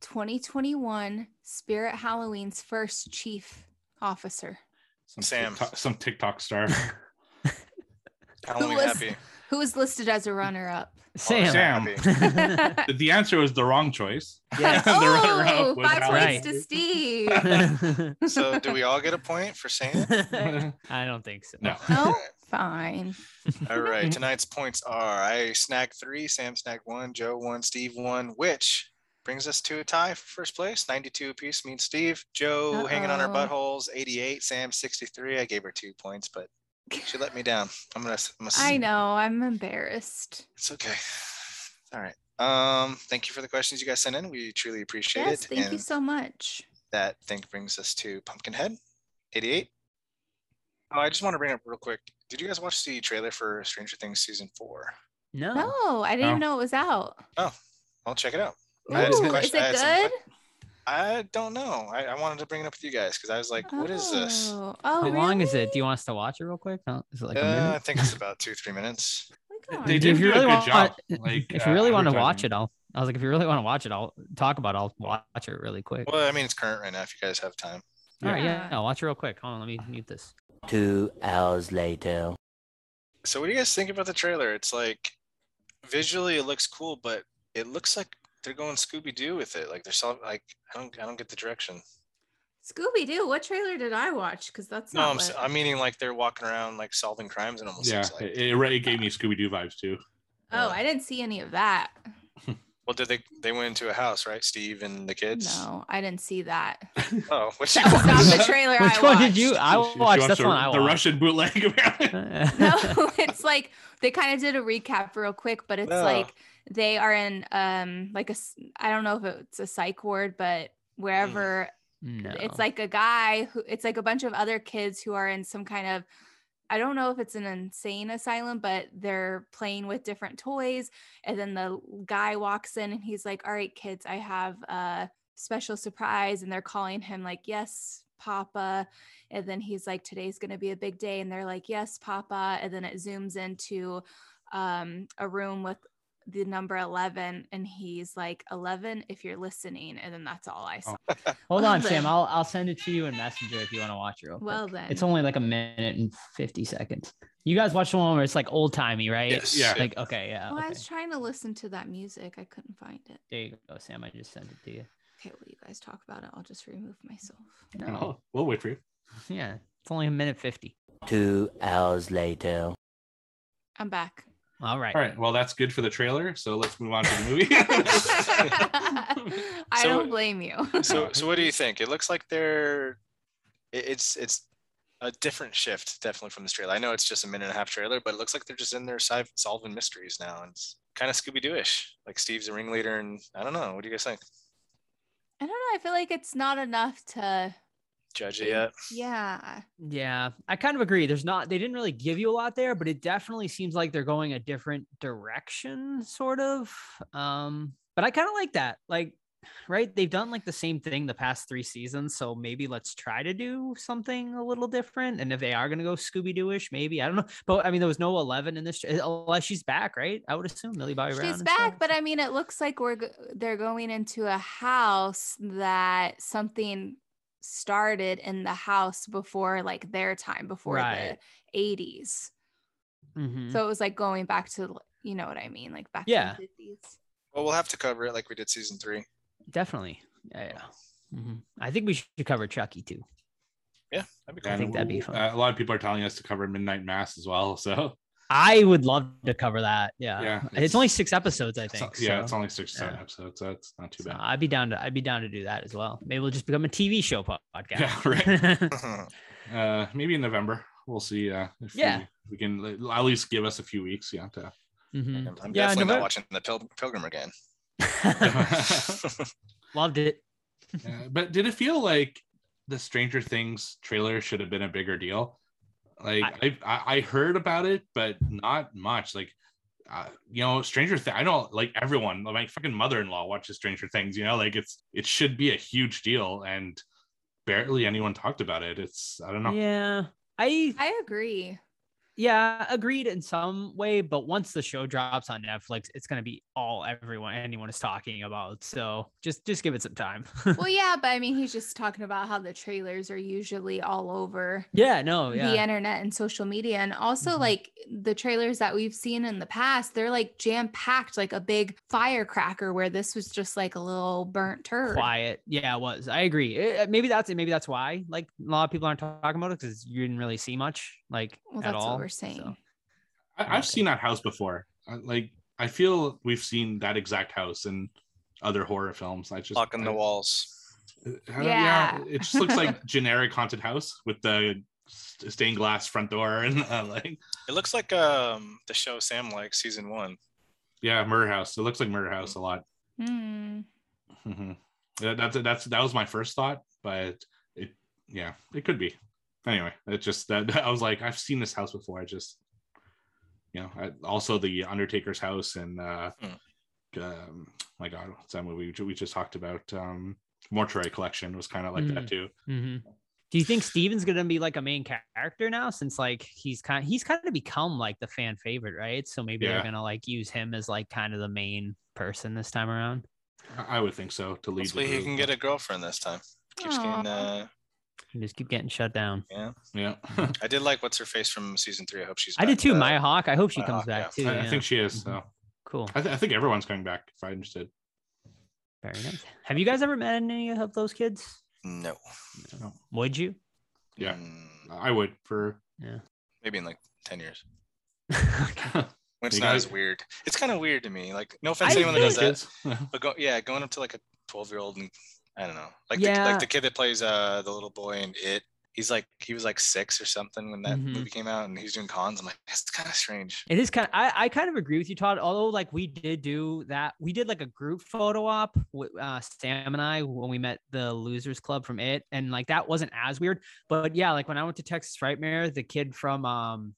2021 Spirit Halloween's first chief officer?
Some
Sam.
TikTok, some TikTok star. [laughs]
Halloween
was-
happy.
Who was listed as a runner-up?
Oh,
Sam.
Sam. [laughs]
The answer was the wrong choice. [laughs]
Yes.
the runner-up
oh,
was
five points to Steve. [laughs]
So do we all get a point for Sam?
I don't think so.
No.
Oh, no, fine.
All right. Tonight's points are I snagged three, Sam snagged one, Joe one, Steve one, which brings us to a tie for first place. 92 apiece means Steve. Joe hanging on
our
buttholes, 88. Sam 63. I gave her two points, but she let me down. I'm gonna. I'm gonna
I know. I'm embarrassed.
It's okay. All right. Um, thank you for the questions you guys sent in. We truly appreciate
Yes,
it.
thank
and
you so much.
that thing brings us to Pumpkinhead, 88. Oh, I just want to bring up real quick. Did you guys watch the trailer for Stranger Things season four?
No.
No, I didn't even know it was out.
Oh, I'll check it out.
Ooh,
I had some
is
question- I
it
had some
good?
que- I don't know. I, I wanted to bring it up with you guys because I was like, what is this?
Oh, oh
How long is it? Do you want us to watch it real quick? How- Is it like a
Uh, I think it's [laughs] about two, three minutes.
Oh
They did
if you
do a
really
good
want,
job, [laughs] like,
if
uh,
you really want to watch it, I'll. I was like, if you really want to watch it, I'll talk about. it. I'll watch it really quick.
Well, I mean, it's current right now if you guys have time.
All right,
Yeah.
yeah, I'll watch it real quick. Hold on, let me mute this.
Two hours later.
So, what do you guys think about the trailer? It's like visually, it looks cool, but it looks like they're going Scooby Doo with it. Like they're so like I don't I don't get the direction.
Scooby Doo. What trailer did I watch? Because that's
No,
not.
I'm,
what-
I'm meaning like they're walking around like solving crimes and almost
Yeah,
like.
it, it really gave me Scooby Doo vibes too.
oh, I didn't see any of that. [laughs]
Well, did they they went into a house, right? Steve and the kids.
No, I didn't see that. [laughs]
Oh, which she
That was not the trailer
Which
I
one
watched.
did you? I
She- she
watched.
watched
That's
the,
one I
the. Russian bootleg. [laughs]
no, it's like they kind of did a recap real quick, but it's
No.
like they are in um like a I don't know if it's a psych ward, but wherever
no.
it's like a guy who it's like a bunch of other kids who are in some kind of I don't know if it's an insane asylum, but they're playing with different toys. And then the guy walks in and he's like, All right, kids, I have a special surprise. And they're calling him like, Yes, Papa. And then he's like, Today's gonna be a big day. And they're like, Yes, Papa. And then it zooms into um a room with the number 11 and he's like 11 if you're listening and then that's all I oh. saw. [laughs]
Hold on, [laughs] Sam. I'll I'll send it to you in Messenger if you want to watch it. Real quick.
Well then.
It's only like a minute and 50 seconds. You guys watch the one where it's like old timey, right?
Yes.
Yeah.
Like, okay, yeah.
well, I was trying to listen to that music. I couldn't find it.
There you go, Sam. I just sent it to you.
Okay, well you guys talk about it. I'll just remove myself.
No.
we'll wait for you.
Yeah. It's only a minute 50.
Two hours later.
I'm back.
All right.
All right. Well, that's good for the trailer. So let's move on to the movie. [laughs]
I
So-
don't blame you.
So so what do you think? It looks like they're it's it's a different shift definitely from this trailer. I know it's just a minute and a half trailer, but it looks like they're just in there solving mysteries now. And it's kind of Scooby Doo-ish. Like Steve's a ringleader, and I don't know. What do you guys think?
I don't know. I feel like it's not enough to
Judge it yet?
yeah.
Yeah, I kind of agree. There's not, they didn't really give you a lot there, but it definitely seems like they're going a different direction, sort of. Um, but I kind of like that. Like, right? They've done like the same thing the past three seasons. So maybe let's try to do something a little different. And if they are going to go Scooby Doo ish, maybe, I don't know. [laughs] But I mean, there was no 11 in this, unless she's back, right? I would assume Millie Bobby Brown.
She's back,
stuff.
but I mean, it looks like we're they're going into a house that something started in the house before like their time, before
Right.
the 80s.
Mhm.
So it was like going back to you know what I mean, like back
Yeah.
to the 50s.
Well, we'll have to cover it like we did season three.
definitely. Yeah. yeah. Mhm. I think we should cover Chucky too.
Yeah, that'd be cool.
I think that'd be fun.
uh, a lot of people are telling us to cover Midnight Mass as well. [laughs] So
I would love to cover that. Yeah.
Yeah,
It's,
it's-
only six episodes, I
it's-
think.
yeah,
so-
it's only six
yeah.
episodes. So it's not too
so
bad.
I'd be down to I'd be down to do that as well. Maybe we'll just become a TV show podcast.
Yeah, [laughs] uh, maybe in November. We'll see. Uh, if
Yeah.
we, we can at least give us a few weeks. Yeah. To,
Mhm.
I'm, I'm
Yeah,
definitely
November-
not watching the Pil- Pilgrim again. [laughs] [laughs]
Loved it.
Uh, but did it feel like the Stranger Things trailer should have been a bigger deal? Like I, I, I heard about it, but not much. Like, uh, you know, Stranger Things. I know, like everyone, my fucking mother-in-law watches Stranger Things. You know, like it's it should be a huge deal, and barely anyone talked about it. It's I don't know.
Yeah. I
I agree.
Yeah, agreed in some way, but once the show drops on Netflix, it's gonna be all everyone anyone is talking about. So just just give it some time.
Well, [laughs] yeah, but I mean, he's just talking about how the trailers are usually all over
yeah, no, yeah.
the internet and social media. And also,
Mhm.
like the trailers that we've seen in the past, they're like jam packed, like a big firecracker, where this was just like a little burnt turd.
quiet. Yeah, it was. I agree. Eh, maybe that's it. Maybe that's why like a lot of people aren't talking about it because you didn't really see much like
Well,
at all.
What we're saying.
so.
I, I've seen that house before. I- Like I feel we've seen that exact house in other horror films. I just
Lock in the
I-
walls.
Uh,
Yeah.
it just looks like [laughs] generic haunted house with the stained glass front door and uh, like
It looks like um the show Sam likes, season one.
yeah, murder house. It looks like murder house a lot.
Hmm.
hmm Yeah, that's that's that was my first thought, but it yeah, it could be. Anyway, it just that I was like, I've seen this house before. I just you know, I, also the Undertaker's house and uh, um, my God, what's that movie we just talked about? Um, Mortuary Collection was kind of like that too.
Mhm. Do you think Steven's gonna be like a main character now? Since like he's kind he's kind of become like the fan favorite, right? So maybe
Yeah.
they're gonna like use him as like kind of the main person this time around.
I I would think so to lead.
Hopefully he can get a girlfriend this time. Keeps getting
Aw.
uh
You just keep getting shut down.
Yeah, yeah.
I did like [laughs] what's her face from season three. I hope she's
I did too.
uh,
Maya Hawke. I hope she
Maya
comes
Hawke,
back
yeah.
too.
I, I
yeah.
think she is. So
Cool.
I, th- I think everyone's coming back. If I'm interested.
Very nice. Have you guys ever met any of those kids?
No.
No.
Would you?
Yeah,
Mm,
I would for.
Yeah.
maybe in like ten years. [laughs]
Okay.
When it's
You
not
guys-
as weird. It's kind of weird to me. Like no offense
I
to anyone that
feel
does that. But go, yeah, going up to like a 12 year old and I don't know, like the, like the kid that plays uh the little boy in it. He's like he was like six or something when that
Mhm.
movie came out, and he's doing cons. I'm like, that's kind of strange.
It is kind of, I, I kind of agree with you, Todd. Although, like, we did do that. We did like a group photo op with uh, Sam and I when we met the Losers Club from it. And like, that wasn't as weird. But yeah, like when I went to Texas Frightmare, the kid from, um,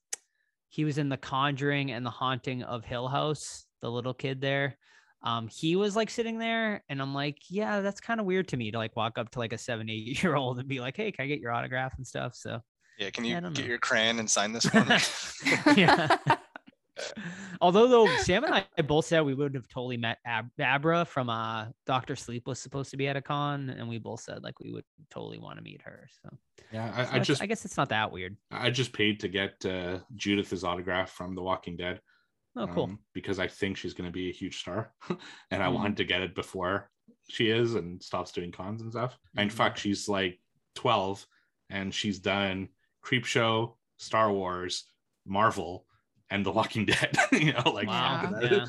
he was in The Conjuring and The Haunting of Hill House, the little kid there. Um, he was like sitting there, and I'm like, yeah, that's kind of weird to me to like walk up to like a seven, eight year old and be like, hey, can I get your autograph and stuff? So
Yeah, can you
don't
get
know.
your crayon and sign this for me? [laughs] [laughs]
yeah. [laughs] Although though Sam and I both said we would have totally met Ab- Abra from uh Doctor Sleep was supposed to be at a con, and we both said like we would totally want to meet her. So,
Yeah,
so
I, I just
I guess it's not that weird.
I just paid to get uh, Judith's autograph from The Walking Dead.
Oh, cool.
um, because I think she's going to be a huge star, [laughs] and I
Mhm.
wanted to get it before she is and stops doing cons and stuff. And
Mhm.
fuck, she's like twelve, and she's done Creepshow, Star Wars, Marvel, and The Walking [laughs] Dead. [laughs] you know, like
wow.
Yeah.
Yeah.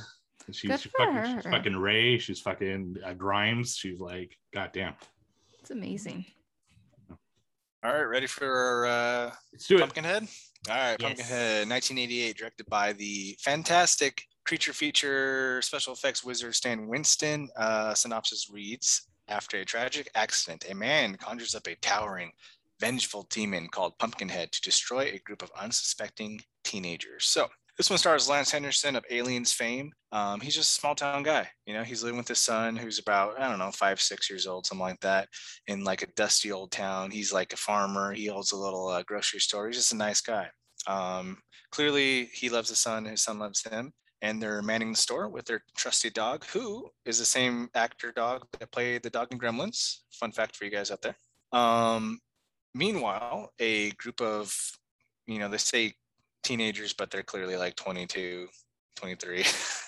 she's,
Good
she's
for
fucking, she's fucking Rey. She's fucking uh, Grimes. She's like, goddamn.
It's amazing.
All right, ready for our uh,
Let's do it.
All right,
Yes.
Pumpkinhead, 1988, directed by the fantastic creature feature special effects wizard Stan Winston. Uh, synopsis reads After a tragic accident, a man conjures up a towering, vengeful demon called Pumpkinhead to destroy a group of unsuspecting teenagers. So, this one stars Lance Henderson of Aliens fame. Um, he's just a small town guy. You know, he's living with his son who's about, I don't know, five, six years old, something like that in like a dusty old town. He's like a farmer. He owns a little uh, grocery store. He's just a nice guy. Um, clearly, he loves his son. His son loves him. And they're manning the store with their trusty dog, who is the same actor dog that played the dog in Gremlins. Fun fact for you guys out there. Um, meanwhile, a group of, you know, they say teenagers, but they're clearly like 22, 23.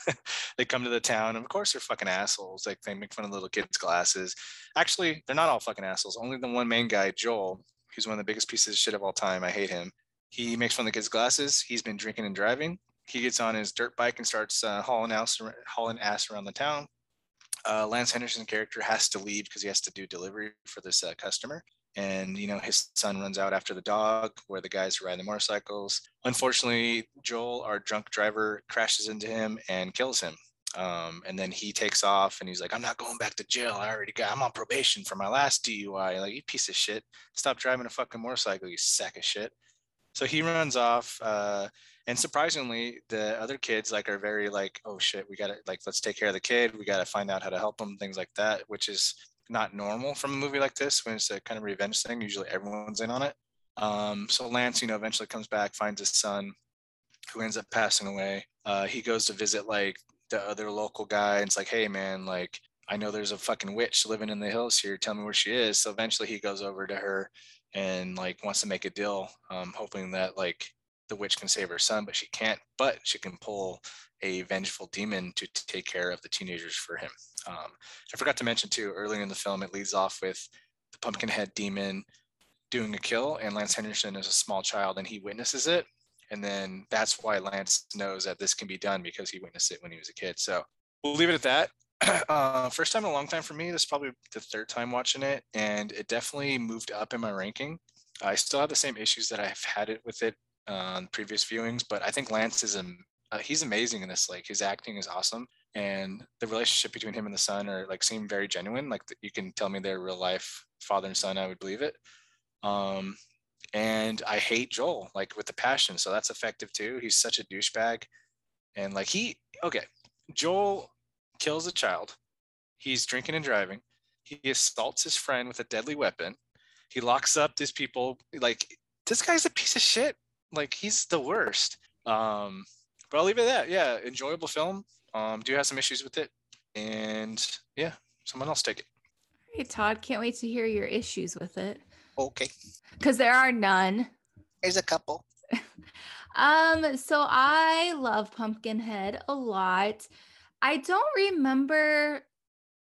[laughs] they come to the town, and of course, they're fucking assholes. Like they make fun of little kids' glasses. Actually, they're not all fucking assholes. Only the one main guy, Joel, who's one of the biggest pieces of shit of all time. I hate him. He makes fun of the kids' glasses. He's been drinking and driving. He gets on his dirt bike and starts uh, hauling ass, hauling ass around the town. Uh, Lance Henderson's character has to leave because he has to do delivery for this uh, customer. And you know his son runs out after the dog, where the guys riding the motorcycles. Unfortunately, Joel, our drunk driver, crashes into him and kills him. Um, and then he takes off and he's like, I'm not going back to jail. I already got, I'm on probation for my last DUI. Like, you piece of shit. Stop driving a fucking motorcycle, you sack of shit. So he runs off. Uh, and surprisingly, the other kids like are very like, oh shit, we gotta like, let's take care of the kid. We gotta find out how to help him, things like that, which is not normal from a movie like this when it's a kind of revenge thing. Usually everyone's in on it. Um, so Lance, you know, eventually comes back, finds his son, who ends up passing away. Uh, he goes to visit like the other local guy and it's like, hey man, like I know there's a fucking witch living in the hills here. Tell me where she is. So eventually he goes over to her and like wants to make a deal, um, hoping that like the witch can save her son, but she can't. But she can pull a vengeful demon to take care of the teenagers for him. Um, I forgot to mention too, earlier in the film, it leads off with the Pumpkinhead demon doing a kill, and Lance Henderson is a small child and he witnesses it. And then that's why Lance knows that this can be done because he witnessed it when he was a kid. So we'll leave it at that. [clears throat] Uh, first time in a long time for me. This is probably the third time watching it, and it definitely moved up in my ranking. I still have the same issues that I've had it with it on previous viewings, but I think Lance is a uh, he's amazing in this. Like his acting is awesome, and the relationship between him and the son are like seem very genuine. Like you can tell me they're real life father and son, I would believe it. Um, and I hate Joel like with the passion, so that's effective too. He's such a douchebag, and like he okay, Joel kills a child. He's drinking and driving. He assaults his friend with a deadly weapon. He locks up these people. Like this guy's a piece of shit. Like he's the worst. Um, but I'll leave it at that. Yeah, enjoyable film. Um, do you have some issues with it, and yeah, someone else take it.
Hey, Todd, can't wait to hear your issues with it
Okay,
because there are none.
there's a couple. [laughs]
Um, so I love Pumpkinhead a lot. I don't remember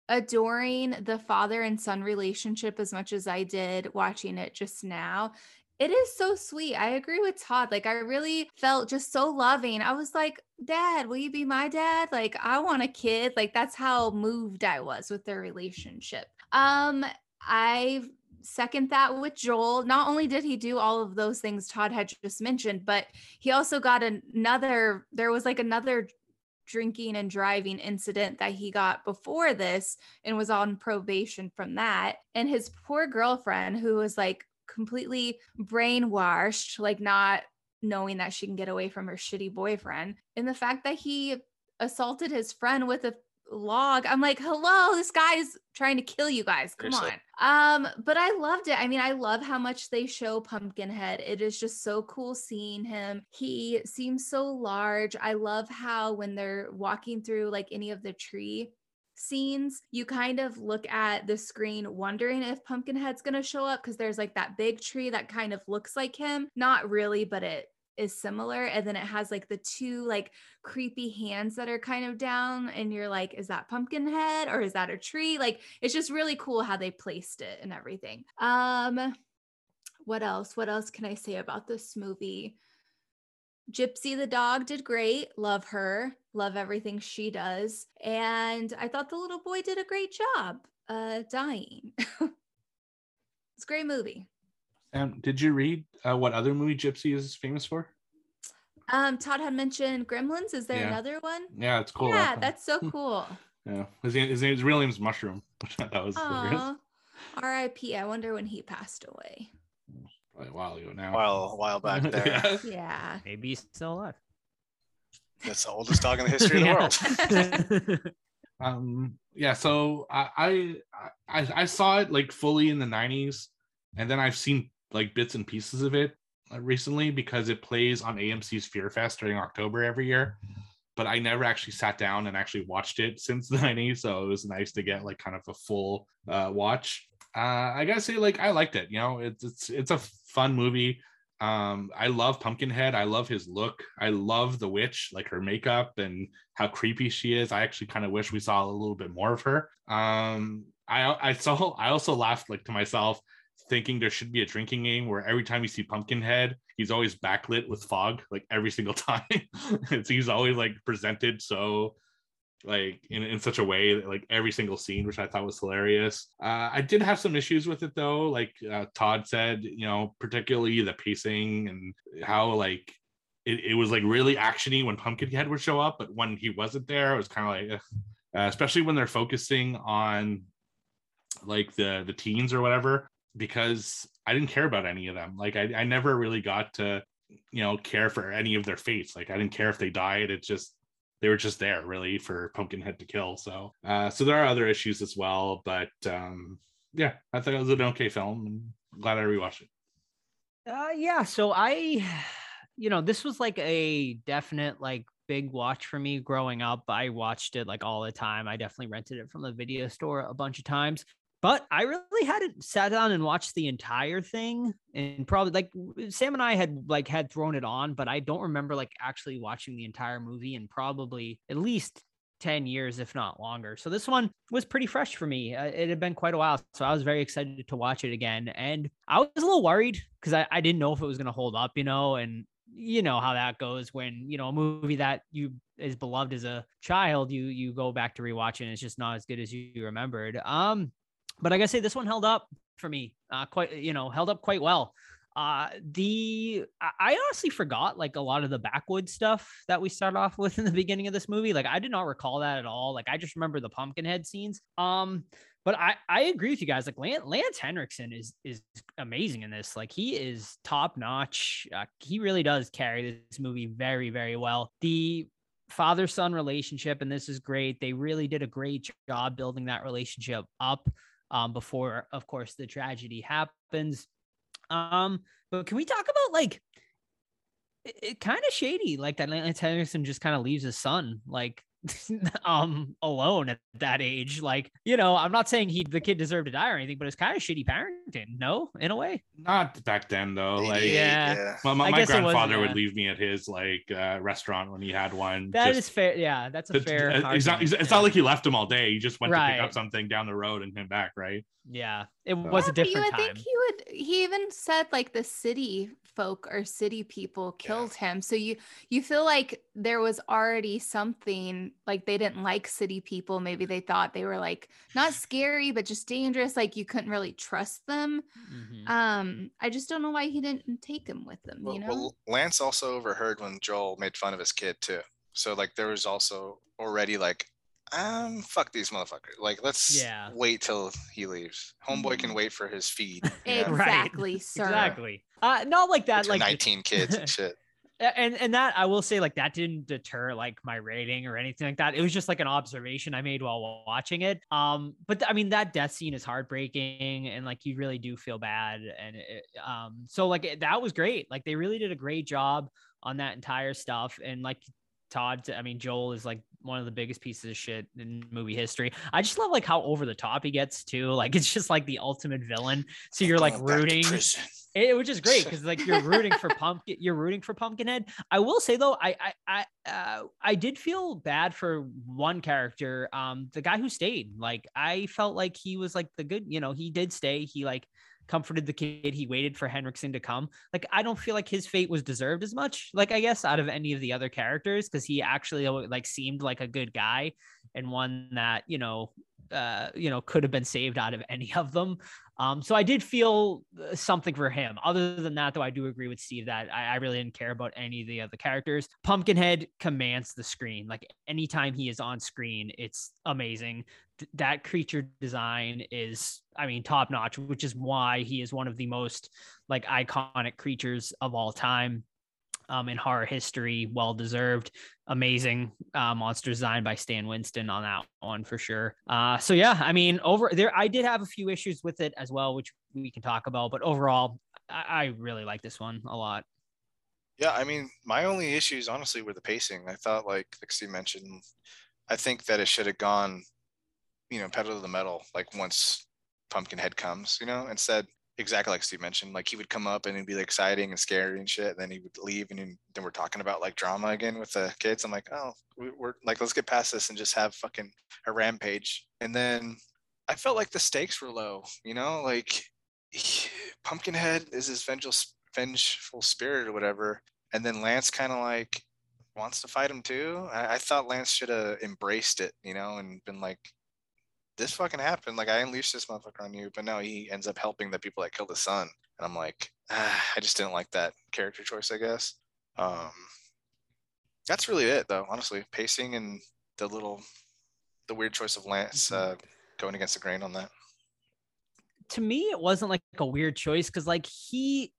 adoring the father and son relationship as much as I did watching it just now. It is so sweet. I agree with Todd. Like, I really felt just so loving. I was like, Dad, will you be my dad? Like, I want a kid. Like, that's how moved I was with their relationship. Um, I second that with Joel. Not only did he do all of those things Todd had just mentioned, but he also got another, there was like another drinking and driving incident that he got before this and was on probation from that. And his poor girlfriend, who was like completely brainwashed, like not knowing that she can get away from her shitty boyfriend. And the fact that he assaulted his friend with a log. I'm like, hello, this guy is trying to kill you guys. Come
Seriously.
on. Um, but I loved it. I mean, I love how much they show Pumpkinhead. It is just so cool seeing him. He seems so large. I love how when they're walking through like any of the tree scenes, you kind of look at the screen wondering if Pumpkinhead's going to show up because there's like that big tree that kind of looks like him. Not really, but it is similar and then it has like the two like creepy hands that are kind of down and you're like is that pumpkinhead or is that a tree? Like it's just really cool how they placed it and everything. Um what else? What else can i say about this movie gypsy the dog did great love her love everything she does and i thought the little boy did a great job uh dying [laughs] it's a great movie
Sam, did you read uh, what other movie Gypsy is famous for?
um todd had mentioned gremlins is there
Yeah.
another one
Yeah, it's cool.
yeah that's so cool
yeah. His, name- his, his real name is Mushroom. which I thought was hilarious.
R.I.P. I wonder when he passed away.
Probably a while ago now.
A while, a while back [laughs] there.
Yeah.
Yeah.
Maybe he's still alive.
That's the oldest dog in the history of the world. [laughs]
um yeah so I, I i i saw it like fully in the 90s and then i've seen like bits and pieces of it uh, recently because it plays on amc's fear fest during october every year but i never actually sat down and actually watched it since [laughs] the 90s so it was nice to get like kind of a full uh watch uh i gotta say like i liked it you know it's it's it's a fun movie. Um i love pumpkinhead. I love his look. I love the witch like her makeup and how creepy she is. I actually kind of wish we saw a little bit more of her. Um i i saw i also laughed like to myself thinking there should be a drinking game where every time you see pumpkinhead he's always backlit with fog like every single [laughs] time. It's he's always like presented so like in, in such a way that like every single scene which i thought was hilarious. Uh, i did have some issues with it though. Like uh, todd said you know particularly the pacing and how like it, it was like really actiony when pumpkinhead would show up but when he wasn't there it was kind of like uh, especially when they're focusing on like the the teens or whatever because i didn't care about any of them. Like i, I never really got to you know care for any of their fates. Like i didn't care if they died. It just they were just there really for pumpkinhead to kill so uh so there are other issues as well but um yeah i thought it was an okay film and glad i rewatched it
Uh, yeah. So I, [sighs] you know, this was like a definite like big watch for me growing up. I watched it like all the time. I definitely rented it from the video store a bunch of times. But I really hadn't sat down and watched the entire thing, and probably like Sam and I had like had thrown it on, but I don't remember like actually watching the entire movie in probably at least 10 years, if not longer. So this one was pretty fresh for me. Uh, it had been quite a while. So I was very excited to watch it again. And I was a little worried because I, I didn't know if it was going to hold up, you know, and you know how that goes when, you know, a movie that you is beloved as a child, you, you go back to rewatch it and it's just not as good as you remembered. Um, but I gotta say this one held up for me, uh, quite, you know, held up quite well. Uh the I- honestly forgot like a lot of the backwoods stuff that we start off [laughs] with in the beginning of this movie. Like i did not recall that at all. Like i just remember the pumpkinhead scenes. Um but i i agree with you guys. Like lance, lance henriksen is is amazing in this. Like he is top notch. Uh, he really does carry this movie very very well. The father son relationship and this is great. They really did a great job building that relationship up um before of course the tragedy happens. Um, but can we talk about like it, it kind of shady, like that Lance Henderson just kind of leaves his son like [laughs] um alone at that age. Like, you know, I'm not saying he the kid deserved to die or anything, but it's kind of shitty parenting, no, in a way.
not back then though like
Yeah.
my, my, my
guess it was,
grandfather would leave me at his like uh, restaurant when he had one
That is
just-
fair. Yeah, that's a
It's,
fair.
it's not, it's, it's not like he left him all day. He just went to pick up something down the road and came back, right?
yeah, it
Yeah,
was a
Yeah, but you
different
would
time.
think he would he even said like the city folk or city people killed him. So you you feel like there was already something like they didn't like city people. Maybe they thought they were like not [laughs] scary, but just dangerous. Like you couldn't really trust them.
Mhm.
Um, I just don't know why he didn't take him with them
Well,
you know?
well, Lance also overheard when Joel made fun of his kid too. So like there was also already like, um, fuck these motherfuckers. Like let's
Yeah.
wait till he leaves. Homeboy can
Mhm.
wait for his feed. [laughs] you know,
Right.
exactly, [laughs] sir.
Exactly. Uh, not like that.
between
Like
19 kids and [laughs] shit.
And and that I will say like that didn't deter like my rating or anything like that. It was just like an observation I made while watching it. Um, but th- I mean that death scene is heartbreaking and like you really do feel bad and it, um so like it- that was great. Like they really did a great job on that entire stuff and like Todd, I mean, Joel is like one of the biggest pieces of shit in movie history. I just love like how over the top he gets too. [laughs] Like it's just like the ultimate villain. So you're like
Going back to
rooting. It, which is great because like you're rooting for [laughs] pumpkin, you're rooting for Pumpkinhead. I will say though, I I I uh, I did feel bad for one character, um, the guy who stayed. Like I felt like he was like the good, you know, he did stay. He like comforted the kid. He waited for Henriksen to come. Like I don't feel like his fate was deserved as much. Like I guess out of any of the other characters because he actually like seemed like a good guy and one that you know uh you know could have been saved out of any of them. Um so i did feel uh, something for him. Other than that though i do agree with steve that I, I really didn't care about any of the other characters. Pumpkinhead commands the screen. Like anytime he is on screen it's amazing. Th- that creature design is i mean top notch which is why he is one of the most like iconic creatures of all time um, in horror history. Well deserved, amazing uh, monster design by Stan Winston on that one for sure. Uh, so yeah, I mean, over there, I did have a few issues with it as well, which we can talk about. But overall, I, I really like this one a lot.
Yeah, I mean, my only issues honestly were the pacing. I thought, like, Steve mentioned, I think that it should have gone, you know, pedal to the metal, like once Pumpkinhead comes, you know, instead exactly like Steve mentioned, like he would come up and it'd be like, exciting and scary and shit. And then he would leave, and then we're talking about like drama again with the kids. I'm like, oh, we- we're like, let's get past this and just have fucking a rampage. And then I felt like the stakes were low, you know, like Pumpkinhead is his vengeful vengeful spirit or whatever, and then Lance kind of like wants to fight him too. I, I thought Lance should have embraced it, you know, and been like, "This fucking happened. Like I unleashed this motherfucker on you," but no, he ends up helping the people that killed his son, and I'm like, ah, [sighs] I just didn't like that character choice. I guess. Um, that's really it, though. Honestly, pacing and the little, the weird choice of Lance uh, going against the grain on that.
to me it wasn't like a weird choice because like he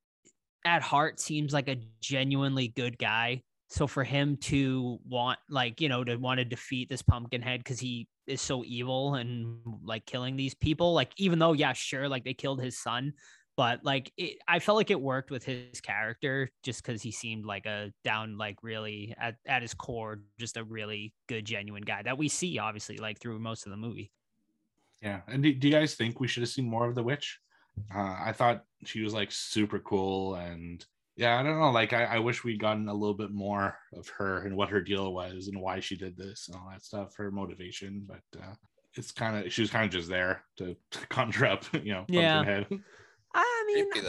at heart seems like a genuinely good guy so for him to want like you know to want to defeat this pumpkinhead because he is so evil and like killing these people like even though yeah sure like they killed his son but like it, i felt like it worked with his character just because he seemed like a down like really at, at his core just a really good genuine guy that we see obviously like through most of the movie
Yeah. And do, do you guys think we should have seen more of the witch? Uh, I thought she was like super cool and yeah, I don't know. Like I, I wish we'd gotten a little bit more of her and what her deal was and why she did this and all that stuff, her motivation. But uh, it's kind of she was kind of just there to, [laughs] to conjure up, you know,
Yeah.
Pumpkinhead.
I mean,
Creepy.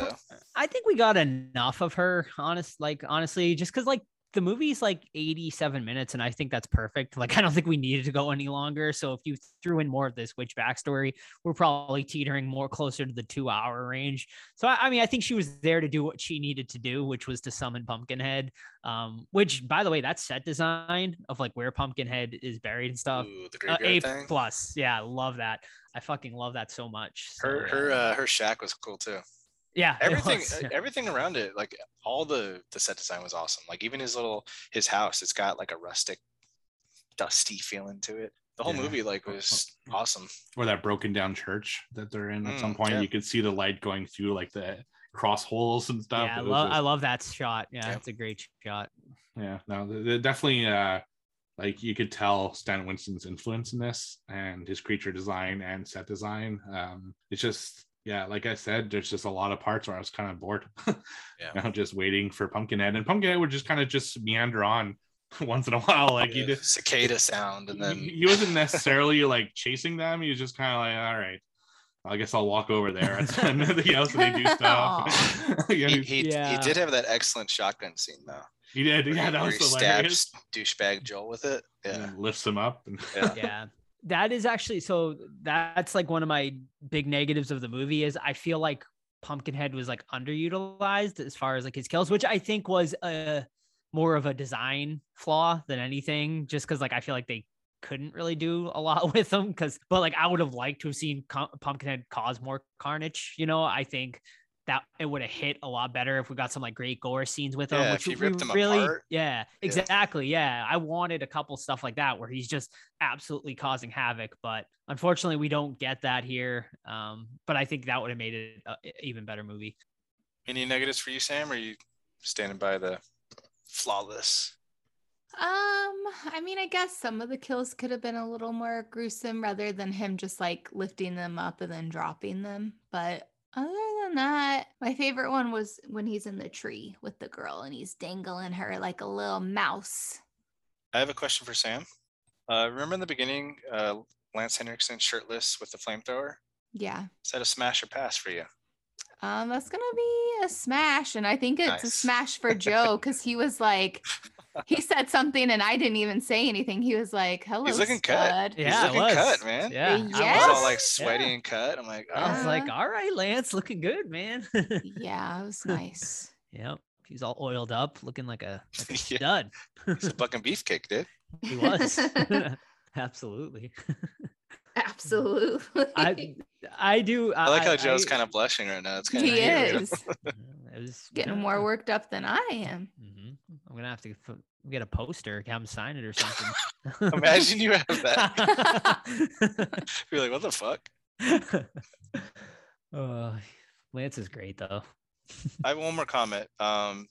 I think we got enough of her, honest, like honestly, just because like the movie's like 87 minutes, and I think that's perfect. Like, I don't think we needed to go any longer. So if you threw in more of this witch backstory, we're probably teetering more closer to the two hour range. So I, I mean, I think she was there to do what she needed to do, which was to summon Pumpkinhead. Um, which by the way, that set design of like where Pumpkinhead is buried and stuff
Ooh, the
uh, a
thing.
plus, yeah, love that. I fucking love that so much. So,
Her her uh, her shack was cool too.
Yeah,
everything
was.
uh, everything around it like all the the set design was awesome like even his little his house it's got like a rustic dusty feeling to it the whole
Yeah.
movie like was [laughs] awesome
or that broken down church that they're in at some
Mm,
point.
yeah.
You could see the light going through like the cross holes and stuff.
yeah, I
It
love,
just-
I love that shot. Yeah,
Yeah.
it's a great shot.
yeah no th- th- definitely uh like you could tell stan winston's influence in this and his creature design and set design um it's just yeah like i said there's just a lot of parts where i was kind of bored [laughs]
Yeah.
you know just waiting for pumpkinhead and pumpkinhead would just kind of just meander on [laughs] once in a while like he
Yeah,
did [laughs]
cicada sound and then
he, he wasn't necessarily like chasing them he was just kind of like all right I guess I'll walk over there and then everything else and they do stuff. Yeah,
he,
he,
he, he did have that excellent shotgun scene though
he did.
where
Yeah,
he-
that
where
was hilarious.
stabs douchebag joel with it yeah
And lifts him up. And
yeah
yeah that is actually so that's like one of my big negatives of the movie is i feel like pumpkinhead was like underutilized as far as like his kills which i think was a more of a design flaw than anything just because like i feel like they couldn't really do a lot [laughs] with them because but like i would have liked to have seen Com- pumpkinhead cause more carnage you know i think that it would have hit a lot better if we got some like great gore scenes with him.
Yeah,
which
if he
we
ripped them
really,
apart.
yeah, exactly, yeah. I wanted a couple stuff like that where he's just absolutely causing havoc, but unfortunately, we don't get that here. Um, but I think that would have made it an even better movie.
Any negatives for you, Sam? Or are you standing by the flawless?
Um, I mean, I guess some of the kills could have been a little more gruesome rather than him just like lifting them up and then dropping them. But other than that, my favorite one was when he's in the tree with the girl and he's dangling her like a little mouse.
I have a question for Sam. Uh, remember in the beginning, uh, Lance Henriksen shirtless with the flamethrower?
Yeah.
Is that a smash or pass for you?
Um, that's gonna be a smash, and I think it's a smash for [laughs] Joe because he was like, he said something, and I didn't even say anything. He was like, "Hello, He's
looking cut.
stud."
He's
Yeah, it
looking
was.
cut, man.
Yeah, I
He was all like sweaty
Yeah.
and cut. I'm like, oh,
I was like, all right, Lance, looking good, man. [laughs]
Yeah, it was [laughs] nice.
yep. He's all oiled up, looking like a, like a [laughs] stud.
he's a fucking beefcake, dude.
he was. Absolutely.
Absolutely.
I I do.
I like how Joe's
I-
kind of blushing right now. It's kind
he
of
is
It was
getting
yeah.
more worked up than I am.
hmm I'm gonna have to f- get a poster, have him sign it or something. [laughs] [laughs]
Imagine you have that. [laughs] You're like, what the fuck?
uh, Lance is great though.
I have one more comment. Um,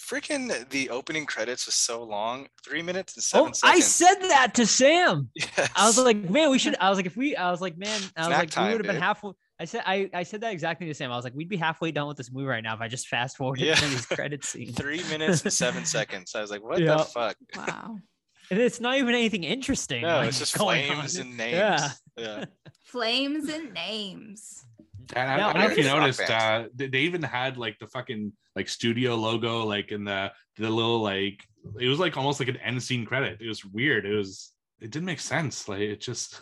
freaking the opening credits was so long, three minutes and seven
Oh,
seconds.
I said that to Sam.
yes.
I was like, man, we should. I was like, if we, I was like, man, I was
Snack
like,
time,
we would have been halfway. I said, I, I said that exactly the same. I was like, we'd be halfway done with this movie right now if I just fast forwarded
Yeah.
these [laughs] credit scenes.
three minutes and seven [laughs] seconds. I was like, what the fuck?
Wow.
And it's not even anything interesting.
No,
like,
it's just flames
on.
and names.
Yeah. [laughs]
yeah.
Flames and names.
And I,
Now,
I don't know if you noticed,
Rock
uh, they, they even had like the fucking like studio logo, like in the the little like it was like almost like an end scene credit. It was weird. It was it didn't make sense. Like it just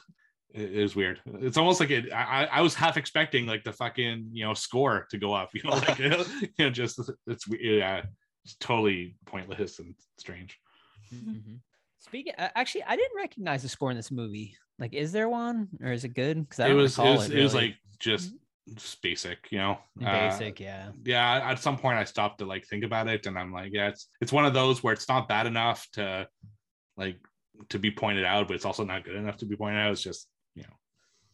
it, it was weird. It's almost like it. I I- I was half expecting like the fucking you know score to go up. [laughs] You know, like you know, just it's yeah, it's totally pointless and strange.
Mhm. Speaking, uh, actually, I didn't recognize the score in this movie. Like, is there one, or is it good? Because I
It
don't
was it
recall
was,
it,
it was like just just basic, you know. Uh,
basic, yeah.
yeah at some point i stopped to like think about it and i'm like yeah it's it's one of those where it's not bad enough to like to be pointed out but it's also not good enough to be pointed out it's just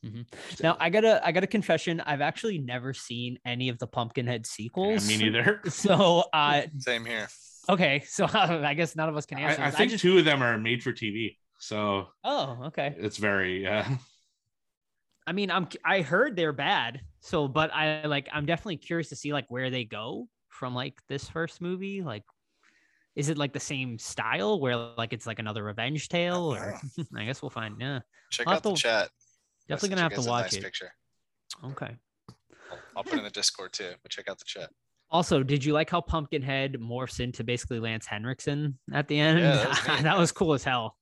you know
Now, I gotta, I got a confession. I've actually never seen any of the Pumpkinhead
yeah,
sequels.
me neither [laughs]
So, uh, [laughs]
Same here.
okay, so [laughs] I guess none of us can answer.
I, I
this.
think
just,
two of them are made for tv so
oh, okay.
it's very uh
I mean, I'm, I heard they're bad. So, but I like, I'm definitely curious to see like where they go from like this first movie. Like, is it like the same style where like it's like another revenge tale, or I guess we'll find. Yeah,
Check
I'll
out the
to-
chat.
Definitely gonna have to watch
nice
it.
Picture.
Okay.
I'll, I'll put in the Discord too, but check out the chat.
Also, did you like how Pumpkinhead morphs into basically Lance Henriksen at the end?
Yeah, that was [laughs] neat,
that was cool as hell.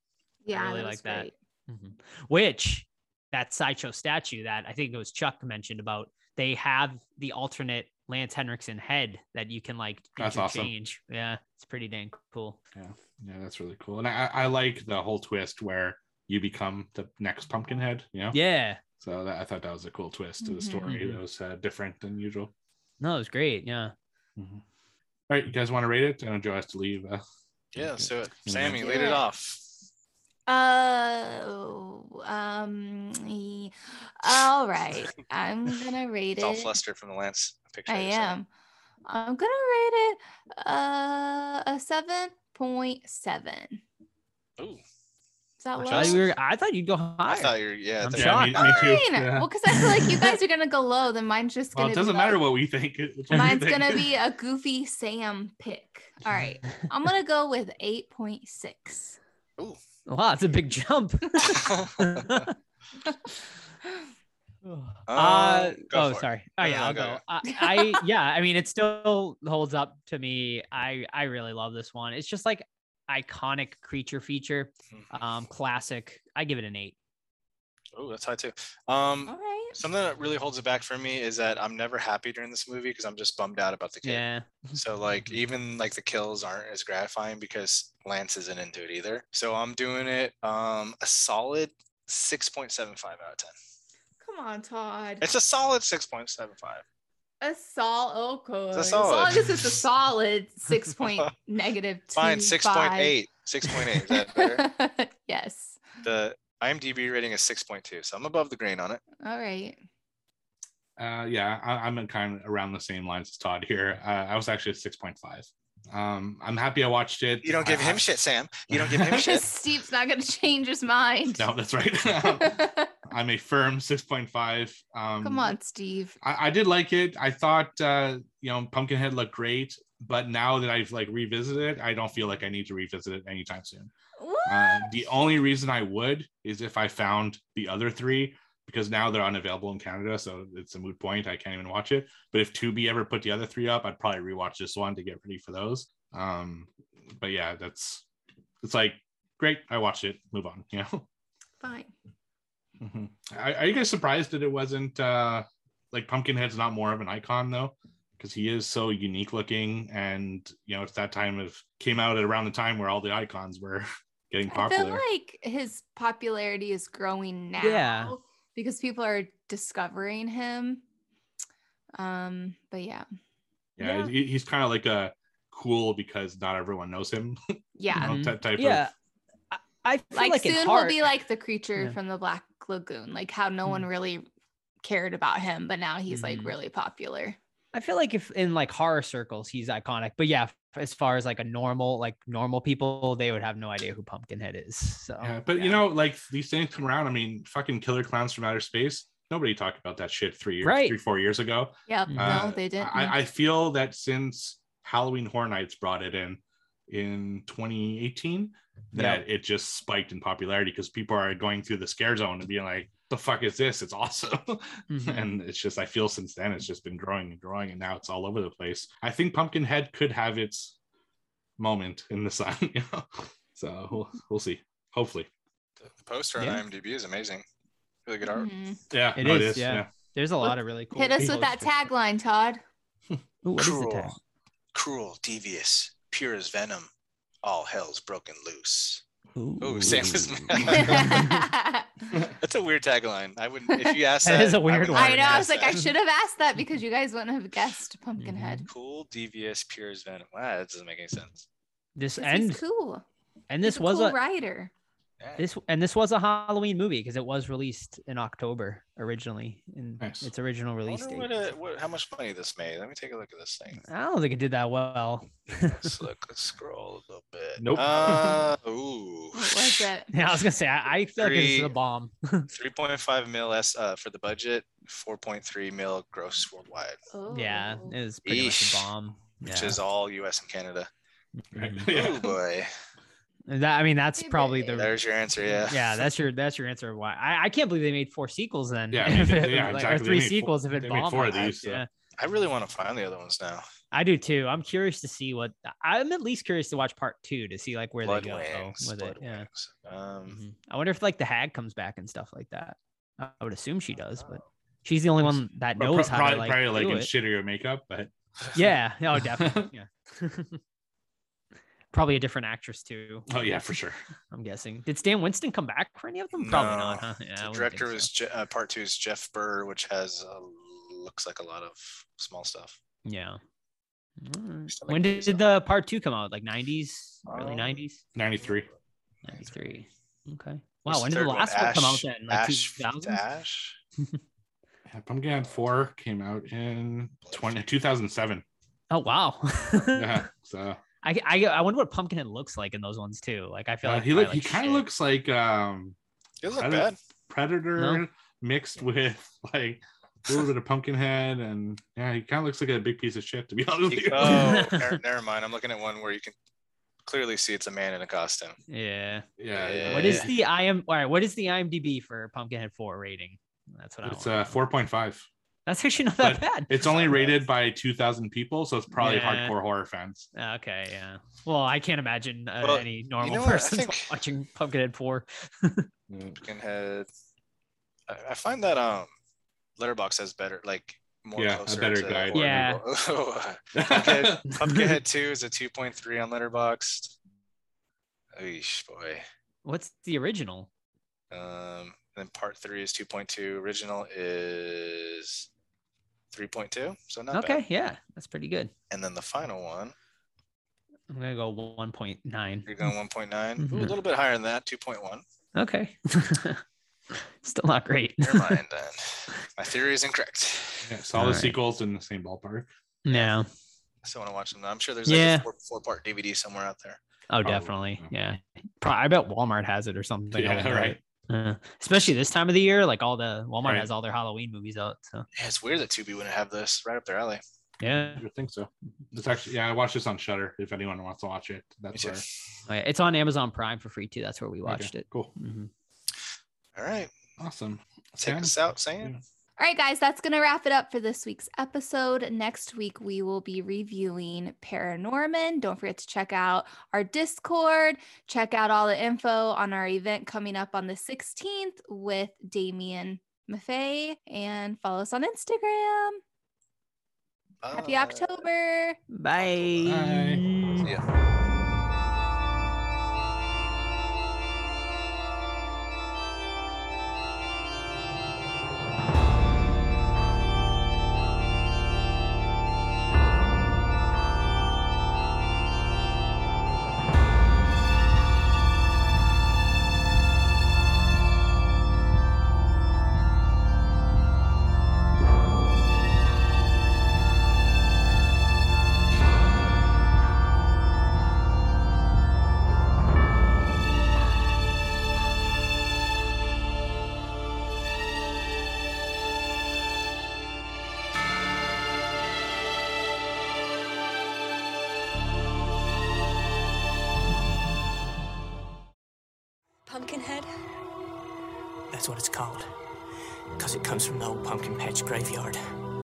Yeah,
I
really
like that.
great.
Mhm. Which that sideshow statue that I think it was Chuck mentioned about, they have the alternate Lance Henriksen head that you can like
That's awesome.
interchange. Yeah, it's pretty dang cool.
yeah yeah that's really cool and i i like the whole twist where you become the next pumpkinhead you know
Yeah,
so that, i thought that was a cool twist to the
Mhm.
story
Mhm.
that was uh, different than usual
no, it was great. Yeah.
Mhm. all right you guys want to rate it i know joe has to leave uh,
Yeah, let's do it. Sammy,
Do
lead it
it.
off.
Uh, um, all right. I'm [laughs] gonna rate
It's all flustered from the Lance picture.
I
you sent.
am. I'm gonna rate it uh, a seven point seven.
Ooh,
Is that
I
low?
thought, you were, I thought you'd go higher.
I thought you were, yeah. I
I'm
yeah, me,
shocked.
me too yeah.
Well, because I feel like you [laughs] guys are gonna go low, then mine's just gonna.
it doesn't
be
matter
low.
what we think [laughs] what
Mine's
think.
gonna be [laughs] a goofy Sam pick. All right, I'm gonna go with eight point six.
Ooh.
Wow, it's a big jump. uh,
Uh,
oh,
for it.
sorry. Oh yeah, I'll
go,
go. I, I yeah, I mean, it still holds up to me. I I really love this one. It's just like iconic creature feature, um, classic. I give it an eight.
Ooh, that's high too. Um,
All right.
something that really holds it back for me is that I'm never happy during this movie because I'm just bummed out about the kid.
Yeah.
So like even like the kills aren't as gratifying because Lance isn't into it either. So I'm doing it um a solid 6.75 out of 10.
Come on, Todd.
It's a solid 6.75.
A sol okay.
It's a
As long as it's a [laughs] solid six [laughs] point negative two.
Fine, six point eight. Six point eight. Is that better? [laughs]
yes.
the IMDb rating is six point two, so I'm above the grain on it.
All right.
Uh, yeah, I, I'm in kind of around the same lines as Todd here. Uh, I was actually at six point five. Um, I'm happy I watched it.
You don't give
I-
him
I-
shit, Sam. You don't give him shit.
Steve's not gonna change his mind.
No, that's right. I'm a firm six point five. Um,
Come on, Steve.
I, I did like it. I thought uh, you know Pumpkinhead looked great, but now that I've like revisited it, I don't feel like I need to revisit it anytime soon. Uh, the only reason I would is if I found the other three, because now they're unavailable in Canada, so it's a moot point. I can't even watch it. But if Tubi ever put the other three up, I'd probably rewatch this one to get ready for those. Um, but yeah, that's it's like great. I watched it. Move on. You know.
Fine.
Mhm. Are, are you guys surprised that it wasn't uh like Pumpkinhead's not more of an icon though? Because he is so unique looking, and you know it's that time of came out at around the time where all the icons were [laughs] getting
I feel
popular.
like his popularity is growing now.
Yeah.
Because people are discovering him. Um, but yeah.
yeah,
Yeah.
he's kind of like a cool because not everyone knows him. [laughs] you
Yeah.
know,
Mhm.
type
Yeah.
of
I, I feel
Like,
like,
soon
it's
we'll be like the creature
Yeah.
from the Black Lagoon, like how no one really cared about him, but now he's like
Mhm.
really popular.
I feel like if in like horror circles he's iconic, but yeah, as far as like a normal like normal people, they would have no idea who Pumpkinhead is. So
yeah, but you know, like these things come around. I mean, fucking Killer Clowns from Outer Space. Nobody talked about that shit three years,
Right.
three, four years ago.
Yeah,
Mhm.
no,
Uh,
they didn't.
I, I feel that since Halloween Horror Nights brought it in in 2018, that it just spiked in popularity because people are going through the scare zone and being like, "The fuck is this? It's awesome!" [laughs]
Mhm.
and it's just I feel since then it's just been growing and growing, and now it's all over the place. I think Pumpkinhead could have its moment in the sun, [laughs] you know. So we'll, we'll see. Hopefully,
The poster on IMDb is amazing. Really good art.
Mhm.
yeah,
It
no,
is, yeah. there's a lot of really cool.
Hit us with that tagline, Todd. [laughs]
Ooh, what is the
Cruel,
tag?
cruel, devious, pure as venom. All hell's broken loose.
Ooh.
Oh, Sam is [laughs] [laughs] That's a weird tagline. I wouldn't if you asked
That
that.
is a weird
wouldn't
one.
I know. I was
guessed
like, I should have asked that because you guys wouldn't have guessed Pumpkinhead. Mm-hmm.
Cool, devious, pure as venom. Wow, that doesn't make any sense.
This and
he's cool.
and
He's
this
a
was
cool
a
writer.
Yeah.
this and this was a Halloween movie because it was released in October originally in
Nice.
its original release date.
what, uh, what, how much money this made. Let me take a look at this thing.
I don't think it did that well.
Let's look. Let's scroll a little bit.
Nope.
Uh, [laughs] ooh.
What was it? [laughs]
yeah, I was gonna say I, I feel like it's a bomb. [laughs]
3.5 mil S uh, for the budget, 4.3 mil gross worldwide,
yeah,
Oh.
it was pretty much a bomb. Yeah.
which is all US and Canada.
Right.
Mhm.
Yeah.
Oh boy.
That I mean, that's
Maybe.
probably the
There's your answer. Yeah.
yeah. [laughs] That's your that's your answer. Why I, I can't believe they made four sequels then.
Yeah, I [laughs] mean,
if it-
yeah,
like,
exactly.
Or three
made four-
sequels if it
they made
bombed.
four of
like that.
these, so-
Yeah,
I really want to find the other ones now.
I do too. I'm curious to see what I'm at least curious to watch part two to see like where
Blood
they go
Wings.
with
Blood
it. Yeah.
Wings. Um,
Mhm. I wonder if like the hag comes back and stuff like that. I I would assume she does, but she's the only one that knows
pro-
how
probably,
to like,
probably like
do
in
it.
shittier makeup, but
Yeah, no, definitely. [laughs] Yeah. Probably a different actress too.
oh yeah, for sure. [laughs]
I'm guessing. Did Stan Winston come back for any of them? Probably not. Huh? Yeah.
The director
think
was
so.
Je- uh, part two is Jeff Burr, which has uh, looks like a lot of small stuff.
Yeah. Alright. When did, did the part two come out? Like 90s, early
Um,
90s,
93.
93. Okay.
What's
Wow. When did the last one come out
Ash-
then? Like
Ash,
2000?
Ash. [laughs]
Yeah, Pumpkinhead 4 came out in 20, 2007.
Oh wow. [laughs]
Yeah, so
I, I I wonder what Pumpkinhead looks like in those ones too. Like I feel
uh,
like
he
probably
look he kind of looks like um
It doesn't look
Predator,
bad.
Predator mixed with [laughs] like a little bit of Pumpkinhead, and yeah, he kind of looks like a big piece of shit to be honest with you.
oh, [laughs] never, never mind. I'm looking at one where you can clearly see it's a man in a costume.
Yeah.
yeah,
Yeah.
What is the IM? All right. What is the IMDb for Pumpkinhead Four rating? That's what I
It's
want.
uh 4.5.
That's actually not that bad.
It's only rated by 2,000 people, so it's probably
Yeah.
hardcore horror fans.
Okay, yeah. Well, I can't imagine uh,
Well,
any normal
know
person
think- [laughs]
watching Pumpkinhead Four. [laughs]
Pumpkinhead. I, I find that um, Letterboxd has better like more
Yeah, a
closer
better
to
guide.
Yeah. [laughs]
Pumpkinhead, Pumpkinhead Two is a 2.3 on Letterboxd. Eesh, boy.
What's the original?
Um, then part three is 2.2. Original is 3.2. So not
Okay,
bad.
yeah, that's pretty good.
And then the final one,
I'm gonna go 1.9.
you're going 1.9. Ooh,
Mhm.
a little bit higher than that, 2.1.
Okay. [laughs] Still not great.
Never mind [laughs] then. My theory is incorrect.
Yeah, so all the
Alright.
sequels in the same ballpark.
no.
I still want to watch them. I'm sure there's like
Yeah.
a four, four part DVD somewhere out there.
Oh,
Probably,
definitely.
yeah.
Yeah. I bet Walmart has it or something. [laughs]
Yeah, right.
Uh, especially this time of the year, like all the Walmart
Right.
has all their Halloween movies out. So
Yeah, it's weird that Tubi wouldn't have this right up their alley.
yeah,
I think so. It's actually yeah, I watched this on Shudder. If anyone wants to watch it, that's
too.
where.
Oh, yeah. it's on Amazon Prime for free too. That's where we
okay,
watched it.
Cool,
Mhm.
All right.
awesome.
Take
Sam?
us out, Sam.
All right, guys, that's going to wrap it up for this week's episode. Next week, we will be reviewing Paranorman. Don't forget to check out our Discord, check out all the info on our event coming up on the 16th with Damian Maffei, and follow us on Instagram. Happy October.
Bye.
Bye.